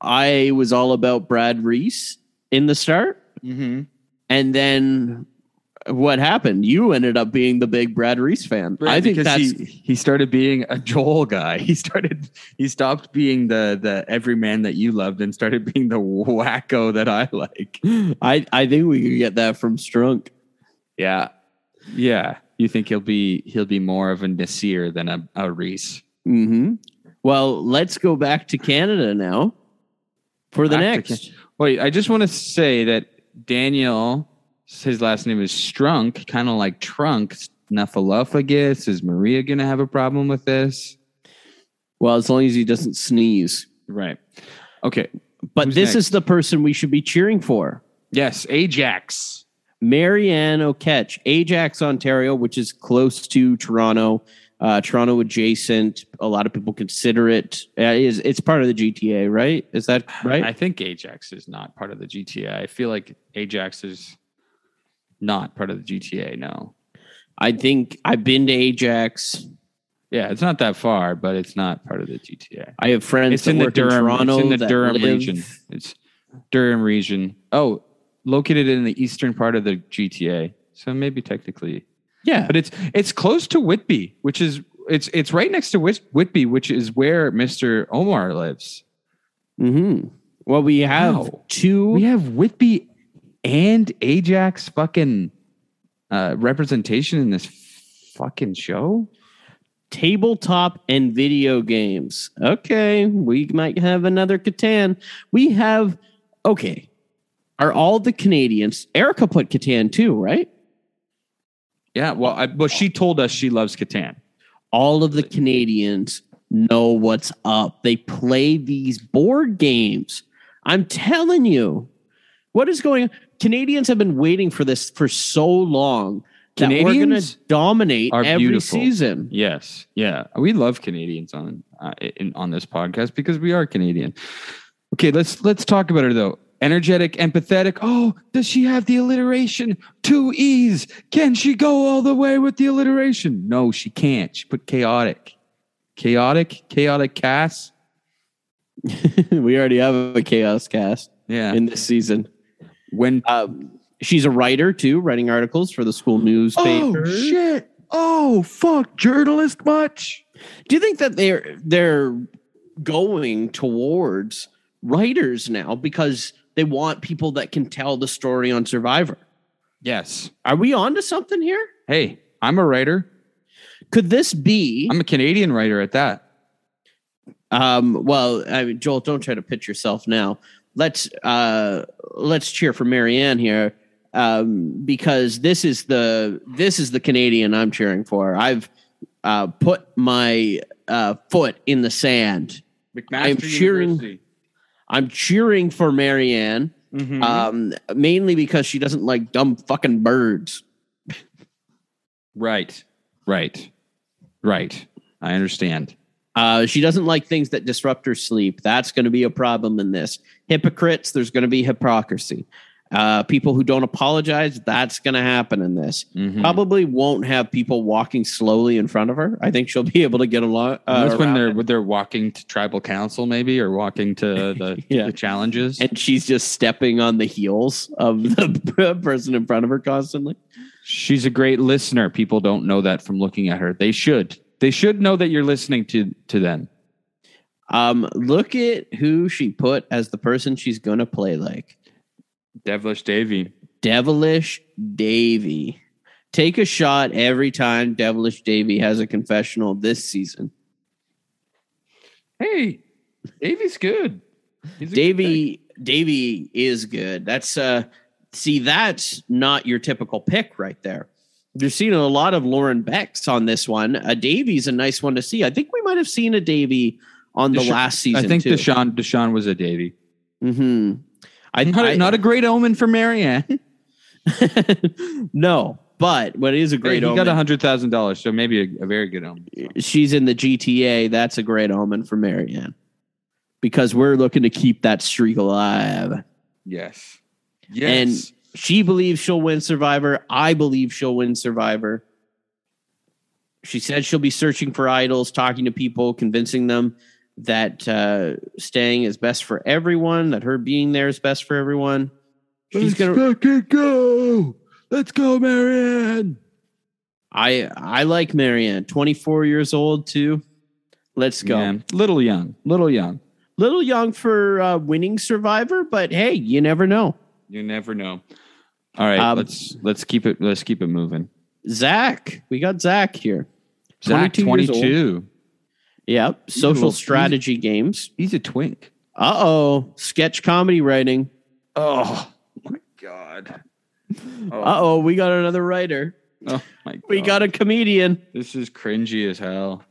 [SPEAKER 1] I was all about Brad Reese in the start?
[SPEAKER 3] Mm-hmm.
[SPEAKER 1] And then what happened? You ended up being the big Brad Reese fan. I think that's
[SPEAKER 3] he, he started being a Joel guy. He started he stopped being the the everyman that you loved and started being the wacko that I like.
[SPEAKER 1] I, I think we could get that from Strunk.
[SPEAKER 3] Yeah. Yeah. You think he'll be he'll be more of a Naseer than a, a Reese.
[SPEAKER 1] hmm Well, let's go back to Canada now for the
[SPEAKER 3] Back
[SPEAKER 1] next.
[SPEAKER 3] Wait, I just want to say that Daniel, his last name is Strunk, kind of like trunk, snuffleupagus. Is Maria gonna have a problem with this?
[SPEAKER 1] Well, as long as he doesn't sneeze.
[SPEAKER 3] Right. Okay.
[SPEAKER 1] But
[SPEAKER 3] Who's
[SPEAKER 1] this
[SPEAKER 3] next?
[SPEAKER 1] is the person we should be cheering for.
[SPEAKER 3] Yes, Ajax.
[SPEAKER 1] Maryanne Oketch, Ajax, Ontario, which is close to Toronto, uh, Toronto adjacent. A lot of people consider it uh, is it's part of the GTA, right? Is that right?
[SPEAKER 3] I think Ajax is not part of the GTA. I feel like Ajax is not part of the GTA. No.
[SPEAKER 1] I think I've been to Ajax.
[SPEAKER 3] Yeah, it's not that far, but it's not part of the GTA.
[SPEAKER 1] I have friends
[SPEAKER 3] It's in the Durham.
[SPEAKER 1] Toronto.
[SPEAKER 3] it's in the Durham
[SPEAKER 1] live-
[SPEAKER 3] region. It's Durham region. Oh, located in the eastern part of the GTA. So maybe technically,
[SPEAKER 1] Yeah,
[SPEAKER 3] but it's it's close to Whitby, which is it's it's right next to Whit- Whitby, which is where Mister Omar lives.
[SPEAKER 1] hmm Well, we have
[SPEAKER 3] Wow.
[SPEAKER 1] two.
[SPEAKER 3] We have Whitby and Ajax fucking uh, representation in this fucking show.
[SPEAKER 1] tabletop and video games. Okay, we might have another Catan. We have okay. Are all the Canadians? Erika put Catan too, right?
[SPEAKER 3] Yeah, well, I, well, she told us she loves Catan.
[SPEAKER 1] All of the Canadians know what's up. They play these board games. I'm telling you, what is going on? Canadians have been waiting for this for so long that we're going
[SPEAKER 3] Canadians
[SPEAKER 1] to dominate every
[SPEAKER 3] beautiful.
[SPEAKER 1] season.
[SPEAKER 3] Yes, yeah, we love Canadians on uh, in, on this podcast because we are Canadian. Okay, let's let's talk about her though. Energetic, empathetic. Oh, does she have the alliteration? Two E's. Can she go all the way with the alliteration? No, she can't. She put chaotic. Chaotic, chaotic cast.
[SPEAKER 1] we already have a chaos cast
[SPEAKER 3] Yeah.
[SPEAKER 1] in this season.
[SPEAKER 3] when
[SPEAKER 1] Um, she's a writer too, writing articles for the school newspaper.
[SPEAKER 3] Oh shit. Oh fuck, journalist much?
[SPEAKER 1] Do you think that they're they're going towards writers now because they want people that can tell the story on Survivor?
[SPEAKER 3] Yes.
[SPEAKER 1] Are we on to something here?
[SPEAKER 3] Hey, I'm a writer.
[SPEAKER 1] Could this be?
[SPEAKER 3] I'm a Canadian writer at that.
[SPEAKER 1] Um, well, I mean, Joel, don't try to pitch yourself now. Let's uh, let's cheer for Maryanne here um, because this is the this is the Canadian I'm cheering for. I've uh, put my uh, foot in the sand. I'm cheering- I'm cheering for Maryanne,
[SPEAKER 3] Mhm.
[SPEAKER 1] um, mainly because she doesn't like dumb fucking birds.
[SPEAKER 3] right. Right. Right. I understand.
[SPEAKER 1] Uh, she doesn't like things that disrupt her sleep. That's going to be a problem in this. Hypocrites, there's going to be hypocrisy. Uh, people who don't apologize, that's going to happen in this.
[SPEAKER 3] Mhm.
[SPEAKER 1] Probably won't have people walking slowly in front of her. I think she'll be able to get along. Uh,
[SPEAKER 3] That's when they're
[SPEAKER 1] it.
[SPEAKER 3] they're walking to tribal council, maybe, or walking to the,
[SPEAKER 1] Yeah.
[SPEAKER 3] the challenges.
[SPEAKER 1] and she's just stepping on the heels of the person in front of her constantly.
[SPEAKER 3] She's a great listener. People don't know that from looking at her. They should. They should know that you're listening to to them.
[SPEAKER 1] Um, look at who she put as the person she's going to play like.
[SPEAKER 3] Devilish Davy.
[SPEAKER 1] Devilish Davy. Take a shot every time Devilish Davy has a confessional this season.
[SPEAKER 3] Hey, Davy's good. He's a good.
[SPEAKER 1] Davy Davy is good. That's uh see that's not your typical pick right there. You're seeing a lot of Lauren Becks on this one. A Davy's a nice one to see. I think we might have seen a Davy on the last season.
[SPEAKER 3] I think
[SPEAKER 1] too.
[SPEAKER 3] Deshawn Deshawn was a Davy.
[SPEAKER 1] hmm I,
[SPEAKER 3] Not,
[SPEAKER 1] I-
[SPEAKER 3] a, not a great omen for Maryanne.
[SPEAKER 1] no, but what is a
[SPEAKER 3] Great.
[SPEAKER 1] great
[SPEAKER 3] he
[SPEAKER 1] omen.
[SPEAKER 3] got a hundred thousand dollars, so maybe a, a very good omen.
[SPEAKER 1] she's in the GTA, that's a great omen for Maryanne. Because we're looking to keep that streak alive.
[SPEAKER 3] Yes. Yes.
[SPEAKER 1] And she believes she'll win Survivor. I believe she'll win Survivor. She said she'll be searching for idols, talking to people, convincing them that uh, staying is best for everyone, that her being there is best for everyone. She's gonna.
[SPEAKER 3] fucking go. Let's go, Maryanne.
[SPEAKER 1] I I like Maryanne, twenty four years old too. Let's go.
[SPEAKER 3] Yeah, little young, little young.
[SPEAKER 1] Little young for uh, winning Survivor, but hey, you never know.
[SPEAKER 3] You never know. All right,
[SPEAKER 1] Um,
[SPEAKER 3] let's let's keep it let's keep it moving.
[SPEAKER 1] Zach, we got Zach here.
[SPEAKER 3] Zach,
[SPEAKER 1] 22
[SPEAKER 3] twenty
[SPEAKER 1] years old.
[SPEAKER 3] two.
[SPEAKER 1] Yep, social strategy games.
[SPEAKER 3] He's a twink.
[SPEAKER 1] Uh oh, sketch comedy writing.
[SPEAKER 3] Oh my god.
[SPEAKER 1] Uh oh, we got another writer.
[SPEAKER 3] Oh my god.
[SPEAKER 1] We got a comedian.
[SPEAKER 3] This is cringy as hell.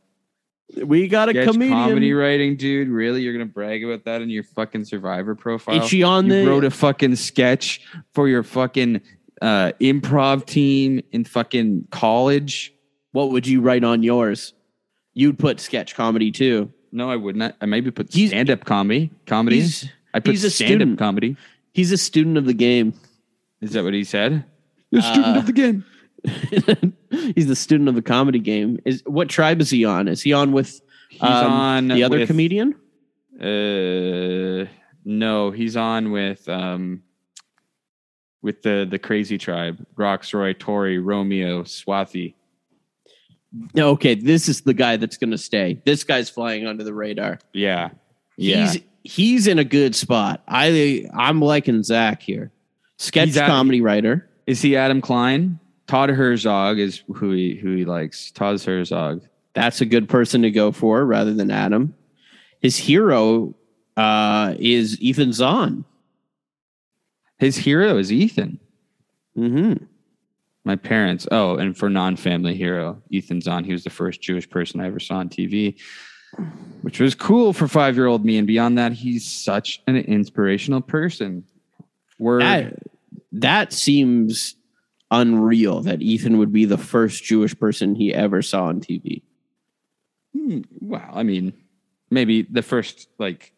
[SPEAKER 1] We got a
[SPEAKER 3] Sketch
[SPEAKER 1] comedian.
[SPEAKER 3] comedy writing, dude. Really, you're gonna brag about that in your fucking Survivor profile?
[SPEAKER 1] Is she on
[SPEAKER 3] you
[SPEAKER 1] the?
[SPEAKER 3] wrote a fucking sketch for your fucking uh, improv team in fucking college.
[SPEAKER 1] what would you write on yours? You'd put sketch comedy too.
[SPEAKER 3] No, I wouldn't. I maybe put
[SPEAKER 1] He's-
[SPEAKER 3] stand up comedy. Comedy.
[SPEAKER 1] He's
[SPEAKER 3] I put
[SPEAKER 1] he's a
[SPEAKER 3] stand up
[SPEAKER 1] student.
[SPEAKER 3] comedy.
[SPEAKER 1] he's a student of the game.
[SPEAKER 3] Is that what he said? The student
[SPEAKER 1] Uh,
[SPEAKER 3] of the game.
[SPEAKER 1] He's the student of the comedy game. Is what tribe is he on? Is he on with
[SPEAKER 3] He's
[SPEAKER 1] um,
[SPEAKER 3] on
[SPEAKER 1] the other
[SPEAKER 3] with-
[SPEAKER 1] comedian?
[SPEAKER 3] Uh, no, he's on with um, with the the crazy tribe: Rocksroy, Tori, Romeo, Swati.
[SPEAKER 1] No, okay, this is the guy that's going to stay. This guy's flying under the radar.
[SPEAKER 3] Yeah, yeah.
[SPEAKER 1] He's he's in a good spot. I I'm liking Zach here. Sketch comedy writer.
[SPEAKER 3] Is he Adam Klein? Todd Herzog is who he who he likes. Todd Herzog.
[SPEAKER 1] That's a good person to go for rather than Adam. His hero uh, is Ethan Zohn.
[SPEAKER 3] His hero is Ethan.
[SPEAKER 1] Mm-hmm.
[SPEAKER 3] My parents. Oh, and for non-family hero, Ethan Zohn. He was the first Jewish person I ever saw on TV, which was cool for five-year-old me. And beyond that, he's such an inspirational person. Word.
[SPEAKER 1] That that seems unreal that Ethan would be the first Jewish person he ever saw on TV.
[SPEAKER 3] Hmm, Well, I mean, maybe the first like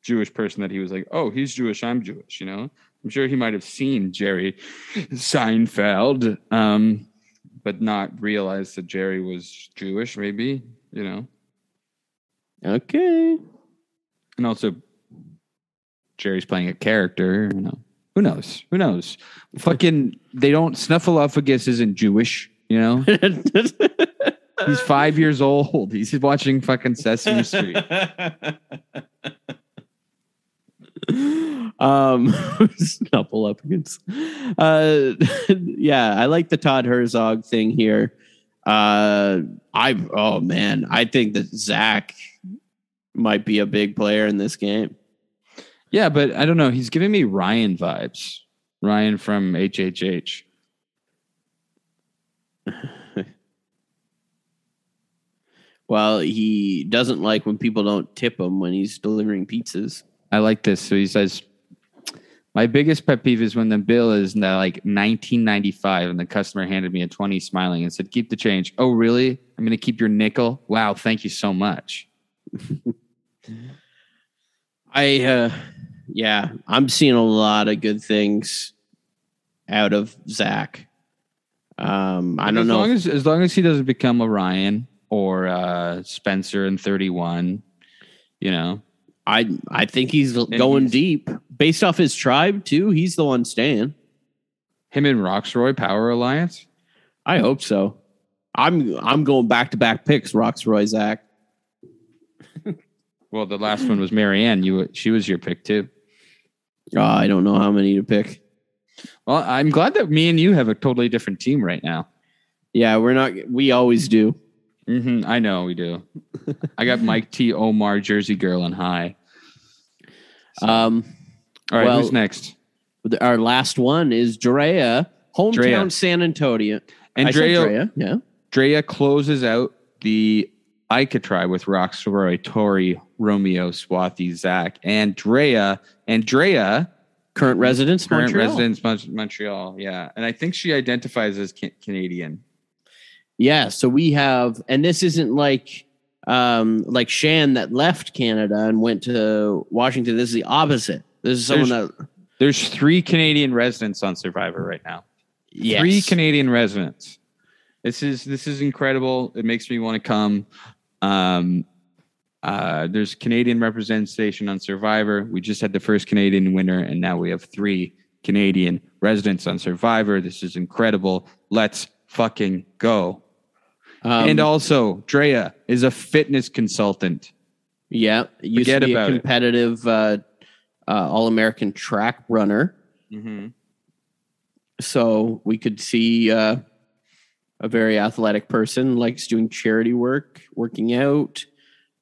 [SPEAKER 3] Jewish person that he was like, oh, he's Jewish, I'm Jewish. You know, I'm sure he might have seen Jerry Seinfeld, um, but not realized that Jerry was Jewish. Maybe you know,
[SPEAKER 1] Okay.
[SPEAKER 3] and also Jerry's playing a character. You know, who knows? Who knows? Fucking, they don't. Snuffleupagus isn't Jewish. You know, he's five years old. He's watching fucking Sesame Street.
[SPEAKER 1] um snuffle up against uh yeah i like the todd herzog thing here uh i oh man i think that zach might be a big player in this game
[SPEAKER 3] Yeah, but I don't know. He's giving me Ryan vibes. Ryan from HHH.
[SPEAKER 1] well he doesn't like when people don't tip him when he's delivering pizzas
[SPEAKER 3] I like this. So he says, My biggest pet peeve is when the bill is na- like 1995 and the customer handed me a 20 smiling and said, Keep the change. Oh, really? I'm going to keep your nickel? Wow, thank you so much.
[SPEAKER 1] I uh yeah, I'm seeing a lot of good things out of Zach. Um I don't
[SPEAKER 3] as
[SPEAKER 1] know.
[SPEAKER 3] Long as, as long as he doesn't become Ryan or uh, Spencer in 31, you know.
[SPEAKER 1] I I think he's going
[SPEAKER 3] he's-
[SPEAKER 1] deep. Based off his tribe too, he's the one staying.
[SPEAKER 3] Him and Rocksroy Power Alliance.
[SPEAKER 1] I hope so. I'm I'm going back to back picks, Rocksroy Zach.
[SPEAKER 3] Well, the last one was Maryanne. You, she was your pick too.
[SPEAKER 1] Oh, I don't know how many to pick.
[SPEAKER 3] Well, I'm glad that me and you have a totally different team right now.
[SPEAKER 1] Yeah, we're not we always do.
[SPEAKER 3] Hmm I know we do. I got Mike T. Omar, Jersey Girl, and Hai.
[SPEAKER 1] Um
[SPEAKER 3] All right,
[SPEAKER 1] Well-
[SPEAKER 3] who's next?
[SPEAKER 1] our last one is Drea, hometown
[SPEAKER 3] Drea.
[SPEAKER 1] San Antonio.
[SPEAKER 3] And Drea,
[SPEAKER 1] Drea, yeah.
[SPEAKER 3] Drea closes out the Ika tribe with Rocksroy, Tori, Romeo, Swati, Zach, and Drea. And Drea,
[SPEAKER 1] Current residence,
[SPEAKER 3] current
[SPEAKER 1] Montreal.
[SPEAKER 3] residence Montreal. Yeah, and I think she identifies as ca- Canadian.
[SPEAKER 1] Yeah, so we have, and this isn't like um like Shan that left Canada and went to Washington. This is the opposite. This is someone
[SPEAKER 3] There's-
[SPEAKER 1] that
[SPEAKER 3] There's three Canadian residents on Survivor right now.
[SPEAKER 1] yes.
[SPEAKER 3] Three Canadian residents. This is this is incredible. It makes me want to come. Um, uh, there's Canadian representation on Survivor. We just had the first Canadian winner, and now we have three Canadian residents on Survivor. This is incredible. Let's fucking go.
[SPEAKER 1] Um,
[SPEAKER 3] and also, Drea is a fitness consultant.
[SPEAKER 1] yeah, used
[SPEAKER 3] Forget
[SPEAKER 1] to be a competitive uh, uh, All American track runner.
[SPEAKER 3] Mm-hmm.
[SPEAKER 1] So we could see uh, a very athletic person, likes doing charity work, working out.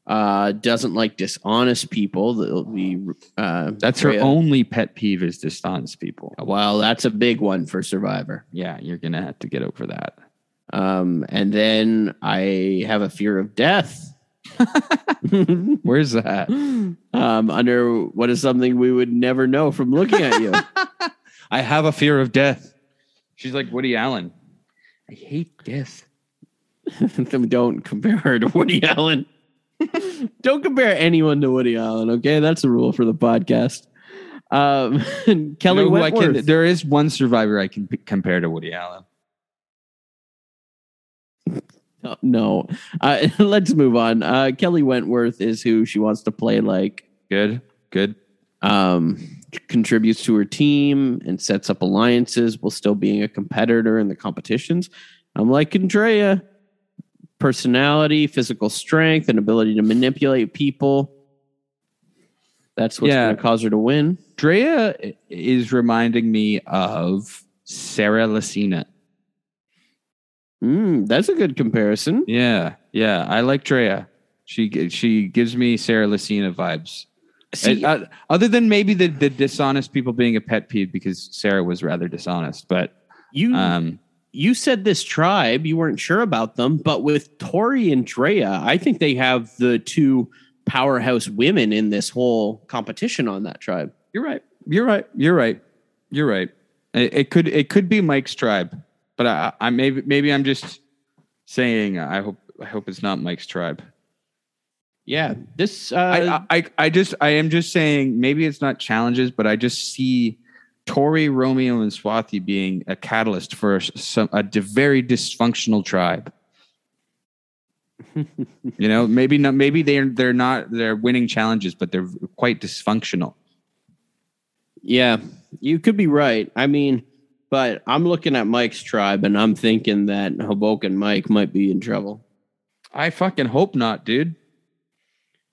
[SPEAKER 1] Uh, doesn't like dishonest people. That'll be uh,
[SPEAKER 3] That's her only pet peeve is dishonest people.
[SPEAKER 1] Well, that's a big one for Survivor.
[SPEAKER 3] Yeah, you're gonna have to get over that.
[SPEAKER 1] Um, and then I have a fear of death.
[SPEAKER 3] Where's that?
[SPEAKER 1] um, under what is something we would never know from looking at you.
[SPEAKER 3] I have a fear of death. She's like Woody Allen. I hate death.
[SPEAKER 1] Don't compare her to Woody Allen. Don't compare anyone to Woody Allen. Okay, that's the rule for the podcast. Um, Kelly
[SPEAKER 3] You know who I
[SPEAKER 1] Wentworth.
[SPEAKER 3] can, there is one survivor I can p- compare to Woody Allen.
[SPEAKER 1] Uh, no. Uh, let's move on. Uh, Kelly Wentworth is who she wants to play like.
[SPEAKER 3] Good. Good.
[SPEAKER 1] Um, contributes to her team and sets up alliances while still being a competitor in the competitions. I'm like Andrea. Personality, physical strength, and ability to manipulate people. That's what's
[SPEAKER 3] Yeah.
[SPEAKER 1] going to cause her to win.
[SPEAKER 3] Drea is reminding me of Sarah Lacina.
[SPEAKER 1] Mm, that's a good comparison.
[SPEAKER 3] Yeah, yeah, I like Drea. She she gives me Sarah Lacina vibes.
[SPEAKER 1] See,
[SPEAKER 3] Uh, other than maybe the, the dishonest people being a pet peeve because Sarah was rather dishonest, but
[SPEAKER 1] you
[SPEAKER 3] um,
[SPEAKER 1] you said this tribe, you weren't sure about them, but with Tori and Drea, I think they have the two powerhouse women in this whole competition on that tribe.
[SPEAKER 3] you're right. You're right. You're right. You're right. It, it could it could be Mike's tribe, but I, I maybe maybe I'm just saying I hope I hope it's not Mike's tribe.
[SPEAKER 1] Yeah, this uh,
[SPEAKER 3] I, I I just I am just saying maybe it's not challenges, but I just see Tori, Romeo, and Swati being a catalyst for some a very dysfunctional tribe. you know, maybe not. Maybe they're they're not they're winning challenges, but they're quite dysfunctional.
[SPEAKER 1] yeah, you could be right. I mean, but I'm looking at Mike's tribe and I'm thinking that Hoboken Mike might be in trouble.
[SPEAKER 3] I fucking hope not, dude.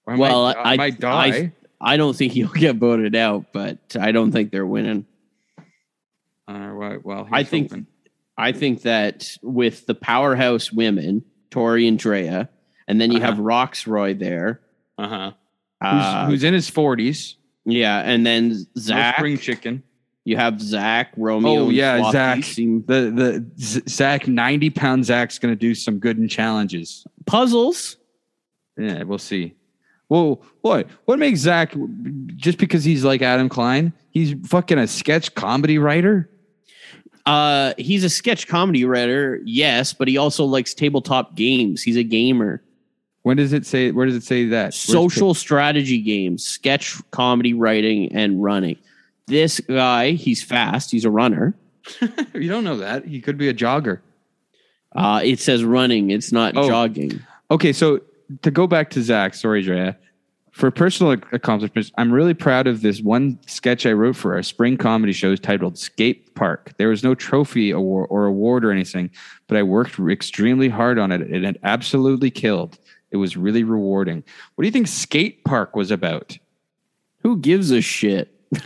[SPEAKER 3] I
[SPEAKER 1] Well,
[SPEAKER 3] might, I,
[SPEAKER 1] I-
[SPEAKER 3] might die.
[SPEAKER 1] I don't think he'll get voted out, but I don't think they're winning.
[SPEAKER 3] Uh, well, well,
[SPEAKER 1] I think-
[SPEAKER 3] hoping.
[SPEAKER 1] I think that with the powerhouse women, Tori and Drea, and then you have
[SPEAKER 3] Uh-huh.
[SPEAKER 1] Rocksroy there.
[SPEAKER 3] uh-huh.
[SPEAKER 1] Uh,
[SPEAKER 3] who's, who's in his forties?
[SPEAKER 1] yeah, and then
[SPEAKER 3] No
[SPEAKER 1] Zach.
[SPEAKER 3] spring chicken.
[SPEAKER 1] You have Zach, Romeo.
[SPEAKER 3] Oh yeah, Zach.
[SPEAKER 1] seem-
[SPEAKER 3] The the Z- Zach ninety pound Zach's going to do some good in challenges.
[SPEAKER 1] puzzles.
[SPEAKER 3] Yeah, we'll see. Well, what what makes Zach just because he's like Adam Klein? He's fucking a sketch comedy writer.
[SPEAKER 1] Uh, he's a sketch comedy writer, yes, but he also likes tabletop games. He's a gamer.
[SPEAKER 3] When does it say? Where does it say that?
[SPEAKER 1] Social strategy games, sketch comedy writing, and running. This guy, he's fast. He's a runner.
[SPEAKER 3] you don't know that he could be a jogger.
[SPEAKER 1] Uh, it says running. It's not
[SPEAKER 3] Oh.
[SPEAKER 1] jogging.
[SPEAKER 3] Okay, so to go back to Zach, sorry, Drea. For personal ac- accomplishments, I'm really proud of this one sketch I wrote for our spring comedy shows titled Skate Park. There was no trophy award or award or anything, but I worked extremely hard on it and it absolutely killed. It was really rewarding. What do you think Skate Park was about?
[SPEAKER 1] Who gives a shit?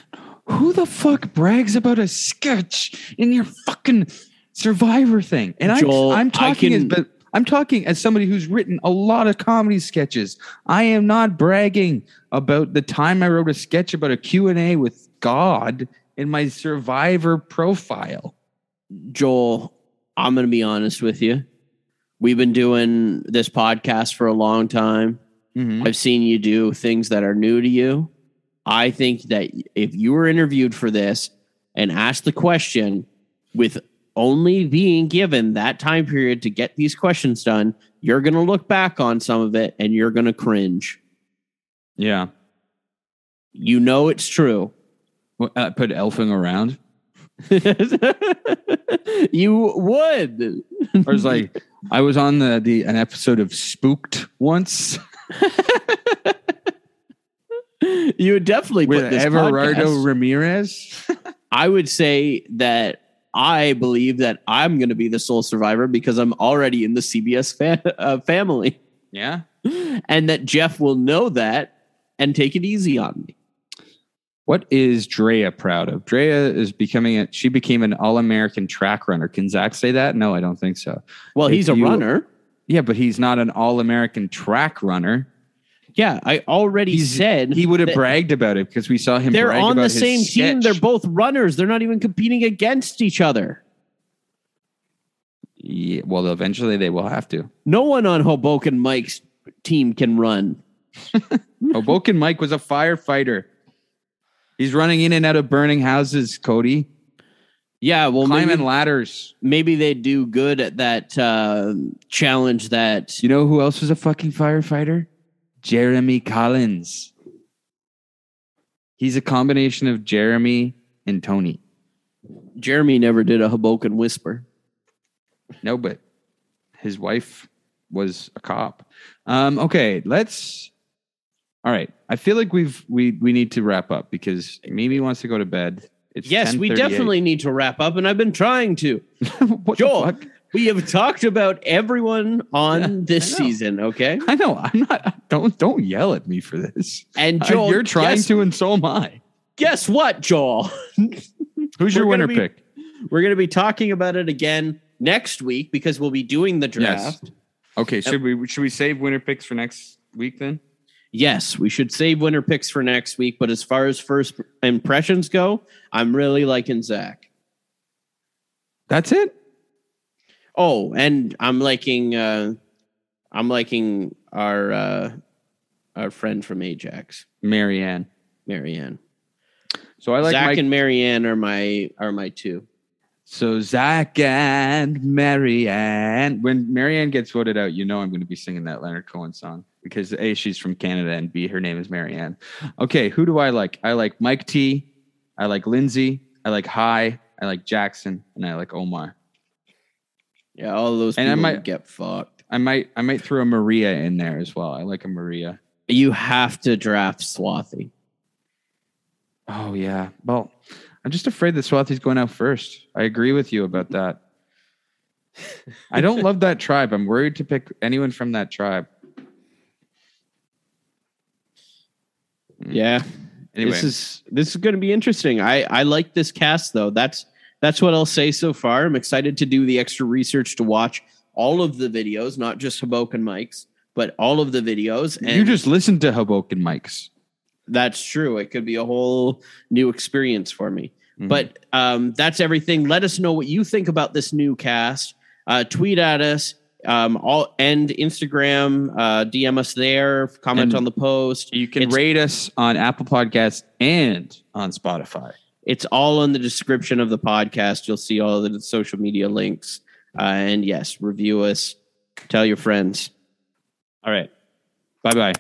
[SPEAKER 3] Who the fuck brags about a sketch in your fucking Survivor thing? And I'm,
[SPEAKER 1] Joel,
[SPEAKER 3] I'm
[SPEAKER 1] I
[SPEAKER 3] talking as but I'm talking as somebody who's written a lot of comedy sketches. I am not bragging about the time I wrote a sketch about a Q&A with God in my Survivor profile.
[SPEAKER 1] Joel, I'm going to be honest with you. We've been doing this podcast for a long time. Mm-hmm. I've seen you do things that are new to you. I think that if you were interviewed for this and asked the question with only being given that time period to get these questions done, you're going to look back on some of it and you're going to cringe.
[SPEAKER 3] Yeah.
[SPEAKER 1] You know it's true.
[SPEAKER 3] I uh, put elfing around.
[SPEAKER 1] you would.
[SPEAKER 3] I was like I was on the, the an episode of Spooked once
[SPEAKER 1] you would definitely
[SPEAKER 3] with
[SPEAKER 1] put this
[SPEAKER 3] Everardo
[SPEAKER 1] podcast-
[SPEAKER 3] Ramirez.
[SPEAKER 1] I would say that I believe that I'm going to be the sole survivor because I'm already in the CBS fa- uh, family,
[SPEAKER 3] yeah.
[SPEAKER 1] and that Jeff will know that and take it easy on me.
[SPEAKER 3] What is Drea proud of? Drea is becoming a she became an all American track runner. Can Zach say that? No, I don't think so.
[SPEAKER 1] Well,
[SPEAKER 3] If
[SPEAKER 1] he's a
[SPEAKER 3] you-
[SPEAKER 1] runner.
[SPEAKER 3] Yeah, but he's not an all American track runner.
[SPEAKER 1] Yeah, I already
[SPEAKER 3] He's-
[SPEAKER 1] said
[SPEAKER 3] He would have bragged about it because we saw him.
[SPEAKER 1] They're on the same team. They're both runners. They're not even competing against each other.
[SPEAKER 3] Yeah, well, eventually they will have to.
[SPEAKER 1] No one on Hoboken Mike's team can run.
[SPEAKER 3] Hoboken Mike was a firefighter. He's running in and out of burning houses. Cody
[SPEAKER 1] Yeah, well,
[SPEAKER 3] climbing
[SPEAKER 1] maybe,
[SPEAKER 3] ladders.
[SPEAKER 1] maybe they do good at that uh, challenge that
[SPEAKER 3] You know who else was a fucking firefighter? Jeremy Collins. He's a combination of Jeremy and Tony.
[SPEAKER 1] Jeremy never did a Hoboken Whisper.
[SPEAKER 3] No, but his wife was a cop. Um, okay, let's. All right, I feel like we've we we need to wrap up because Mimi wants to go to bed. It's
[SPEAKER 1] yes, we definitely need to wrap up, and I've been trying to.
[SPEAKER 3] what
[SPEAKER 1] Joel,
[SPEAKER 3] the fuck?
[SPEAKER 1] We have talked about everyone on
[SPEAKER 3] Yeah,
[SPEAKER 1] this season, okay?
[SPEAKER 3] I know. I'm not. Don't don't yell at me for this.
[SPEAKER 1] And
[SPEAKER 3] Uh,
[SPEAKER 1] Joel,
[SPEAKER 3] you're trying
[SPEAKER 1] guess,
[SPEAKER 3] to, and so am I.
[SPEAKER 1] Guess what, Joel?
[SPEAKER 3] Who's your winner
[SPEAKER 1] be-
[SPEAKER 3] pick?
[SPEAKER 1] We're going to be talking about it again next week because we'll be doing the
[SPEAKER 3] Yes.
[SPEAKER 1] draft.
[SPEAKER 3] Okay, should we should we save winner picks for next week then?
[SPEAKER 1] Yes, we should save winner picks for next week. But as far as first impressions go, I'm really liking Zach.
[SPEAKER 3] That's it.
[SPEAKER 1] Oh, and I'm liking uh I'm liking our uh our friend from Ajax,
[SPEAKER 3] Maryanne.
[SPEAKER 1] Maryanne.
[SPEAKER 3] So I like
[SPEAKER 1] Zach
[SPEAKER 3] Mike.
[SPEAKER 1] and Maryanne are my are my two.
[SPEAKER 3] so Zach and Maryanne. When Maryanne gets voted out, you know I'm going to be singing that Leonard Cohen song because a she's from Canada and b her name is Maryanne. Okay, who do I like? I like Mike T. I like Lindsay. I like Hai. I like Jackson, and I like Omar.
[SPEAKER 1] Yeah, all those
[SPEAKER 3] And I
[SPEAKER 1] people
[SPEAKER 3] might-
[SPEAKER 1] get fucked.
[SPEAKER 3] I might I might throw a Marya in there as well. I like a Marya.
[SPEAKER 1] You have to draft Swati.
[SPEAKER 3] Oh yeah. Well, I'm just afraid that Swati's going out first. I agree with you about that. I don't love that tribe. I'm worried to pick anyone from that tribe.
[SPEAKER 1] Yeah.
[SPEAKER 3] Anyway,
[SPEAKER 1] This is this is going to be interesting. I I like this cast though. That's that's what I'll say so far. I'm excited to do the extra research to watch all of the videos, not just Hoboken Mike's, but all of the videos. And
[SPEAKER 3] you just listen to Hoboken Mikes.
[SPEAKER 1] that's true. It could be a whole new experience for me.
[SPEAKER 3] Mhm.
[SPEAKER 1] But um, that's everything. Let us know what you think about this new cast. Uh, tweet at us. Um, all and Instagram, uh, DM us there. Comment
[SPEAKER 3] And
[SPEAKER 1] on the post.
[SPEAKER 3] you can
[SPEAKER 1] It's-
[SPEAKER 3] rate us on Apple Podcasts and on Spotify.
[SPEAKER 1] It's all in the description of the podcast. You'll see all the social media links. Uh, and yes, review us. Tell your friends.
[SPEAKER 3] All right. Bye bye.